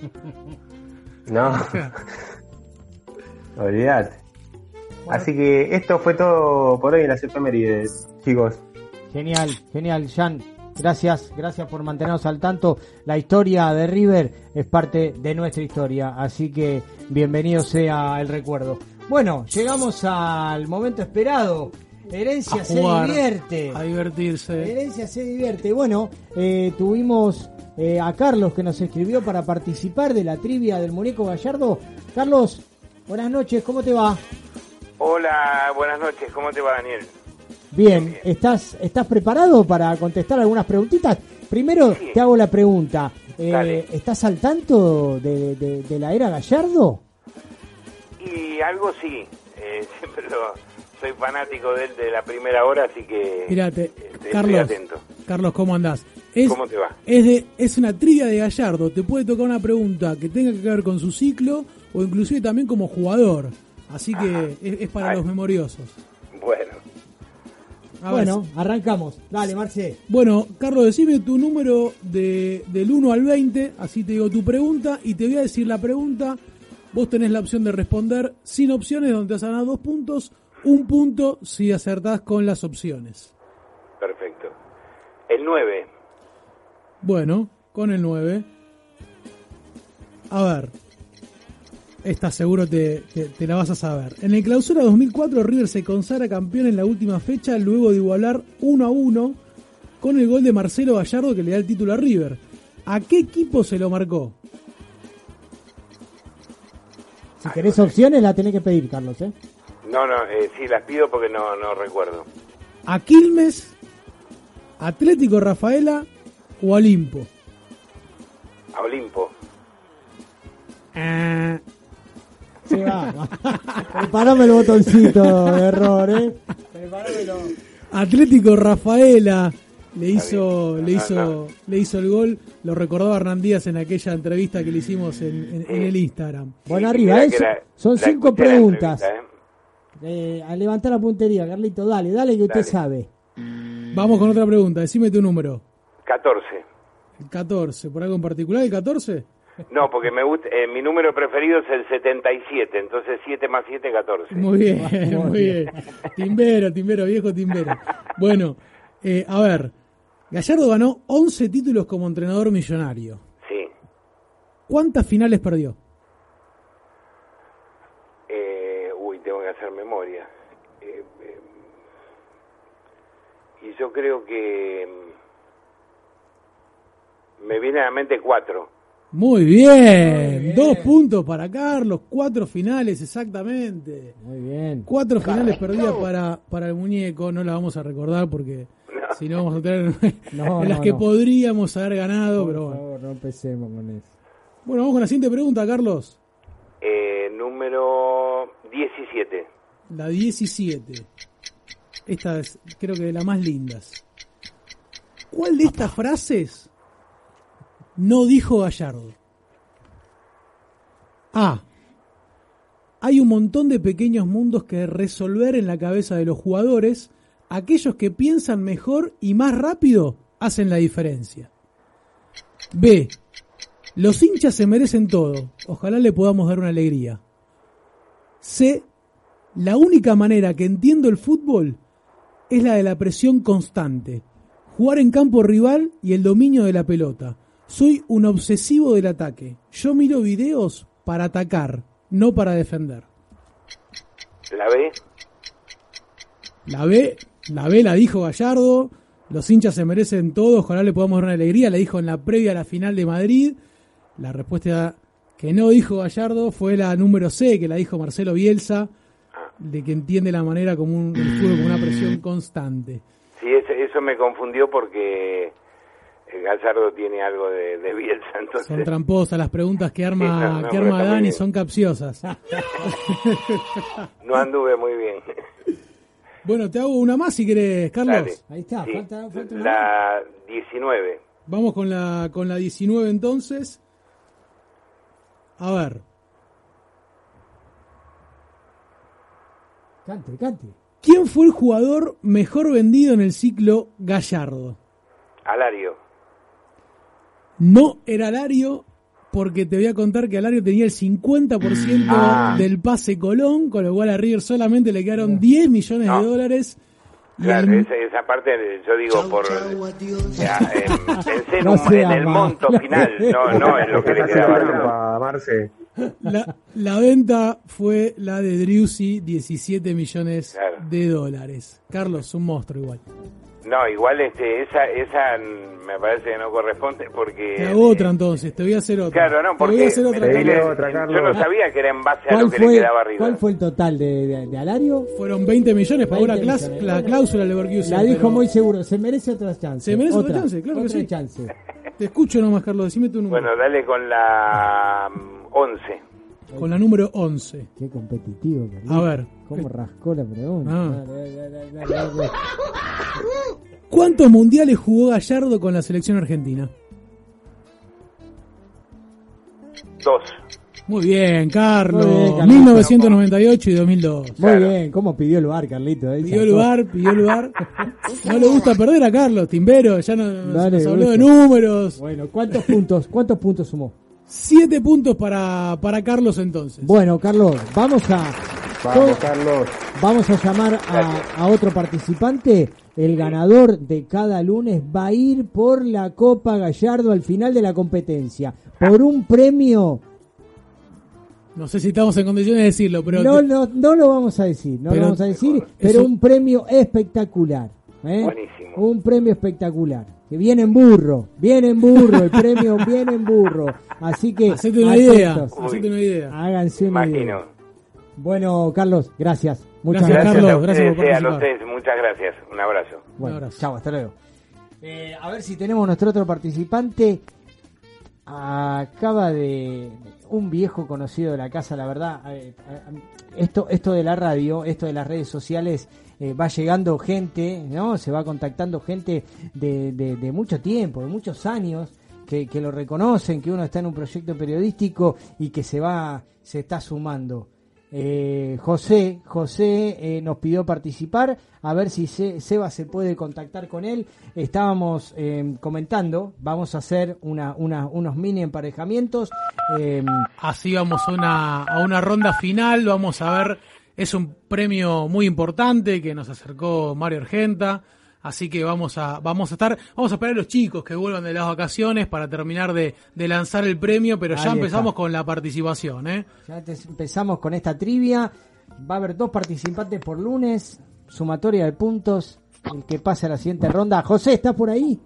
No. Olvídate. Así que esto fue todo por hoy en las efemérides, chicos. Genial, genial, Jan. Gracias, gracias por mantenernos al tanto. La historia de River es parte de nuestra historia, así que bienvenido sea el recuerdo. Bueno, llegamos al momento esperado. Herencia se divierte. A divertirse. Herencia se divierte. Bueno, eh, tuvimos eh, a Carlos que nos escribió para participar de la trivia del muñeco Gallardo. Carlos, buenas noches, ¿cómo te va? Hola, buenas noches, ¿cómo te va Daniel? Bien, ¿estás, ¿estás preparado para contestar algunas preguntitas? Primero te hago la pregunta, eh, ¿estás al tanto de, la era Gallardo? Y algo sí, eh, siempre soy fanático de él de la primera hora, así que Mirate, Carlos, atento. Carlos, ¿cómo andás? ¿Cómo te va? Es, de, es una trivia de Gallardo. Te puede tocar una pregunta que tenga que ver con su ciclo o inclusive también como jugador. Así que es, para los memoriosos. Bueno. bueno, arrancamos. Dale, Marce. Bueno, Carlos, decime tu número de, del 1 al 20, así te digo tu pregunta y te voy a decir la pregunta. Vos tenés la opción de responder sin opciones, donde te vas a ganar dos puntos, un punto si acertás con las opciones. Perfecto. El 9. Bueno, con el 9. A ver. Esta seguro te, te- te la vas a saber. En el clausura 2004, River se consagra campeón en la última fecha luego de igualar 1 a 1 con el gol de Marcelo Gallardo que le da el título a River. ¿A qué equipo se lo marcó? Si querés opciones, la tenés que pedir, Carlos, ¿eh? No, no, eh, sí, las pido porque no, no recuerdo. ¿A Quilmes, Atlético Rafaela o Olimpo? A Olimpo. Ah, Sí, va. Preparame el botoncito de error, ¿eh? Preparámelo. Atlético Rafaela le hizo, le hizo, le hizo el gol. Lo recordaba Hernán Díaz en aquella entrevista que le hicimos en, en- en el Instagram. Bueno, arriba, ¿eh? Son la cinco preguntas. ¿eh? Eh, a levantar la puntería, Carlito, dale, dale que usted Dale. sabe. Vamos con otra pregunta. Decime tu número. 14. El 14. ¿Por algo en particular el 14? No, porque me gusta, eh, mi número preferido es el 77, entonces 7 más 7, 14. Muy bien, muy bien. Timbero, timbero, viejo timbero. Bueno, eh, a ver. Gallardo ganó 11 títulos como entrenador millonario. Sí. ¿Cuántas finales perdió? Eh, uy, tengo que hacer memoria. Eh, eh, y yo creo que mm, me viene a la mente 4. Muy bien. Dos puntos para Carlos, cuatro finales exactamente. Muy bien. Cuatro finales perdidas para, para el muñeco, no las vamos a recordar porque si no vamos a tener No, en las no, que no. podríamos haber ganado, Por pero bueno. favor, no empecemos con eso. Bueno, vamos con la siguiente pregunta, Carlos. Eh, número 17. La 17. Esta es, creo que de las más lindas. ¿Cuál de estas frases no dijo Gallardo? A. Hay un montón de pequeños mundos que resolver en la cabeza de los jugadores. Aquellos que piensan mejor y más rápido hacen la diferencia. B. Los hinchas se merecen todo. Ojalá le podamos dar una alegría. C. La única manera que entiendo el fútbol es la de la presión constante. Jugar en campo rival y el dominio de la pelota. Soy un obsesivo del ataque. Yo miro videos para atacar, no para defender. La B. La B, la B la dijo Gallardo. Los hinchas se merecen todo. Ojalá le podamos dar una alegría. La dijo en la previa a la final de Madrid. La respuesta que no dijo Gallardo fue la número C, que la dijo Marcelo Bielsa, de que entiende la manera como un, el fútbol como una presión constante. Sí, eso, me confundió porque Gallardo tiene algo de, de Bielsa, entonces... Son tramposas las preguntas que arma, Sí, no, no, que arma Dani, son capciosas. No anduve muy bien. bueno, te hago una más si querés, Carlos. Dale. Ahí está, Sí. falta, falta una La 19. Vamos con la, con la 19 entonces. A ver, Cante, cante. ¿quién fue el jugador mejor vendido en el ciclo Gallardo? Alario. No era Alario, porque te voy a contar que Alario tenía el 50% Ah. del pase Colón, con lo cual a River solamente le quedaron 10 millones No. de dólares. Claro, el- esa, esa parte yo digo por... ya, pensé en, No un- se en el monto final, no, no en lo que le quedaba. trampa, Marce. la, la venta fue la de Driussi, 17 millones Claro. de dólares. Carlos, un monstruo igual. No, igual este, esa, esa mm, me parece que no corresponde porque... Te hago otra entonces, te voy a hacer otra. Claro, no, Te voy porque a hacer otra. Carlos. yo Carlos. no sabía que era en base a ¿Cuál lo que le fue, quedaba arriba. ¿Cuál fue el total de, de, de Alario? Fueron 20 millones, pagó la, 20 clas- millones. la cláusula de Leverkusen. La dijo pero- muy seguro, se merece otra chance. Se merece otra chance, claro que otra sí. chance. Te escucho nomás, Carlos, decime tu número. Bueno, dale con la mm, 11. Con la número 11. Qué competitivo, Carlito. A ver. ¿Cómo rascó la pregunta? Ah. Dale, dale, dale, dale, dale. ¿Cuántos mundiales jugó Gallardo con la selección argentina? Dos. Muy bien, Carlos. Muy bien, Carlito. 1998 y 2002. Muy bien, ¿cómo pidió el bar, Carlito? Ahí Pidió el lugar, pidió el lugar. No le gusta perder a Carlos, Timbero, ya no, nos, Dale, nos habló de números. Bueno, ¿cuántos puntos? ¿Cuántos puntos sumó? Siete puntos para, para Carlos entonces. Bueno, Carlos, vamos a Vamos, Carlos. vamos a llamar a, a otro participante el ganador de cada lunes va a ir por la Copa Gallardo al final de la competencia, por un premio no sé si estamos en condiciones de decirlo, pero... No, no, no lo vamos a decir, no lo vamos a decir, pero un premio espectacular. ¿eh? Buenísimo. Un premio espectacular. Que viene en burro, viene en burro, el premio viene en burro. Así que... Hacete una idea, hacete una idea. Háganse una Imagino. idea. Bueno, Carlos, gracias. Muchas Gracias, gracias. Carlos, gracias por a tres, muchas gracias. Un abrazo. Bueno, chao, hasta luego. Eh, a ver si tenemos nuestro otro participante. Acaba de un viejo conocido de la casa, la verdad. eh, eh, esto, esto de la radio, esto de las redes sociales, eh, va llegando gente, ¿no? Se va contactando gente de, de, de mucho tiempo, de muchos años, que, que lo reconocen, que uno está en un proyecto periodístico y que se va, se está sumando. Eh, José, José eh, nos pidió participar, a ver si Se- Seba se puede contactar con él. Estábamos eh, comentando, vamos a hacer unos mini emparejamientos. eh, Así vamos una, a una ronda final, vamos a ver, es un premio muy importante que nos acercó Mario Argenta, así que vamos a, vamos a estar, vamos a esperar a los chicos que vuelvan de las vacaciones para terminar de, de lanzar el premio, pero ya empezamos está. con la participación, ¿eh? ya te- empezamos con esta trivia. Va a haber dos participantes por lunes, sumatoria de puntos. El que pase a la siguiente ronda. José, ¿estás por ahí?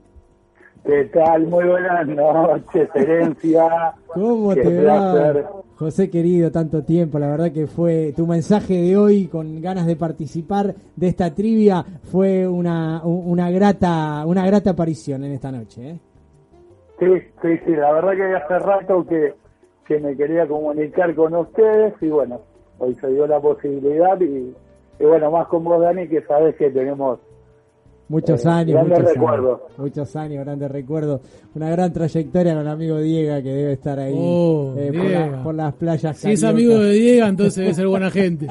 ¿Qué tal? Muy buenas noches, Herencia. ¿Cómo Qué te va? José querido, tanto tiempo, la verdad que fue tu mensaje de hoy con ganas de participar de esta trivia fue una, una grata una grata aparición en esta noche. ¿eh? Sí, sí, sí, la verdad que hace rato que, que me quería comunicar con ustedes y bueno, hoy se dio la posibilidad y, y bueno, más con vos, Dani, que sabes que tenemos Muchos Eh, años, grandes muchos recuerdos. años, muchos años, grandes recuerdos, una gran trayectoria con el amigo Diego que debe estar ahí Oh, eh, por, Diego. la- por las playas. Si es amigo de Diego, entonces debe ser buena gente.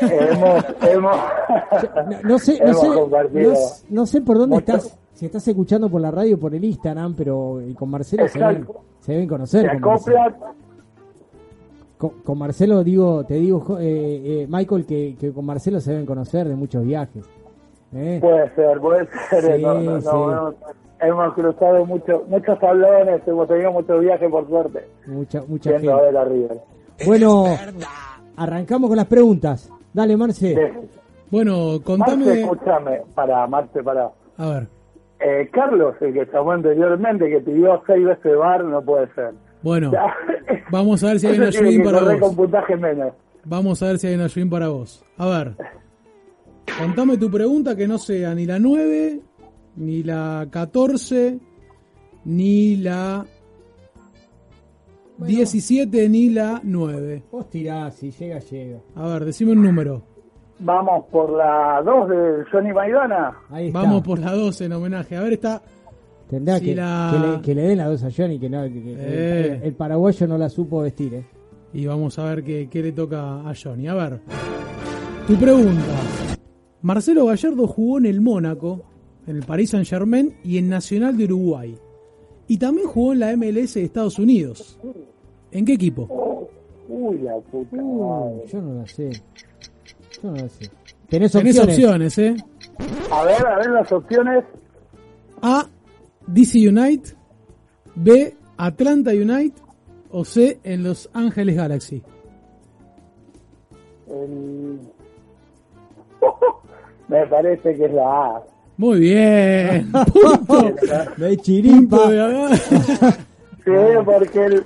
hemos, hemos, No, no sé, no sé, no, no sé por dónde mucho. estás, si estás escuchando por la radio o por el Instagram, pero y con Marcelo se deben, Exacto. se deben conocer. se con Marcelo. acopla Con, con Marcelo digo, te digo, eh, eh, Michael, que, que con Marcelo se deben conocer de muchos viajes. ¿Eh? Puede ser, puede ser. Sí, no, no, no, sí. hemos, hemos cruzado mucho, muchos tablones, hemos tenido muchos viajes por suerte. Mucha, mucha Yendo a gente. ver a River. Bueno, arrancamos con las preguntas. Dale, Marce. Bueno, Marce, contame... escúchame, para Marce, para. A ver, Eh, Carlos, el que llamó anteriormente, que pidió seis veces bar, no puede ser. bueno, vamos a ver si hay una para vos. menos. Vamos a ver si hay una para vos. A ver, contame tu pregunta que no sea ni la 9, ni la 14, ni la 17, ni la 9. Vos tirás, si llega, llega. A ver, decime un número. Vamos por la 2 de Johnny Maidana. Ahí está. Vamos por la 12 en homenaje. A ver, está... Tendrá si que, la- que le, que le den la dos a Johnny, que no, que- que- Eh. el, el paraguayo no la supo vestir. ¿eh? Y vamos a ver qué, qué le toca a Johnny. A ver, tu pregunta. Marcelo Gallardo jugó en el Mónaco, en el Paris Saint Germain y en Nacional de Uruguay. Y también jugó en la MLS de Estados Unidos. ¿En qué equipo? Uy, la puta Uy, madre. yo no la sé. Yo no la sé. Tenés Tenés opciones. opciones, ¿eh? A ver, a ver las opciones. A. DC United. B. Atlanta United. O C. En Los Ángeles Galaxy. El- Me parece que es la A. Muy bien. Punto. De chiripa. Punto de acá. Sí, porque el,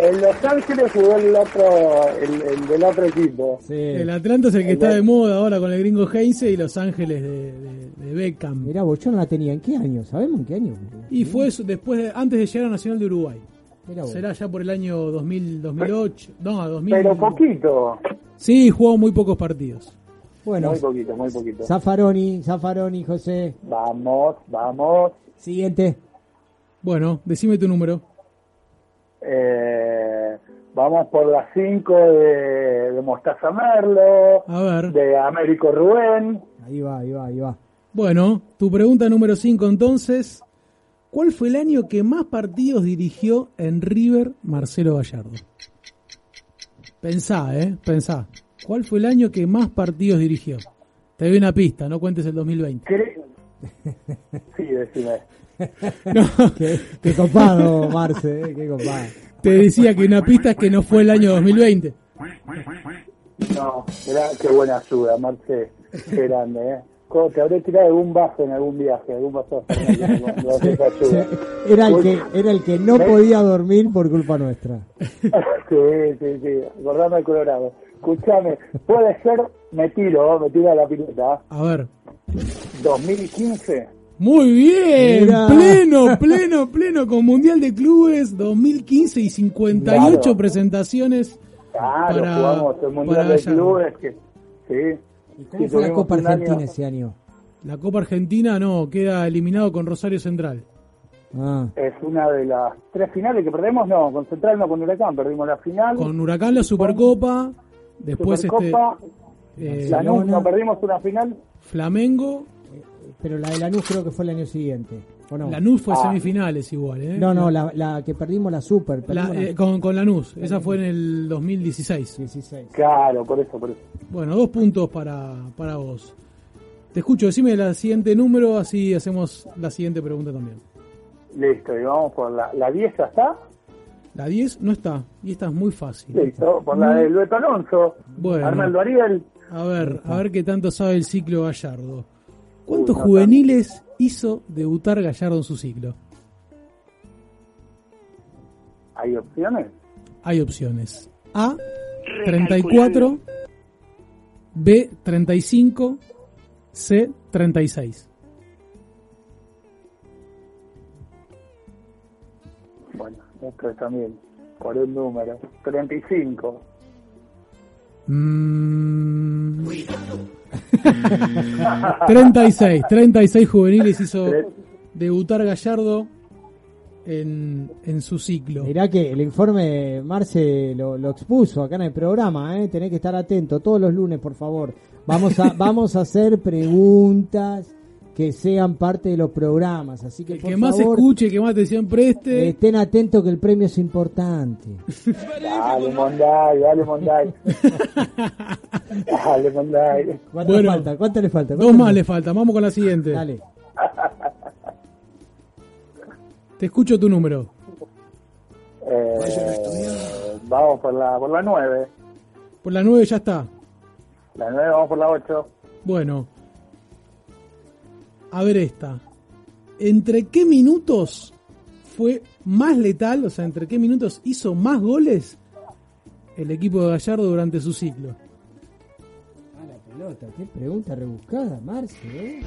en Los Ángeles jugó el otro, el, el del otro equipo. Sí. El Atlanta es el que está de moda ahora con el gringo Heinze y Los Ángeles de, de- de Beckham. Mirá, vos, yo no la tenía. ¿En qué año? ¿Sabemos en qué año? Y fue después, de- antes de llegar a Nacional de Uruguay. Será ya por el año 2000, 2008. No, 2000. Pero poquito. Sí, jugó muy pocos partidos. Bueno, Muy poquito, muy poquito. Zafaroni, Zafaroni, José. Vamos, vamos. Siguiente. Bueno, decime tu número. Eh, vamos por las 5 de, de Mostaza Merlo, A ver. de Américo Rubén. Ahí va, ahí va, ahí va. Bueno, tu pregunta número 5 entonces. ¿Cuál fue el año que más partidos dirigió en River Marcelo Gallardo? Pensá, ¿eh? Pensá. ¿Cuál fue el año que más partidos dirigió? Te doy una pista, no cuentes el 2020. Cre- Sí, decime. No. qué, qué copado, Marce, eh, qué copado. Te decía que una pista es que no fue el año 2020. No, era, qué buena ayuda, Marce. Qué grande, ¿eh? ¿Cómo te habré tirado algún vaso en algún viaje, algún vaso ayuda. Era el que, era el que no ¿Ves? podía dormir por culpa nuestra. sí, sí, sí, acordame el Colorado. Escuchame, puede ser, me tiro, me tiro a la pilota. A ver. 2015. Muy bien, Mirá. pleno, pleno, pleno, con Mundial de Clubes 2015 y 58 Claro. presentaciones. Claro, para- jugamos el Mundial de. Clubes. Que, sí. ¿Cómo Sí, fue la Copa año- Argentina ese año? La Copa Argentina no, queda eliminado con Rosario Central. Ah, Es una de las tres finales que perdemos, no, con Central no, con Huracán, perdimos la final. Con Huracán la Supercopa, después Supercopa, este eh, Lanús, no perdimos una final. Flamengo, pero la de Lanús creo que fue el año siguiente. ¿o no? Lanús fue Ah. semifinales igual, ¿eh? No, no, la, la que perdimos la Super. Perdimos la- eh, con, con Lanús, esa fue en el 2016. 16. Claro, por eso, por eso. Bueno, dos puntos para, para vos. Te escucho, decime el siguiente número, así hacemos la siguiente pregunta también. Listo, y vamos por la, la 10 ya está. La 10 no está, y esta es muy fácil. Listo, por la del Beto Alonso. Bueno. Arnaldo Ariel. A ver, a ver qué tanto sabe el ciclo Gallardo. ¿Cuántos Uy, no juveniles hizo debutar Gallardo en su ciclo? ¿Hay opciones? Hay opciones. A, 34, B, 35, C, 36. Bueno, esto es también por un número. 35. Mm. 36, 36 juveniles hizo debutar Gallardo en, en su ciclo. Mirá que el informe Marce lo, lo expuso acá en el programa, ¿eh? tenés que estar atento todos los lunes, por favor. Vamos a, vamos a hacer preguntas que sean parte de los programas, así que El por que más favor, escuche, que más atención preste. estén atentos que el premio es importante. Dale, Monday, dale, Monday. dale, Monday. ¿Cuánto Bueno, le falta? ¿Cuánto le falta? Dos ¿Cuánto más le falta, vamos con la siguiente. Dale. Te escucho tu número. Eh, vamos por la, por la 9. Por la 9 ya está. La 9, vamos por la 8. Bueno. A ver esta. ¿Entre qué minutos fue más letal? O sea, ¿entre qué minutos hizo más goles el equipo de Gallardo durante su ciclo? Ah, la pelota, qué pregunta rebuscada, Marce, ¿eh?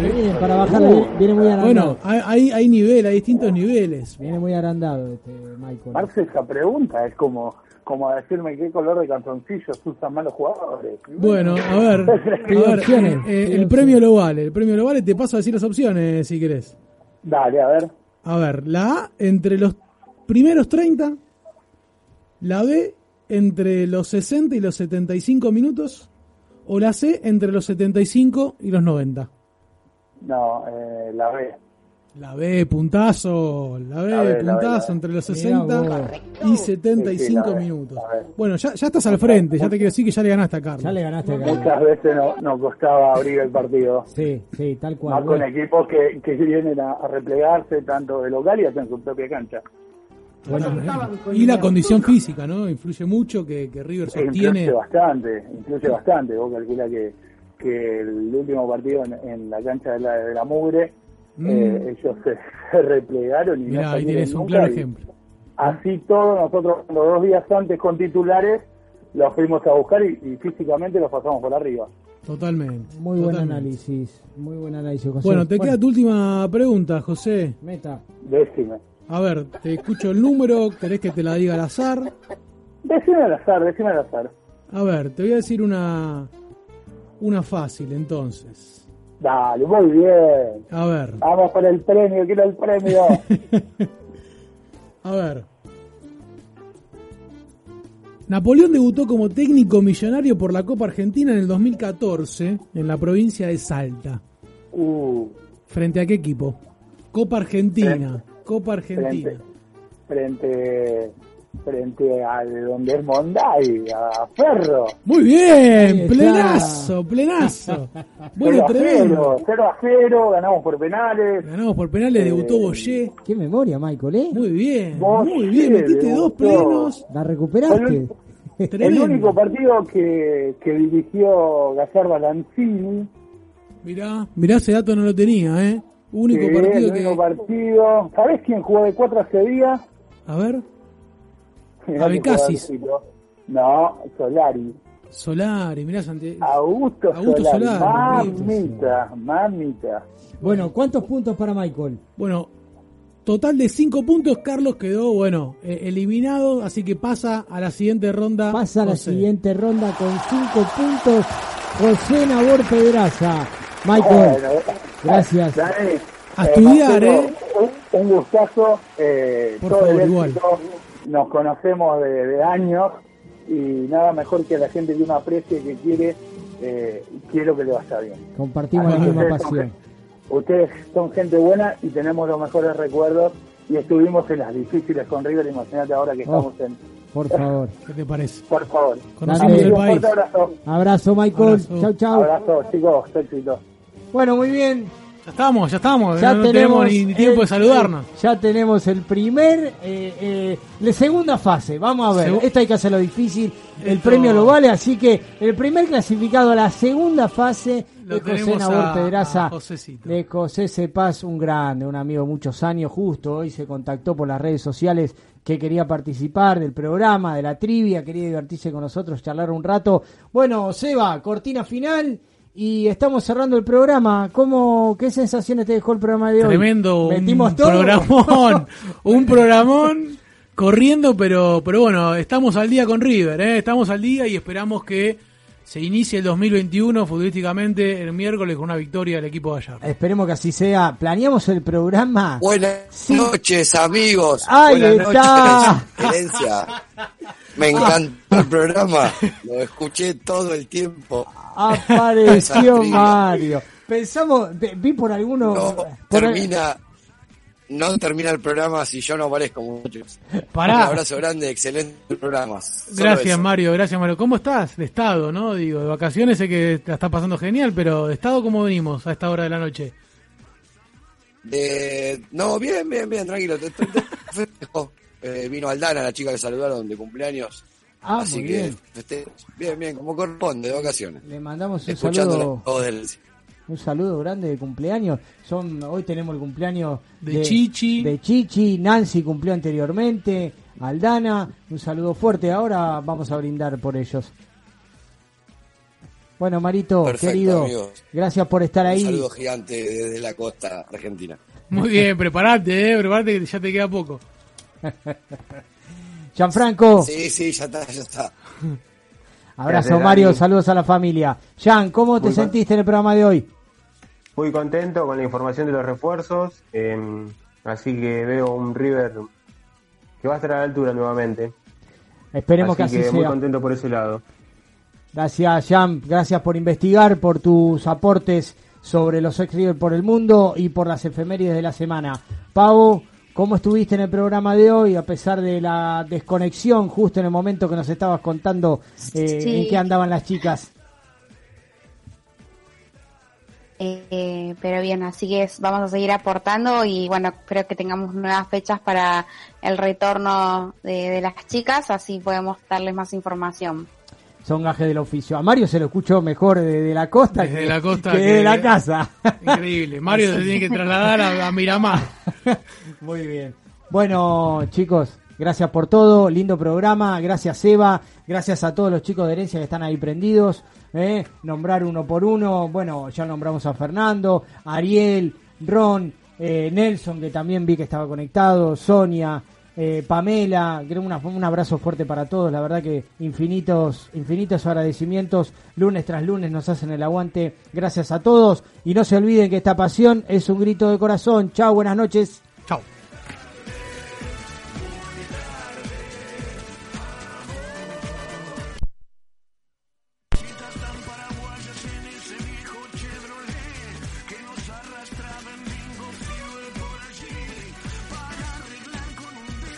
Viene para bajarla, viene, viene muy agrandado. Bueno, hay, hay, hay nivel, hay distintos niveles. Viene muy agrandado este Michael. Marce, esa pregunta es como, como decirme qué color de calzoncillos usan más los jugadores. Bueno, a ver, a ver, eh, el premio lo vale, el premio lo vale, te paso a decir las opciones si querés. Dale, a ver. A ver, la A entre los primeros 30, la B entre los 60 y los 75 minutos, o la C entre los 75 y los 90. No, eh, la B. La B, puntazo, la B, La B, la B, puntazo la B. entre los Mirá 60 vos. y 75 Sí, sí, la minutos. la. Bueno, ya, ya estás al frente, ya te quiero decir que ya le ganaste a Carlos. Ya le ganaste acá. Muchas veces no- nos costaba abrir el partido. Sí, sí, tal cual. Más con equipos que, que vienen a, a replegarse tanto de local y hasta en su propia cancha. bueno, Y la condición física, ¿no? Influye mucho que, que River Influye sostiene. bastante, influye bastante. Vos calculás que, que el último partido en, en la cancha de la, de la Mugre, Mm. eh, ellos se, se replegaron y Mirá, no ahí salieron tienes un claro y ejemplo. Así todo, nosotros los dos días antes con titulares los fuimos a buscar y, y físicamente los pasamos por arriba. Totalmente. muy buen análisis, muy buen análisis, José. Bueno, te queda tu última pregunta, José. Meta. Decime. A ver, te escucho el número, ¿querés que te la diga al azar? Decime al azar, decime al azar. A ver, te voy a decir una una fácil entonces. Dale, muy bien. A ver, Vamos por el premio, quiero el premio. a ver. Napoleón debutó como técnico millonario por la Copa Argentina en el 2014 en la provincia de Salta. uh, ¿Frente a qué equipo? Copa Argentina. Copa Argentina. frente, frente frente al donde es Monday, a Ferro. Muy bien, plenazo, plenazo. Bueno, 0 a 0, 0 a 0, ganamos por penales. Ganamos por penales, debutó Eh, Boyé. Qué memoria, Michael, ¿eh? Muy bien, muy bien, metiste dos debutó. plenos. La recuperaste. El Tremendo. único partido que, que dirigió Gallardo Lanzini. Mirá, mirá, ese dato no lo tenía, ¿eh? Único que partido el que... único partido. ¿Sabés quién jugó de 4 ese día? A ver, Mirá A que Becasis. jugadorcito. No, Solari. Solari, mirá, Santi... Augusto, Augusto Solari. Solari, Mamita, mamita. Bueno, ¿cuántos puntos para Michael? Bueno, total de cinco puntos, Carlos quedó, bueno, eh, eliminado, así que pasa a la siguiente ronda. Pasa a la José. siguiente ronda con cinco puntos. José Nabor Pedraza. Michael, Bueno, gracias. A eh, estudiar, Marcelo, ¿eh? Un, un gustazo. Eh, Por todo favor, el igual. Nos conocemos de, de años y nada mejor que la gente que uno aprecie, que quiere, eh, quiero que le vaya bien. Compartimos Así la misma ustedes son pasión. Ustedes son gente buena y tenemos los mejores recuerdos y estuvimos en las difíciles con River. Imagínate ahora que Oh. estamos en. Por favor. ¿Qué te parece? Por favor. Conocemos Dale. el Un país. fuerte abrazo. Abrazo, Michael. Abrazo. Chau, chau. Abrazo, chicos. Éxito. Bueno, muy bien. Ya estamos, ya estamos, Ya no, no tenemos, tenemos ni tiempo el- de saludarnos. Ya tenemos el primer, eh, eh, la segunda fase. Vamos a ver. Esto hay que hacerlo difícil. El Esto- premio lo vale, así que el primer clasificado a la segunda fase Lo es José Nabor Pedraza. de José Cepaz, un grande, un amigo de muchos años, justo hoy se contactó por las redes sociales que quería participar del programa, de la trivia, quería divertirse con nosotros, charlar un rato. Bueno, Seba, cortina final y estamos cerrando el programa. ¿Cómo, qué sensaciones te dejó el programa de hoy? Tremendo, Metimos un todo. programón, un programón corriendo, pero, pero bueno, estamos al día con River, ¿eh? estamos al día y esperamos que se inicie el 2021 futbolísticamente el miércoles con una victoria del equipo de Gallardo. Esperemos que así sea. Planeamos el programa. Buenas Sí. noches, amigos. Ahí Buenas está. noches. Me encantó el programa. Lo escuché todo el tiempo. Apareció. Mario. Pensamos, vi por alguno. No por- termina, no termina el programa si yo no aparezco, muchachos. Pará. Un abrazo grande, excelente programa. Solo Gracias eso. Mario, gracias Mario. ¿Cómo estás? De estado, ¿no? Digo, de vacaciones sé que te la estás pasando genial, pero de estado ¿cómo venimos a esta hora de la noche? De- no, bien, bien, bien, tranquilo. te- te- te- festejo. Eh, vino Aldana, la chica que saludaron de cumpleaños. Ah, Así muy que bien. bien, bien, como corresponde, de vacaciones. Le mandamos un Escuchando saludo. la voz del Un saludo grande de cumpleaños. Son hoy tenemos el cumpleaños De Chichi. De Chichi, Nancy cumplió anteriormente, Aldana, un saludo fuerte. Ahora vamos a brindar por ellos. Bueno, Marito, Perfecto, querido, gracias por estar Un ahí. saludo gigante desde la costa argentina. Muy bien, prepárate, eh, prepárate que ya te queda poco. Gianfranco, Sí, sí, ya está, ya está. abrazo Gracias, Mario, saludos a la familia. Jan, ¿cómo te sentiste en el programa de hoy? Muy contento con la información de los refuerzos, eh, así que veo un River que va a estar a la altura nuevamente. Esperemos que así así que muy sea. contento por ese lado. Gracias, Jan. Gracias por investigar, por tus aportes sobre los ex River por el mundo y por las efemérides de la semana. Pavo, ¿cómo estuviste en el programa de hoy a pesar de la desconexión justo en el momento que nos estabas contando eh, Sí. en qué andaban las chicas? Eh, pero bien, así que es- vamos a seguir aportando y bueno, creo que tengamos nuevas fechas para el retorno de, de las chicas, así podemos darles más información. Son gajes del oficio. A Mario se lo escuchó mejor de, de la costa Desde que, la costa que que- de la casa. Increíble. Mario se tiene que trasladar a, a Miramar. Muy bien. Bueno, chicos, gracias por todo. Lindo programa. Gracias, Eva. Gracias a todos los chicos de herencia que están ahí prendidos. ¿Eh? Nombrar uno por uno. Bueno, ya nombramos a Fernando, Ariel, Ron, eh, Nelson, que también vi que estaba conectado, Sonia. eh, Pamela, una- un abrazo fuerte para todos, la verdad que infinitos, infinitos agradecimientos, lunes tras lunes nos hacen el aguante, gracias a todos y no se olviden que esta pasión es un grito de corazón, chao, buenas noches. Chao.